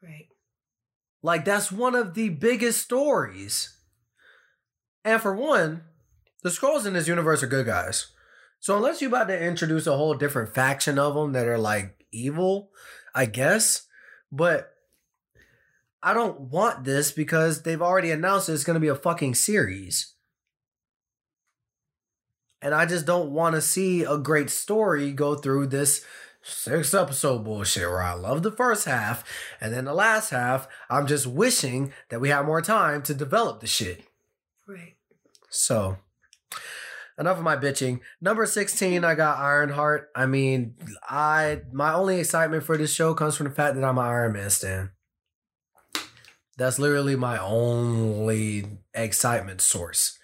Right. Like that's one of the biggest stories. And for one, the Skrulls in this universe are good guys. So unless you're about to introduce a whole different faction of them that are like evil, I guess. But I don't want this because they've already announced it's going to be a fucking series. And I just don't want to see a great story go through this six episode bullshit where I love the first half and then the last half, I'm just wishing that we had more time to develop the shit. Right. So, enough of my bitching. Number 16, I got Ironheart. I mean, I my only excitement for this show comes from the fact that I'm an Iron Man stan. That's literally my only excitement source.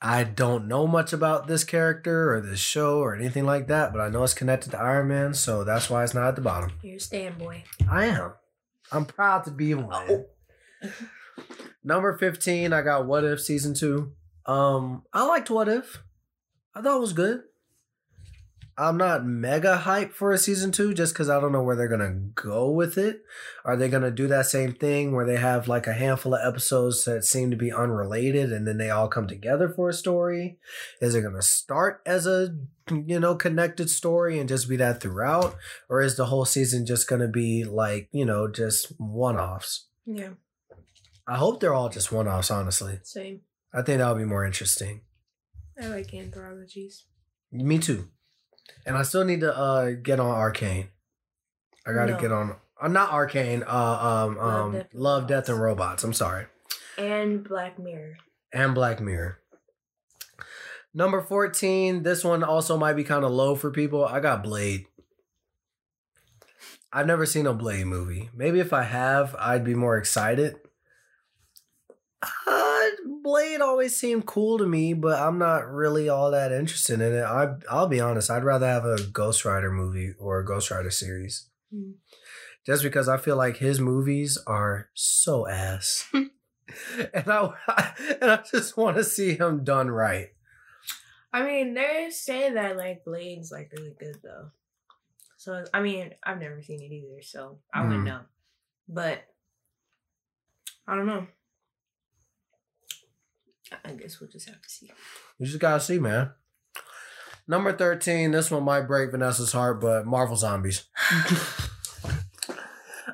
I don't know much about this character or this show or anything like that, but I know it's connected to Iron Man, so that's why it's not at the bottom. You're a stand boy. I am. I'm proud to be one. Oh. Number 15, I got What If season 2. Um, I liked What If. I thought it was good. I'm not mega hyped for a season 2 just cuz I don't know where they're going to go with it. Are they going to do that same thing where they have like a handful of episodes that seem to be unrelated and then they all come together for a story? Is it going to start as a you know connected story and just be that throughout or is the whole season just going to be like, you know, just one-offs? Yeah. I hope they're all just one offs, honestly. Same. I think that would be more interesting. I like anthologies. Me too. And I still need to uh get on Arcane. I gotta No. get on uh, not Arcane, uh um Love, um Death, and Love, Death Robots. and Robots. I'm sorry. And Black Mirror. And Black Mirror. Number 14, this one also might be kind of low for people. I got Blade. I've never seen a Blade movie. Maybe if I have, I'd be more excited. Uh, Blade always seemed cool to me, but I'm not really all that interested in it. I I'll be honest, I'd rather have a Ghost Rider movie or a Ghost Rider series. Hmm. Just because I feel like his movies are so ass. (laughs) (laughs) and I (laughs) and I just want to see him done right. I mean, they're saying that like Blade's like really good though. So I mean, I've never seen it either, so I wouldn't Mhm. know. But I don't know. I guess we'll just have to see. We just gotta see, man. Number 13, this one might break Vanessa's heart, but Marvel Zombies. (laughs)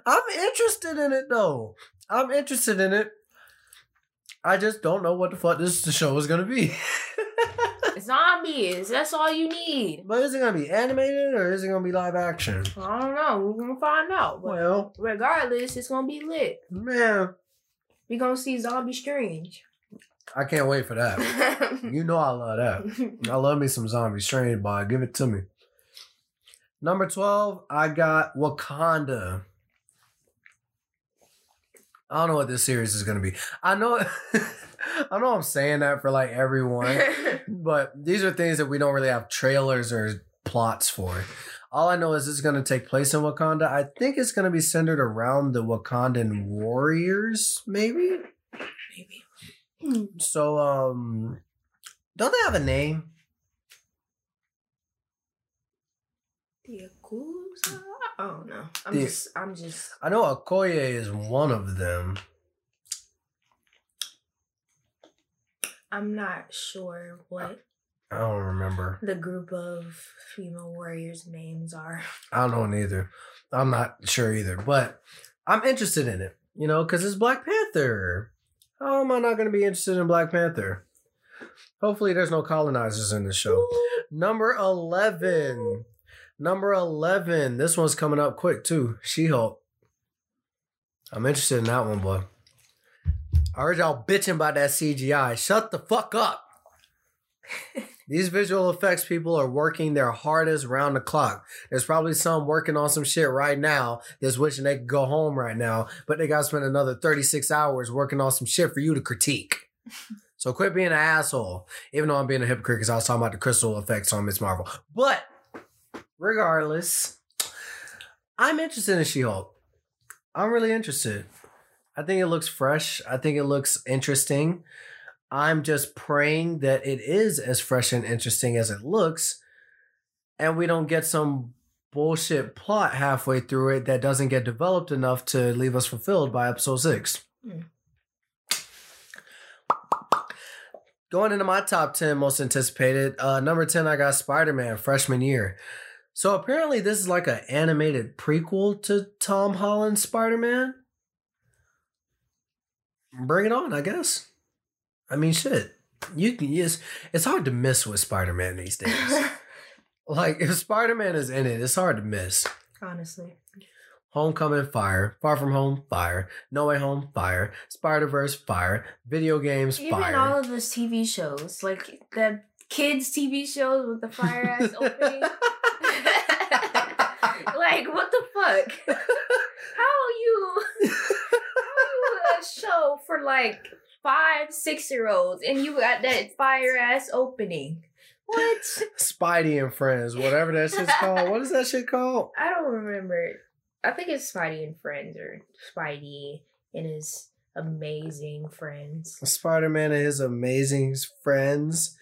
I'm interested in it though. I'm interested in it. I just don't know what the fuck this show is gonna be. (laughs) Zombies. That's all you need. but is it gonna be animated or is it gonna be live action? I don't know. We're gonna find out. But Well, regardless, it's gonna be lit. man, we're gonna see Zombie Strange. I can't wait for that. You know I love that. (laughs) I love me some zombie strange boy. Give it to me. Number 12, I got Wakanda. I don't know what this series is gonna be. I know (laughs) I know I'm saying that for like everyone, (laughs) but these are things that we don't really have trailers or plots for. All I know is it's gonna take place in Wakanda. I think it's gonna be centered around the Wakandan warriors, maybe. Maybe. So um don't they have a name? The Yakuza? I don't know. I'm The- just I'm just I know Okoye is one of them. I'm not sure what I don't remember. the group of female warriors names are. I don't know neither. I'm not sure either, but I'm interested in it, you know, because it's Black Panther. How am I not going to be interested in Black Panther? Hopefully, there's no colonizers in this show. Number 11. Number 11. This one's coming up quick, too. She Hulk. I'm interested in that one, boy. I heard y'all bitching about that CGI. Shut the fuck up. (laughs) These visual effects people are working their hardest round the clock. There's probably some working on some shit right now that's wishing they could go home right now, but they got to spend another 36 hours working on some shit for you to critique. (laughs) So quit being an asshole. Even though I'm being a hypocrite because I was talking about the crystal effects on Miss Marvel. But regardless, I'm interested in She Hulk. I'm really interested. I think it looks fresh. I think it looks interesting. I'm just praying that it is as fresh and interesting as it looks, and we don't get some bullshit plot halfway through it that doesn't get developed enough to leave us fulfilled by episode six. Mm. Going into my top 10 most anticipated, uh, number 10, I got Spider Man freshman year. So apparently, this is like an animated prequel to Tom Holland's Spider Man. Bring it on, I guess. I mean, shit. You can use it's hard to miss with Spider Man these days. (laughs) like, if Spider Man is in it, it's hard to miss. Honestly. Homecoming, fire. Far from home, fire. No Way Home, fire. Spider Verse, fire. Video games, Even fire. all of those TV shows, like the kids' TV shows with the fire ass opening. (laughs) like, what the fuck? (laughs) How you how you a show for like five, six year olds and you got that fire ass opening? What? (laughs) Spidey and Friends, whatever that shit's called. What is that shit called? I don't remember. I think it's Spidey and Friends or Spidey and his amazing friends. Spider Man and his amazing friends.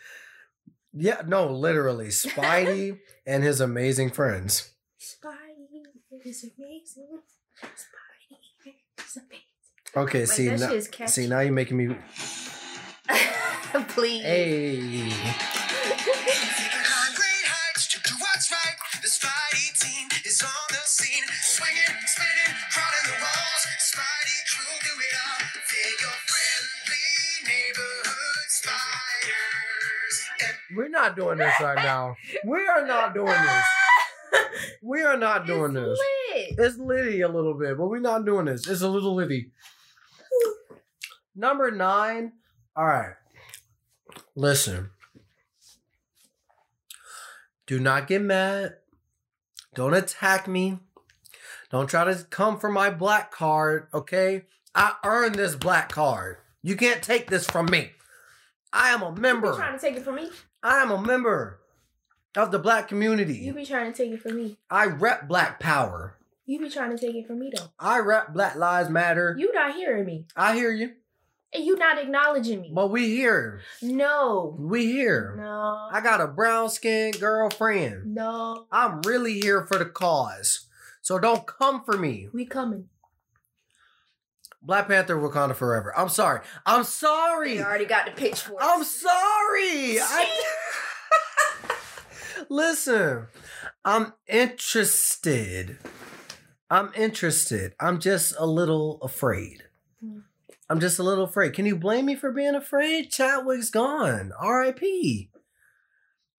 Yeah, no, literally. Spidey (laughs) and his amazing friends. Spidey is amazing. Spidey is amazing. Okay, Like, see now, shit is catchy. see now you're making me (laughs) Please. hey. Climb great heights to do what's right. The Spidey team is on the scene, swinging, spinning, crawling the walls. Spidey crew do it all. They're your friendly neighborhood spiders. And We're not doing this right now. We are not doing this. (laughs) We are not doing it's this. lit. It's litty a little bit, but we're not doing this. It's a little litty. Number nine. All right. Listen. Do not get mad. Don't attack me. Don't try to come for my black card, okay? I earned this black card. You can't take this from me. I am a member. You trying to take it from me? I am a member of the black community. You be trying to take it from me. I rep black power. You be trying to take it from me though. I rep Black Lives Matter. You not hearing me. I hear you. And you not acknowledging me. But we here. No. We here. No. I got a brown skinned girlfriend. No. I'm really here for the cause. So don't come for me. We coming. Black Panther Wakanda Forever. I'm sorry. I'm sorry. We already got the pitchfork. I'm sorry. I... (laughs) Listen, I'm interested. I'm interested. I'm just a little afraid. Hmm. I'm just a little afraid. Can you blame me for being afraid? Chadwick's gone. R.I.P.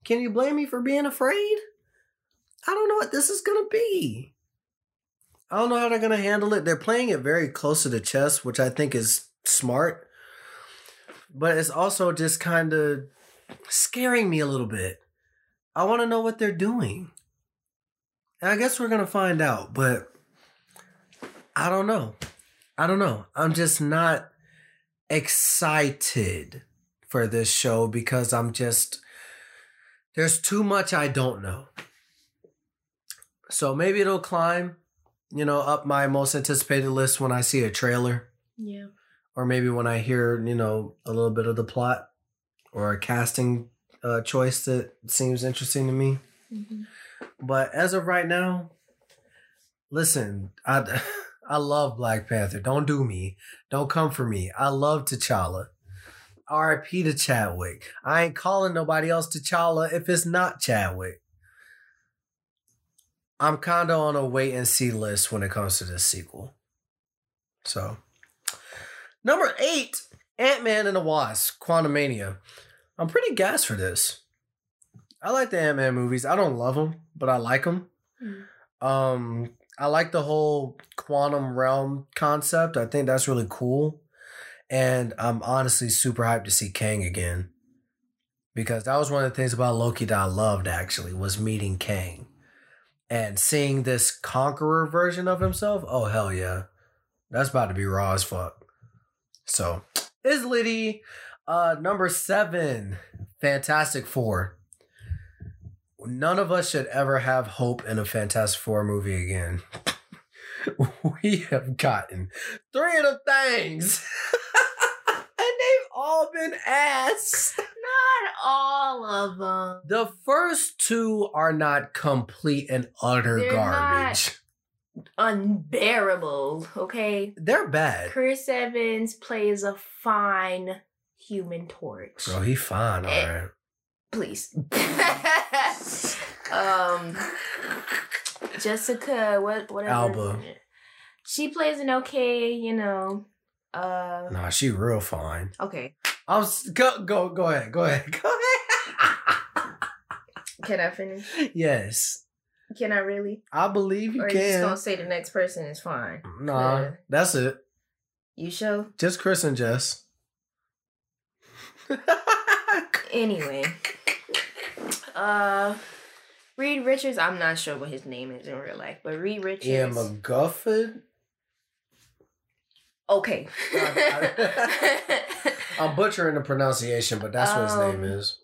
Can you blame me for being afraid? I don't know what this is gonna be. I don't know how they're gonna handle it. They're playing it very close to the chest, which I think is smart. But it's also just kind of scaring me a little bit. I want to know what they're doing. And I guess we're gonna find out, but I don't know. I don't know. I'm just not excited for this show because I'm just there's too much I don't know. So maybe it'll climb, you know, up my most anticipated list when I see a trailer Yeah. or maybe when I hear, you know, a little bit of the plot or a casting uh, choice that seems interesting to me. Mhm. But as of right now, listen, I (laughs) I love Black Panther. Don't do me. Don't come for me. I love T'Challa. R.I.P. to Chadwick. I ain't calling nobody else T'Challa if it's not Chadwick. I'm kind of on a wait and see list when it comes to this sequel. So, number eight, Ant Man and the Wasp, Quantumania. I'm pretty gassed for this. I like the Ant Man movies. I don't love them, but I like them. Mm. Um, I like the whole quantum realm concept. I think that's really cool. And I'm honestly super hyped to see Kang again. Because that was one of the things about Loki that I loved actually was meeting Kang. And seeing this conqueror version of himself. Oh hell yeah. That's about to be raw as fuck. So is Liddy. Uh, number seven, Fantastic Four. None of us should ever have hope in a Fantastic Four movie again. (laughs) we have gotten three of the things, (laughs) and they've all been ass. Not all of them. The first two are not complete and utter They're garbage. Unbearable. Okay. They're bad. Chris Evans plays a fine human torch. Bro, he fine, all Eh. Please. (laughs) (laughs) um, Jessica, what whatever. Alba. She plays an okay, you know. Uh, Nah, she real fine. okay. I was go go go ahead, go ahead, (laughs) go ahead. Can I finish? yes, Can I really? I believe you or you just gonna say the next person is fine? nah, Yeah. that's it. You show. Just Chris and Jess. (laughs) Anyway, uh, Reed Richards. I'm not sure what his name is in real life, but Reed Richards. Ian McGuffin. okay. (laughs) I'm butchering the pronunciation, but that's what his name Um, is.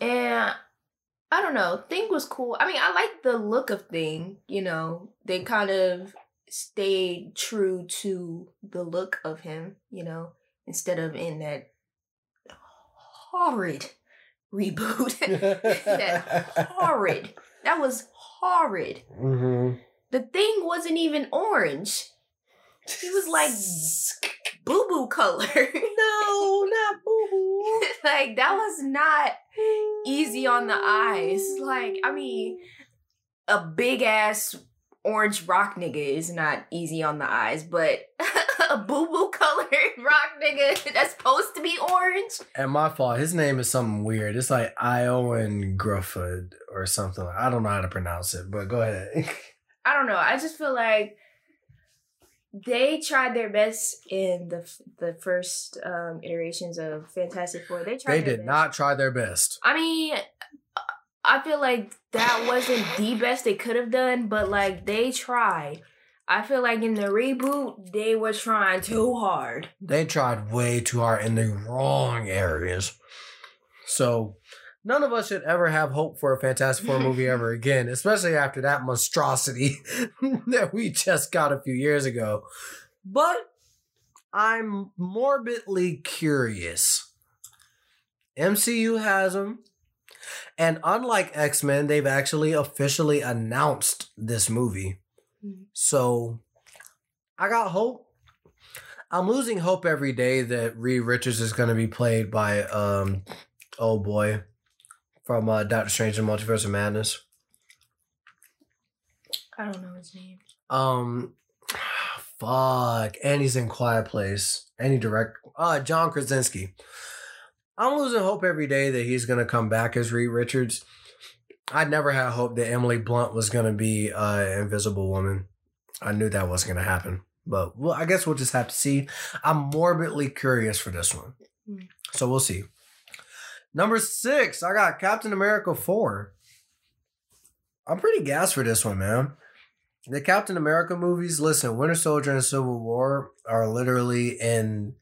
and I don't know. Thing was cool. I mean, I like the look of Thing. You know, they kind of stayed true to the look of him. You know, instead of in that horrid reboot. (laughs) that horrid. (laughs) That was horrid. hmm The thing wasn't even orange. He was like (laughs) boo boo color. no, not boo boo. like that was not easy on the eyes. Like, I mean, a big ass orange rock nigga is not easy on the eyes, but a boo boo colored (laughs) rock nigga that's supposed to be orange. And my fault. His name is something weird. It's like Iowan Grufford or something. I don't know how to pronounce it, but go ahead. (laughs) I don't know. I just feel like they tried their best in the the first um, iterations of Fantastic Four. They tried. they did best. not try their best. I mean, I feel like that wasn't the best they could have done, but like they tried. I feel like in the reboot, they were trying too hard. They tried way too hard in the wrong areas. So none of us should ever have hope for a Fantastic Four movie ever (laughs) again, especially after that monstrosity (laughs) that we just got a few years ago. But I'm morbidly curious. MCU has them. And unlike X Men, they've actually officially announced this movie. Mhm. So I got hope. I'm losing hope every day that Reed Richards is going to be played by um oh boy from uh, Doctor Strange and Multiverse of Madness. I don't know his name. Um (sighs) fuck, and he's in Quiet Place. He direct uh John Krasinski. I'm losing hope every day that he's gonna come back as Reed Richards. I never had hope that Emily Blunt was gonna be uh Invisible Woman. I knew that wasn't gonna happen. But well, I guess we'll just have to see. I'm morbidly curious for this one. Mm. So we'll see. Number six, I got Captain America 4. I'm pretty gassed for this one, man. The Captain America movies, listen, Winter Soldier and Civil War are literally in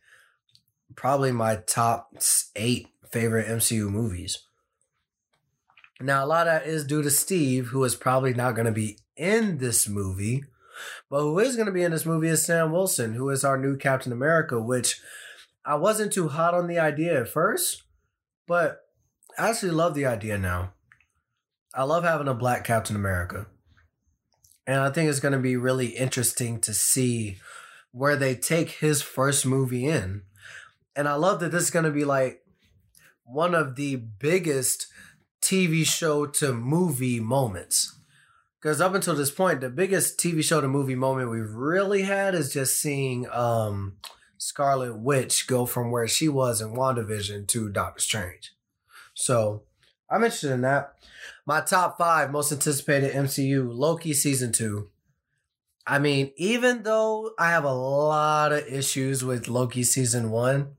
probably my top eight favorite MCU movies. Now, a lot of that is due to Steve, who is probably not going to be in this movie. But who is going to be in this movie is Sam Wilson, who is our new Captain America, which I wasn't too hot on the idea at first, but I actually love the idea now. I love having a black Captain America. And I think it's going to be really interesting to see where they take his first movie in. And I love that this is going to be like one of the biggest TV show to movie moments. Because up until this point, the biggest TV show to movie moment we've really had is just seeing um, Scarlet Witch go from where she was in WandaVision to Doctor Strange. So I'm interested in that. My top five most anticipated MCU Loki season two. I mean, even though I have a lot of issues with Loki season one,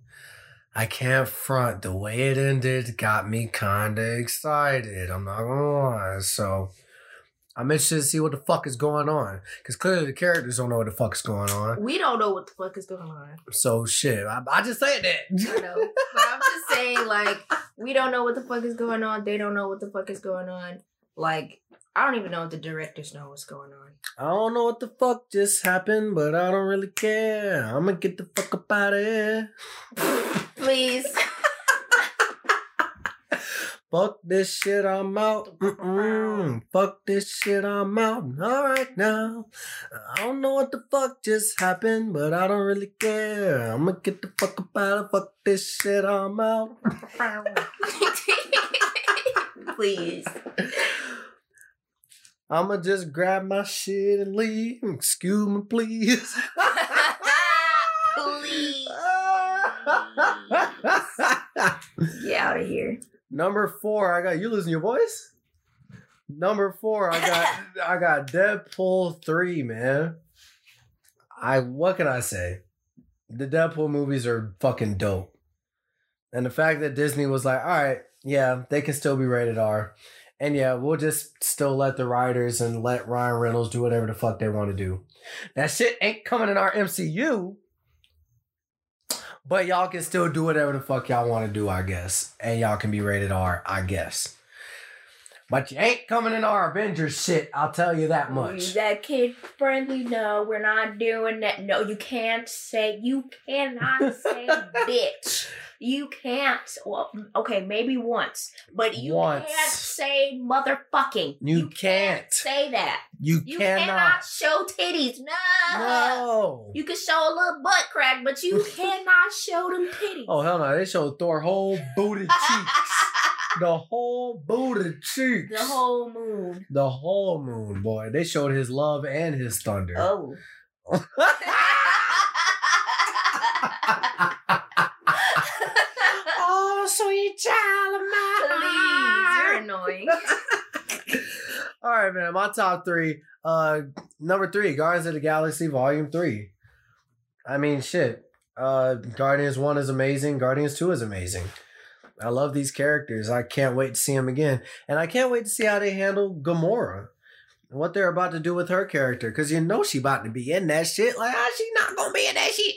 I can't front the way it ended got me kind of excited. I'm not gonna lie. So I'm interested to see what the fuck is going on because clearly the characters don't know what the fuck's going on. We don't know what the fuck is going on. So shit, I, I just said I that. know. But I'm just saying, like, we don't know what the fuck is going on. They don't know what the fuck is going on. Like, I don't even know if the directors know what's going on. I don't know what the fuck just happened, but I don't really care. I'm gonna get the fuck up out of here. (laughs) Please. (laughs) Fuck this shit, I'm out. Mm-mm. Fuck this shit, I'm out. All right now. I don't know what the fuck just happened, but I don't really care. I'm gonna get the fuck up out of fuck this shit, I'm out. (laughs) Please. I'ma just grab my shit and leave. Excuse me, please. (laughs) Please. Ah. Get out of here. Number four, I got you losing your voice. Number four, I got (laughs) I got Deadpool three, man. I what can I say? The Deadpool movies are fucking dope, and the fact that Disney was like, all right, yeah, they can still be rated R, and yeah, we'll just still let the writers and let Ryan Reynolds do whatever the fuck they want to do. That shit ain't coming in our MCU. But y'all can still do whatever the fuck y'all want to do, I guess. And y'all can be rated R, I guess. But you ain't coming in our Avengers shit, I'll tell you that much. That kid friendly. No, we're not doing that. No, you can't say. You cannot say (laughs) bitch. You can't. Well, okay, maybe once, but you Once. can't say motherfucking. You can't. say that. You, You cannot. cannot show titties. No. No. You can show a little butt crack, but you (laughs) cannot show them titties. Oh hell no! They show Thor whole booty (laughs) cheeks, the whole booty cheeks, the whole moon. the whole moon, boy. They showed his love and his thunder. Oh. (laughs) oh, sweet child of Please, you're annoying. (laughs) All right, man. My top three. Uh, number three, Guardians of the Galaxy Volume Three. I mean, shit. Uh, Guardians One is amazing. Guardians Two is amazing. I love these characters. I can't wait to see them again, and I can't wait to see how they handle Gamora. What they're about to do with her character, because you know she about to be in that shit. Like, how she not gonna be in that shit?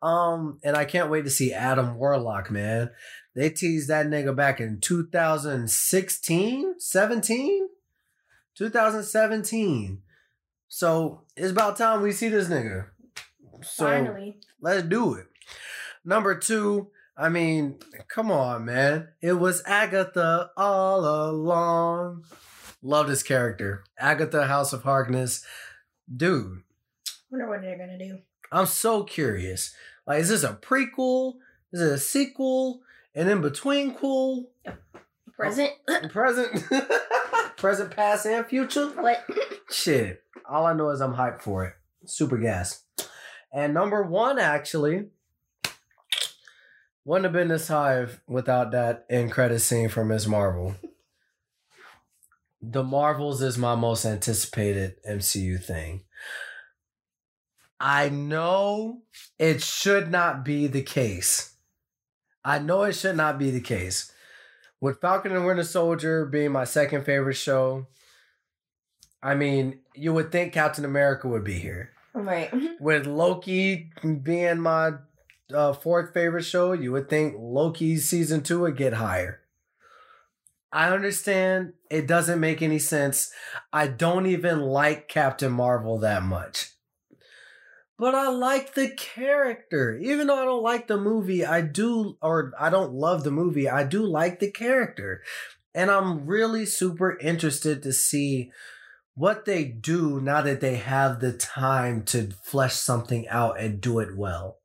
Um, and I can't wait to see Adam Warlock, man. They teased that nigga back in 2016, 17, 2017. So it's about time we see this nigga. So Finally. let's do it. Number two, I mean, come on, man. It was Agatha all along. Love this character. Agatha, House of Harkness. Dude, Wonder what they're gonna do. I'm so curious. Like, is this a prequel? Is it a sequel? And in between cool? Present. Present? (laughs) Present, past, and future? what? (clears throat) Shit. All I know is I'm hyped for it. Super gas. And number one, actually, wouldn't have been this high without that end credit scene from Ms. Marvel. The Marvels is my most anticipated MCU thing. I know it should not be the case. I know it should not be the case. With Falcon and Winter Soldier being my second favorite show, I mean, you would think Captain America would be here. Right. (laughs) With Loki being my uh, fourth favorite show, you would think Loki season two would get higher. I understand it doesn't make any sense. I don't even like Captain Marvel that much. But I like the character. Even though I don't like the movie, I do, or I don't love the movie, I do like the character. And I'm really super interested to see what they do now that they have the time to flesh something out and do it well.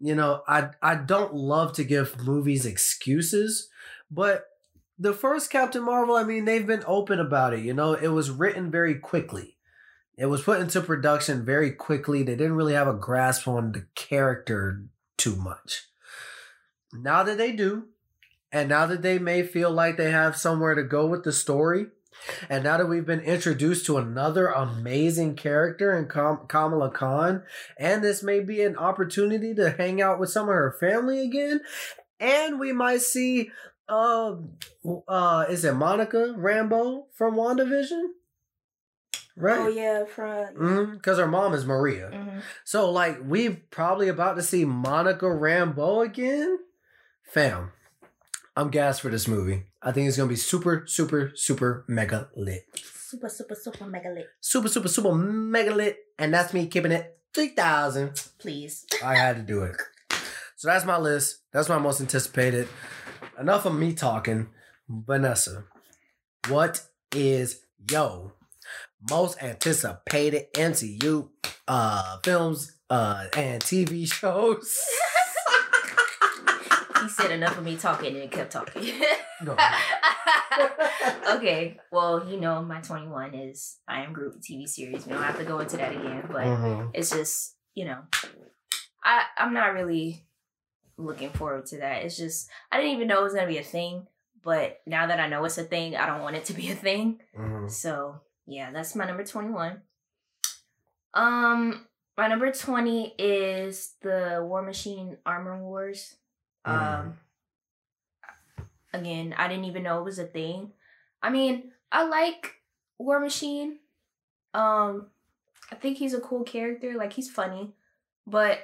You know, I I don't love to give movies excuses, but the first Captain Marvel, I mean, they've been open about it. You know, it was written very quickly. It was put into production very quickly. They didn't really have a grasp on the character too much. Now that they do, and now that they may feel like they have somewhere to go with the story, and now that we've been introduced to another amazing character in Kam- Kamala Khan, and this may be an opportunity to hang out with some of her family again, and we might see, uh, uh, is it Monica Rambeau from WandaVision? right? Oh yeah, from. Mm-hmm. Because her mom is Maria. Mhm. So like we probably about to see Monica Rambeau again. Fam, I'm gassed for this movie. I think it's gonna be super, super, super mega lit. Super, super, super mega lit. Super, super, super mega lit. And that's me keeping it 3000. Please. I had to do it. So that's my list. That's my most anticipated. Enough of me talking. Vanessa, what is yo most anticipated MCU uh films uh and TV shows? (laughs) He said enough of me talking and kept talking. No. (laughs) okay, well, you know, my 21 is I Am Groot TV series. We don't have to go into that again, but Mhm. it's just, you know, I, I'm not really looking forward to that. It's just, I didn't even know it was going to be a thing, but now that I know it's a thing, I don't want it to be a thing. Mhm. So, yeah, that's my number 21. Um, my number 20 is the War Machine Armor Wars. Um, again, I didn't even know it was a thing. I mean, I like War Machine. Um, I think he's a cool character. Like he's funny, but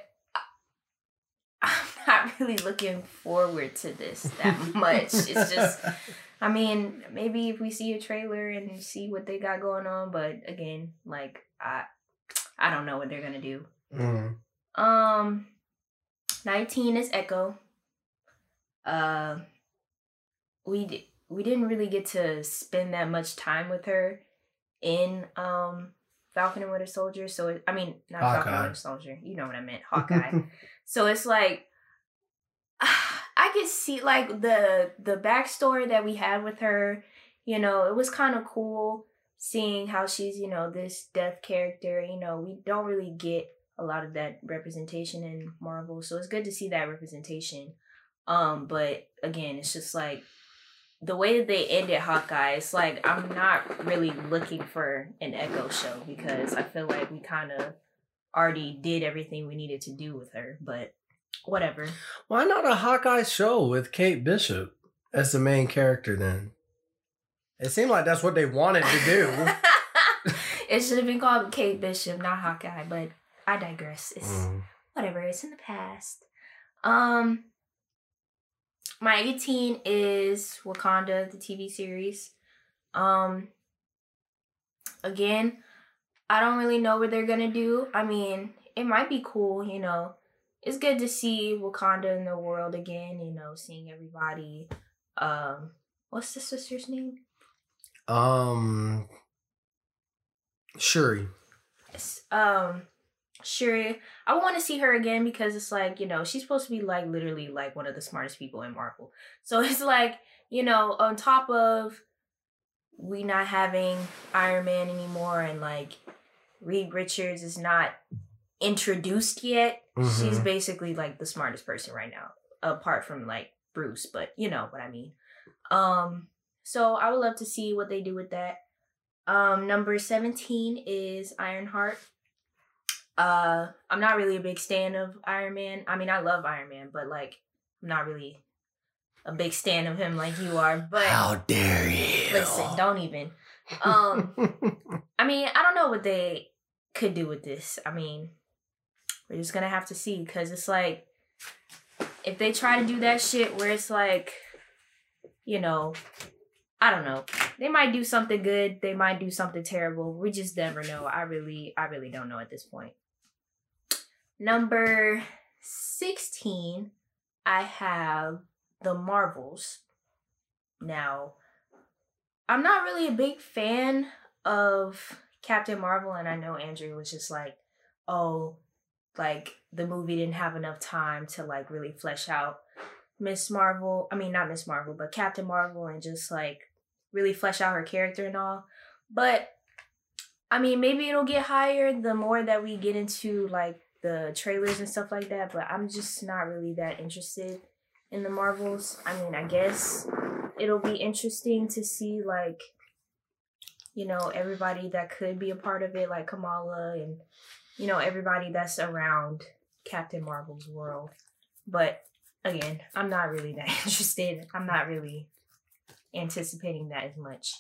(laughs) I'm not really looking forward to this that (laughs) much. it's just, I mean, maybe if we see a trailer and see what they got going on, but again, like I, I don't know what they're gonna do. Mhm. Um, nineteen is Echo. Uh, we di- we didn't really get to spend that much time with her in um Falcon and Winter Soldier. So it, I mean, not Falcon and Winter Soldier. You know what I meant, Hawkeye. (laughs) so it's like (sighs) I could see like the the backstory that we had with her. You know, it was kind of cool seeing how she's you know this death character. You know, we don't really get a lot of that representation in Marvel, so it's good to see that representation. Um, but again, it's just like the way that they ended Hawkeye. It's like I'm not really looking for an Echo show because I feel like we kind of already did everything we needed to do with her. But whatever. Why not a Hawkeye show with Kate Bishop as the main character then? It seemed like that's what they wanted to do. (laughs) it should have been called Kate Bishop, not Hawkeye. But I digress. It's Mm. whatever. It's in the past. Um, my 18 is Wakanda, the TV series. Um, again, I don't really know what they're gonna do. I mean, it might be cool, you know. It's good to see Wakanda in the world again, you know, seeing everybody. Um, what's the sister's name? Um, Shuri. Um, Shuri. I want to see her again because it's like you know she's supposed to be like literally like one of the smartest people in Marvel. (laughs) So it's like you know on top of we not having Iron Man anymore and like Reed Richards is not introduced yet. She's Mhm. basically like the smartest person right now, apart from like Bruce. But you know what I mean. Um, so I would love to see what they do with that. Um, number 17 is Ironheart. Uh, I'm not really a big stan of Iron Man. I mean, I love Iron Man, but like, I'm not really a big stan of him like you are. But How dare you? listen, don't even. Um, (laughs) I mean, I don't know what they could do with this. I mean, we're just gonna have to see because it's like if they try to do that shit where it's like, you know, I don't know. They might do something good. They might do something terrible. We just never know. I really, I really don't know at this point. Number sixteen, I have the Marvels. Now, I'm not really a big fan of Captain Marvel, and I know Andrew was just like, oh, like the movie didn't have enough time to like really flesh out Miss Marvel. I mean, not Miss Marvel, but Captain Marvel, and just like really flesh out her character and all. But I mean, maybe it'll get higher the more that we get into like the trailers and stuff like that. But I'm just not really that interested in the Marvels. I mean, I guess it'll be interesting to see like you know everybody that could be a part of it like kamala and you know everybody that's around captain marvel's world but again i'm not really that (laughs) interested i'm not really anticipating that as much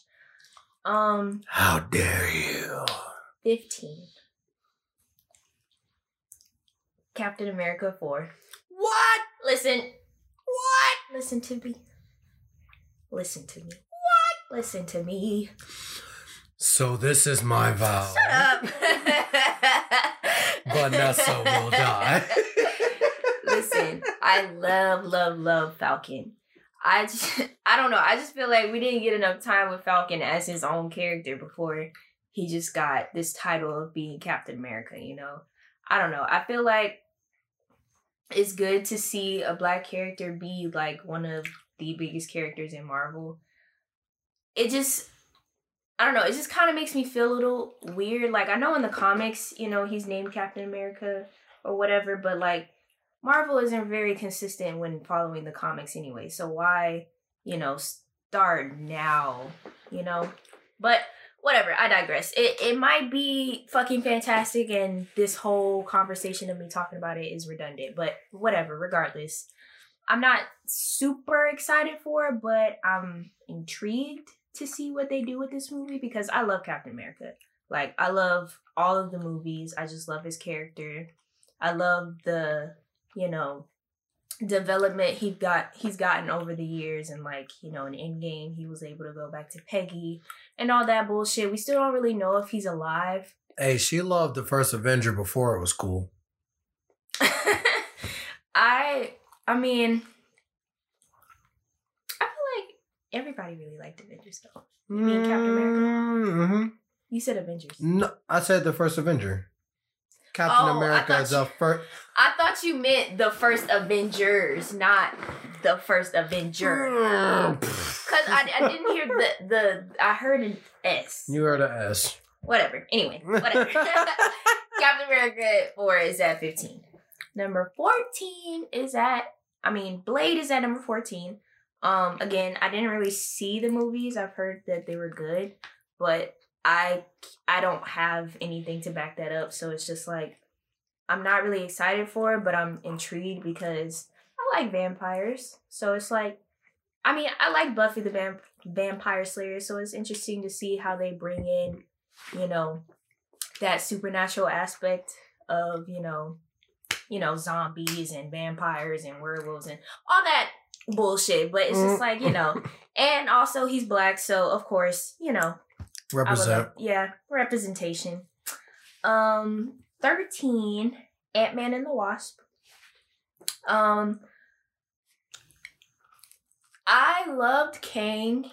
Um, How dare you? 15. Captain America 4. What? Listen. What? Listen to me. Listen to me. What? Listen to me. So this is my vow. Shut up. (laughs) Vanessa will die. Listen, I love, love, love Falcon. I just, (laughs) I don't know. I just feel like we didn't get enough time with Falcon as his own character before he just got this title of being Captain America. You know, I don't know. I feel like it's good to see a black character be like one of the biggest characters in Marvel. It just, I don't know. It just kind of makes me feel a little weird. Like I know in the comics, you know, he's named Captain America or whatever, but like Marvel isn't very consistent when following the comics anyway. So why, you know, start now, you know? But whatever, I digress. It it might be fucking fantastic and this whole conversation of me talking about it is redundant, but whatever, regardless. I'm not super excited for it, but I'm intrigued to see what they do with this movie because I love Captain America. Like I love all of the movies. I just love his character. I love the you know development he got he's gotten over the years and like you know in Endgame he was able to go back to Peggy and all that bullshit. We still don't really know if he's alive. Hey, she loved the first Avenger before it was cool. (laughs) I I mean I feel like everybody really liked Avengers though. You mean Captain America? Mm-hmm. You said Avengers. No, I said the first Avenger. Captain Oh, America the first. I thought you meant the first Avengers, not the first Avenger. (sighs) Cause I, I didn't hear the the I heard an S. You heard an S. Whatever. Anyway, whatever. (laughs) (laughs) Captain America 4 is at 15. Number 14 is at I mean Blade is at number 14. Um again, I didn't really see the movies. I've heard that they were good, but I I don't have anything to back that up. So it's just like I'm not really excited for it, but I'm intrigued because I like vampires. So it's like I mean, I like Buffy the Vamp- Vampire Slayer, so it's interesting to see how they bring in, you know, that supernatural aspect of, you know, you know, zombies and vampires and werewolves and all that bullshit. But it's just mm. like, you know, (laughs) and also he's black, so of course, you know, Represent. yeah, representation. Um, thirteen, Ant Man and the Wasp. Um, I loved Kang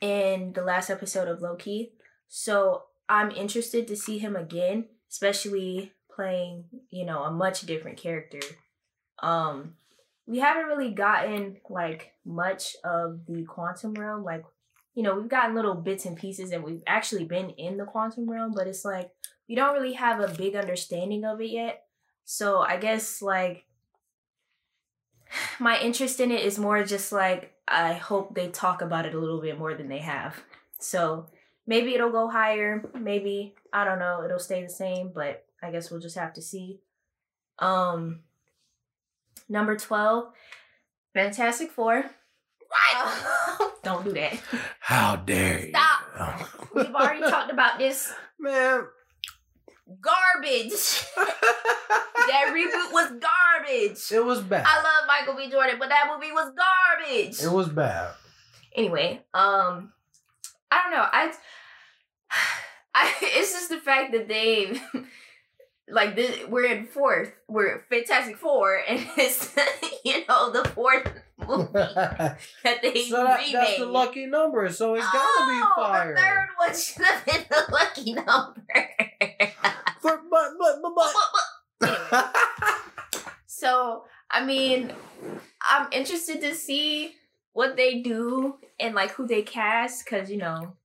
in the last episode of Loki, so I'm interested to see him again, especially playing, you know, a much different character. Um, we haven't really gotten like much of the quantum realm, like you know, we've gotten little bits and pieces and we've actually been in the quantum realm, but it's like we don't really have a big understanding of it yet. So I guess like (sighs) my interest in it is more just like I hope they talk about it a little bit more than they have. So maybe it'll go higher, maybe I don't know, it'll stay the same, but I guess we'll just have to see. Um number 12, Fantastic 4. (laughs) don't do that. (laughs) How dare you? Stop. We've already (laughs) talked about this Man. garbage. (laughs) that reboot was garbage. It was bad. I love Michael B. Jordan, but that movie was garbage. it was bad. anyway, um, I don't know. I, (sighs) I, (laughs) it's just the fact that they, like, this, we're in fourth. We're Fantastic Four, (laughs) and it's you know the fourth movie (laughs) that they so that, remade. that's the lucky number, so it's gotta oh, be fire. The third one should have been the lucky number. (laughs) For- but, but, but, but. So, I mean, I'm interested to see what they do and like who they cast because, you know,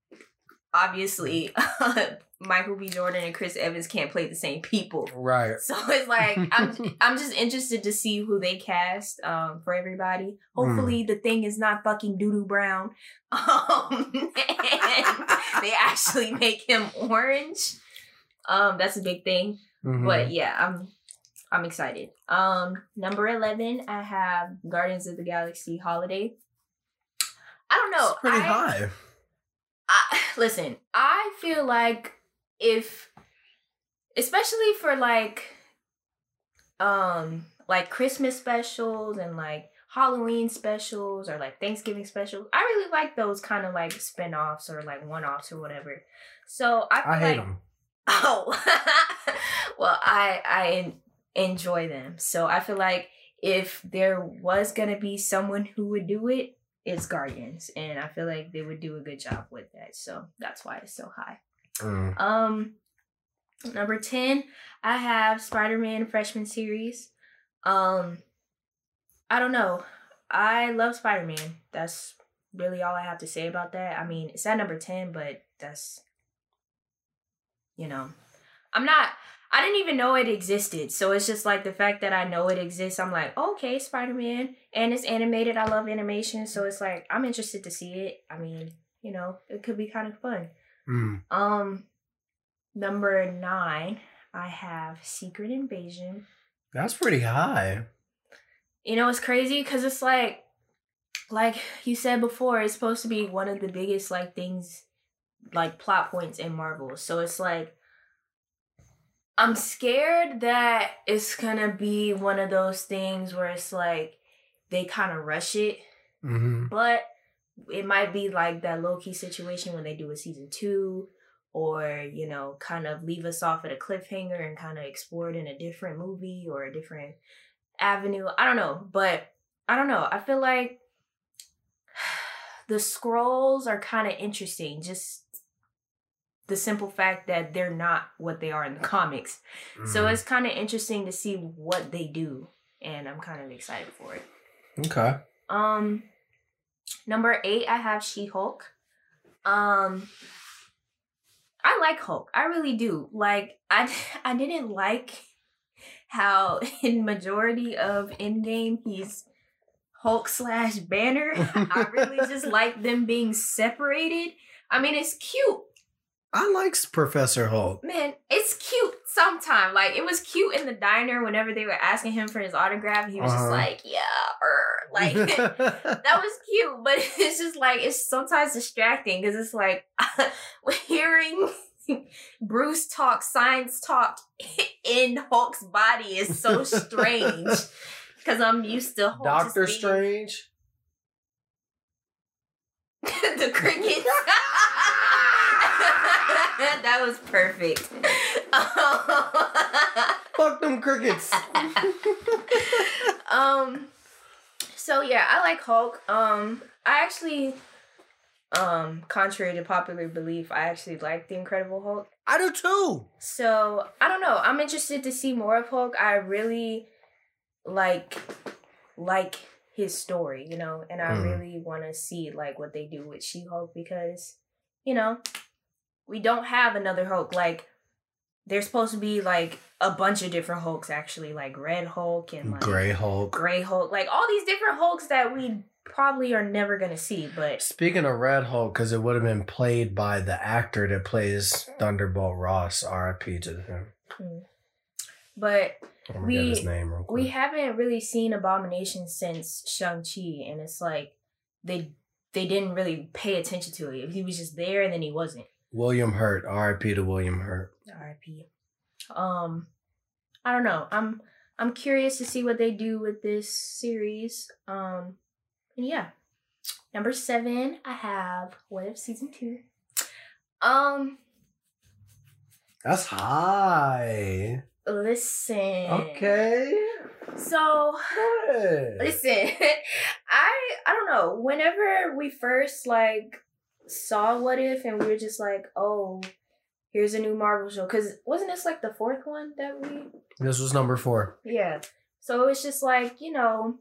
obviously uh, Michael B. Jordan and Chris Evans can't play the same people. right. So it's like I'm (laughs) I'm just interested to see who they cast um for everybody. Hopefully the thing is not fucking Doodoo Brown. (laughs) Um they actually make him orange. Um that's a big thing. Mhm. But yeah, I'm I'm excited. Um, number eleven, I have Guardians of the Galaxy Holiday. I don't know. it's pretty I, high. I listen, I feel like if especially for like um like Christmas specials and like Halloween specials or like Thanksgiving specials, I really like those kind of like spin-offs or like one-offs or whatever. So I I hate like, them. (laughs) Oh, (laughs) well, I I enjoy them. So I feel like if there was gonna be someone who would do it, it's Guardians, and I feel like they would do a good job with that. So that's why it's so high. Mm. Um, number ten, I have Spider-Man freshman series. Um, I don't know. I love Spider-Man. That's really all I have to say about that. I mean, it's at number ten, but that's you know, I'm not. I didn't even know it existed. So it's just like the fact that I know it exists. I'm like, okay, Spider Man, and it's animated. I love animation, so it's like I'm interested to see it. I mean, you know, it could be kind of fun. Mm. Um, number nine, I have Secret Invasion. That's pretty high. You know, it's crazy because it's like, like you said before, it's supposed to be one of the biggest like things, like plot points in Marvel. So it's like, I'm scared that it's gonna be one of those things where it's like they kind of rush it, hmm but it might be like that low key situation when they do a season two, or you know, kind of leave us off at a cliffhanger and kind of explore it in a different movie or a different avenue. I don't know, but I don't know. I feel like (sighs) the Skrulls are kind of interesting. Just the simple fact that they're not what they are in the (laughs) comics. So Mm. it's kind of interesting to see what they do, and I'm kind of excited for it. okay. Um, number eight, I have She Hulk. Um, I like Hulk. I really do. Like I, (laughs) I didn't like how (laughs) in majority of Endgame he's Hulk slash Banner. I really just (laughs) like them being separated. I mean, it's cute. I like Professor Hulk. Man, it's cute sometime. Like it was cute in the diner whenever they were asking him for his autograph. He was just Uh-huh. like, "Yeah," or like (laughs) (laughs) that was cute. But (laughs) it's just like it's sometimes distracting because it's like hearing Bruce talk science talk in Hulk's body is so strange. Because I'm used to Hulk Doctor being- Strange. the crickets. (laughs) that was perfect. (laughs) Fuck them crickets. (laughs) um so yeah, I like Hulk. Um I actually um contrary to popular belief, I actually like the Incredible Hulk. I do too. So, I don't know. I'm interested to see more of Hulk. I really like like his story, you know, and I Mhm. really want to see like what they do with She-Hulk because you know, we don't have another Hulk like there's supposed to be like a bunch of different Hulks actually, like Red Hulk and like Gray Hulk. Gray Hulk, like all these different Hulks that we probably are never gonna see. But Speaking of Red Hulk, because it would have been played by the actor that plays Thunderbolt Ross. R.I.P. to him. Hmm. but I'm We- his name real quick. we haven't really seen Abomination since Shang Chi, and it's like they they didn't really pay attention to it. He was just there, and then he wasn't. William Hurt. R.I.P. to William Hurt. R.I.P. Um, I don't know. I'm I'm curious to see what they do with this series. Um, and yeah, number seven, I have What If season two. Um, That's high. listen. Okay. So Good. (laughs) Listen, (laughs) I I don't know. Whenever we first like saw What If, and we were just like, oh, here's a new Marvel show. Cause wasn't this like the fourth one that we? This was number four. Yeah. So it's just like you know,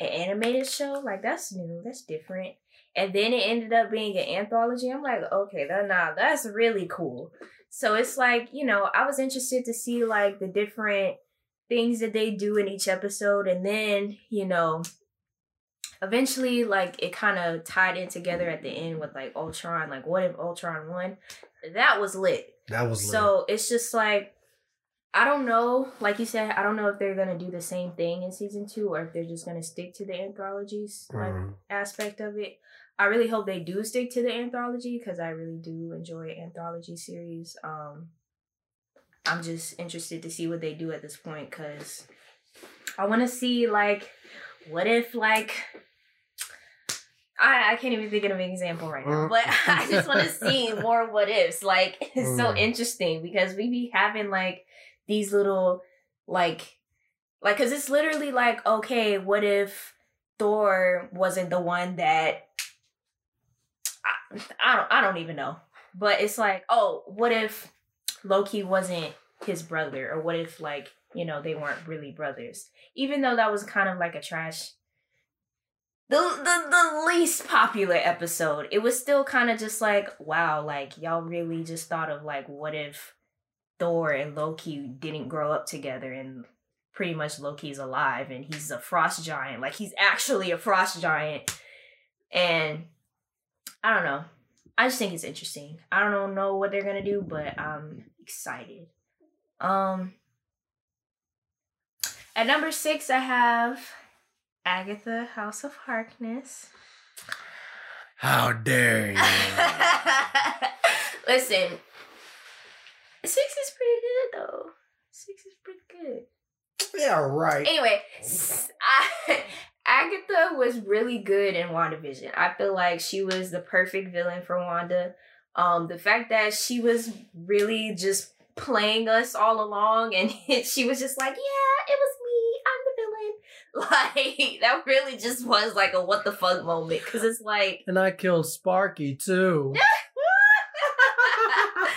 an animated show. Like that's new. That's different. And then it ended up being an anthology. I'm like, okay, that nah, that's really cool. So it's like you know, I was interested to see like the different things that they do in each episode and then you know eventually like it kind of tied in together at the end with like ultron like what if ultron won that was lit That was lit. so it's just like i don't know like you said i don't know if they're gonna do the same thing in season two or if they're just gonna stick to the anthologies like Mhm. aspect of it I really hope they do stick to the anthology because I really do enjoy anthology series. Um, I'm just interested to see what they do at this point because I want to see like, what if like. I, I can't even think of an example right now, Mm. but (laughs) I just want to (laughs) see more what ifs. Like, (laughs) it's so Mm. interesting because we be having like these little, like, like, cause it's literally like, okay, what if Thor wasn't the one that I, I don't I don't even know. But it's like, oh, what if Loki wasn't his brother? Or what if like, you know, they weren't really brothers? Even though that was kind of like a trash the the, the least popular episode, it was still kind of just like, wow, like y'all really just thought of like what if Thor and Loki didn't grow up together and pretty much Loki's alive and he's a frost giant. Like he's actually a frost giant. And I don't know. I just think it's interesting. I don't know what they're gonna do, but I'm excited. Um at number six I have Agatha House of Harkness. How dare you? (laughs) Listen, six is pretty good though. Six is pretty good. yeah, right. Anyway, I, (laughs) Agatha was really good in WandaVision. I feel like she was the perfect villain for Wanda. Um, the fact that she was really just playing us all along, and (laughs) she was just like, "Yeah, it was me. I'm the villain." (laughs) Like that really just was like a what the fuck moment because it's like. And I killed Sparky too. (laughs) (laughs)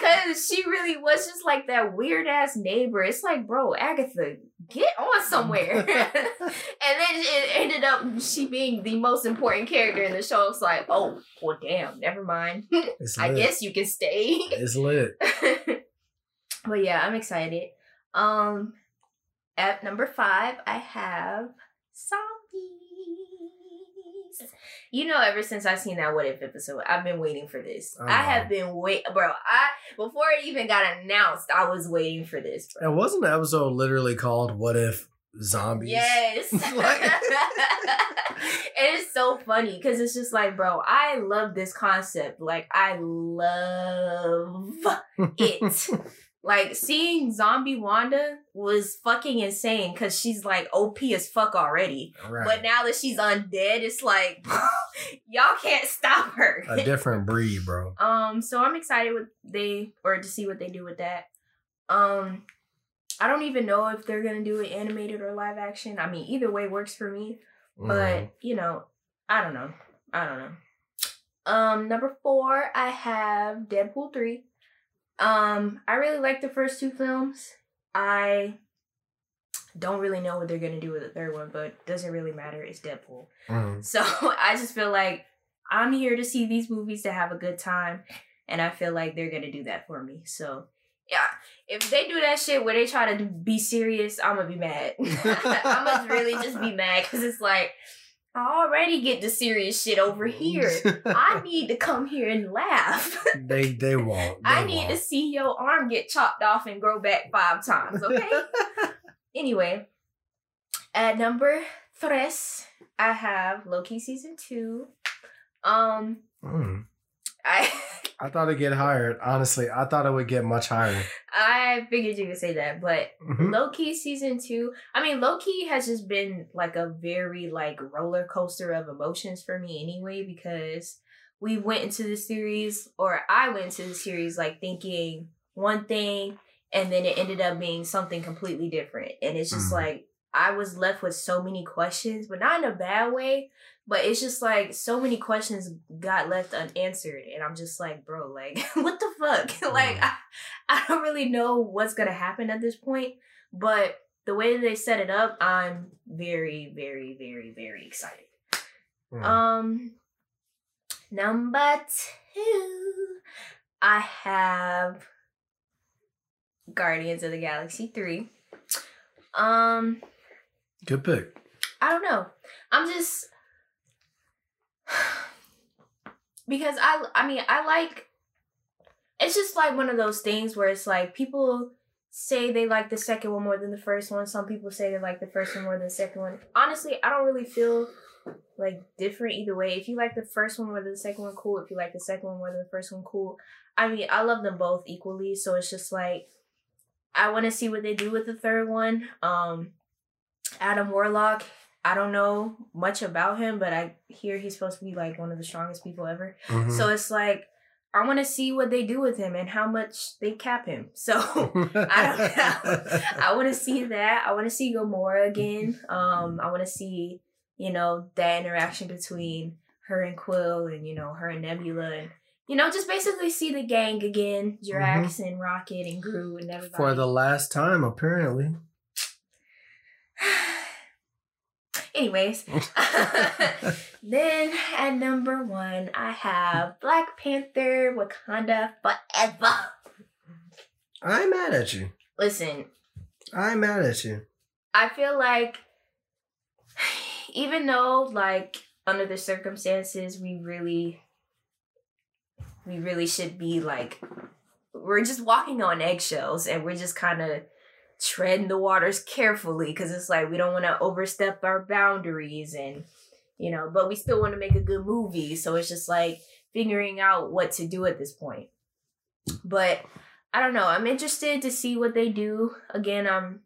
Cause she really was just like that weird ass neighbor. It's like, bro, Agatha, get on somewhere. and then it ended up she being the most important character in the show. It's like, oh, well, damn, never mind. It's I guess you can stay. it's lit. but yeah, I'm excited. Um, at number five, I have zombies. You know, ever since I seen that What If episode, I've been waiting for this. I I, have been wait, bro. I before it even got announced, I was waiting for this. Bro. And wasn't the episode literally called "What If Zombies"? Yes. (laughs) (laughs) It is so funny because it's just like, bro, I love this concept. Like, I love (laughs) it. Like, seeing zombie Wanda was fucking insane because she's like OP as fuck already. right. But now that she's undead, it's like, (laughs) y'all can't stop her. a different breed, bro. (laughs) Um, so I'm excited with they or to see what they do with that. Um, I don't even know if they're gonna do it animated or live action. I mean, either way works for me. Mm. But you know, I don't know. I don't know. Um, number four, I have Deadpool three. Um, I really like the first two films. I don't really know what they're gonna do with the third one, but doesn't really matter. It's Deadpool. Mm. (laughs) So I just feel like I'm here to see these movies to have a good time, and I feel like they're gonna do that for me. So yeah, if they do that shit where they try to be serious, I'm gonna be mad. (laughs) I'm gonna really just be mad because it's like I already get the serious shit over here. I (laughs) need to come here and laugh. (laughs) they they won't. They I need to won't. see your arm get chopped off and grow back five times. Okay. (laughs) anyway, at number tres, I have Loki season two. Um, Mm. I I thought it'd get higher. Honestly, I thought it would get much higher. I figured you would say that, but Mhm. Loki season two. I mean, Loki has just been like a very like roller coaster of emotions for me anyway, because we went into the series, or I went into the series like thinking one thing, and then it ended up being something completely different, and it's just Mm. like I was left with so many questions, but not in a bad way. But it's just like so many questions got left unanswered, and I'm just like, bro, like, (laughs) what the fuck? (laughs) like, Mm. I, (laughs) I don't really know what's gonna happen at this point, but the way that they set it up, I'm very, very, very, very excited. Mm. Um, number two, I have Guardians of the Galaxy three. Um, Good pick. I don't know. I'm just (sighs) because I I mean I like it's just like one of those things where it's like people say they like the second one more than the first one. Some people say they like the first one more than the second one. Honestly, I don't really feel like different either way. If you like the first one, whether the second one cool. If you like the second one, whether the first one cool. I mean, I love them both equally. So it's just like I want to see what they do with the third one. Um, Adam Warlock. I don't know much about him, but I hear he's supposed to be like one of the strongest people ever. Mhm. So it's like I want to see what they do with him and how much they cap him. (laughs) So I don't know. I want to (laughs) see that. I want to see Gamora again. Um, I want to see you know that interaction between her and Quill, and you know her and Nebula, and you know just basically see the gang again, Drax and Rocket and Groot and everybody. For the last time, apparently. Anyways, (laughs) then at number one, I have Black Panther Wakanda Forever. I'm mad at you. Listen, I'm mad at you. I feel like even though like under the circumstances we really we really should be like we're just walking on eggshells and we're just kind of treading the waters carefully because it's like we don't want to overstep our boundaries and you know but we still want to make a good movie so it's just like figuring out what to do at this point but i don't know i'm interested to see what they do again i'm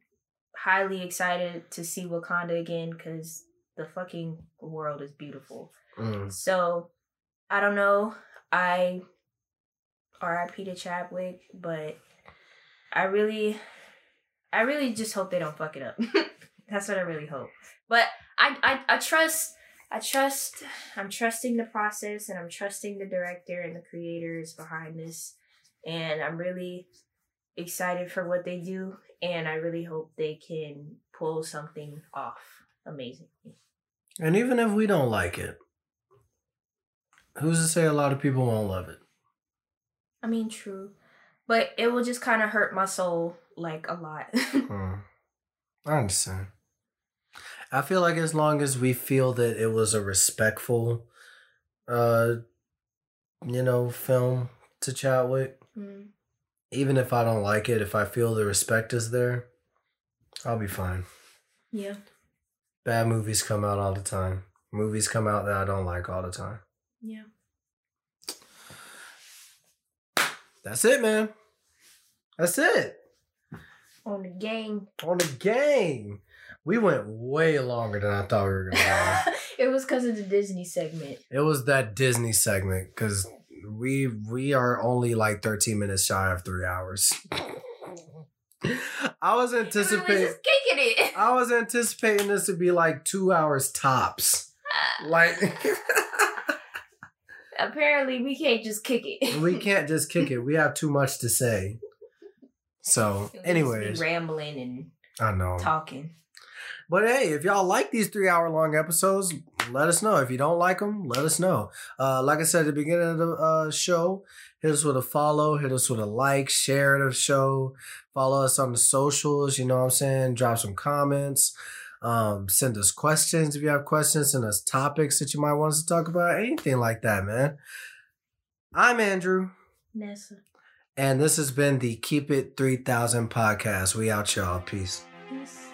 highly excited to see wakanda again because the fucking world is beautiful Mm. so I don't know. I R.I.P. to Chadwick, but I really, I really just hope they don't fuck it up. (laughs) That's what I really hope. But I, I, I trust. I trust. I'm trusting the process, and I'm trusting the director and the creators behind this, and I'm really excited for what they do, and I really hope they can pull something off amazingly. And even if we don't like it, who's to say a lot of people won't love it? I mean, true. But it will just kind of hurt my soul like a lot. (laughs) Hmm. I understand. I feel like as long as we feel that it was a respectful, uh, you know, film to Chadwick, Mm. even if I don't like it, if I feel the respect is there, I'll be fine. Yeah. Bad movies come out all the time. Movies come out that I don't like all the time. Yeah. That's it, man. That's it. On the gang. On the game. We went way longer than I thought we were gonna go. (laughs) it was because of the Disney segment. It was that Disney segment because we we are only like 13 minutes shy of three hours. (laughs) I was anticipating just kicking it. I was anticipating this to be like two hours tops. (laughs) Like Apparently, we can't just kick it. we can't just kick it. We have too much to say. So, We just be anyways, rambling and I know. talking. But hey, if y'all like these three hour long episodes, let us know. If you don't like them, let us know. Uh, like I said at the beginning of the uh, show, hit us with a follow, hit us with a like, share the show, follow us on the socials. You know what I'm saying? Drop some comments. Um, send us questions if you have questions. Send us topics that you might want us to talk about. Anything like that, man. I'm Andrew, Nessa. And this has been the Keep It 3000 podcast. We out, y'all. Peace. Peace.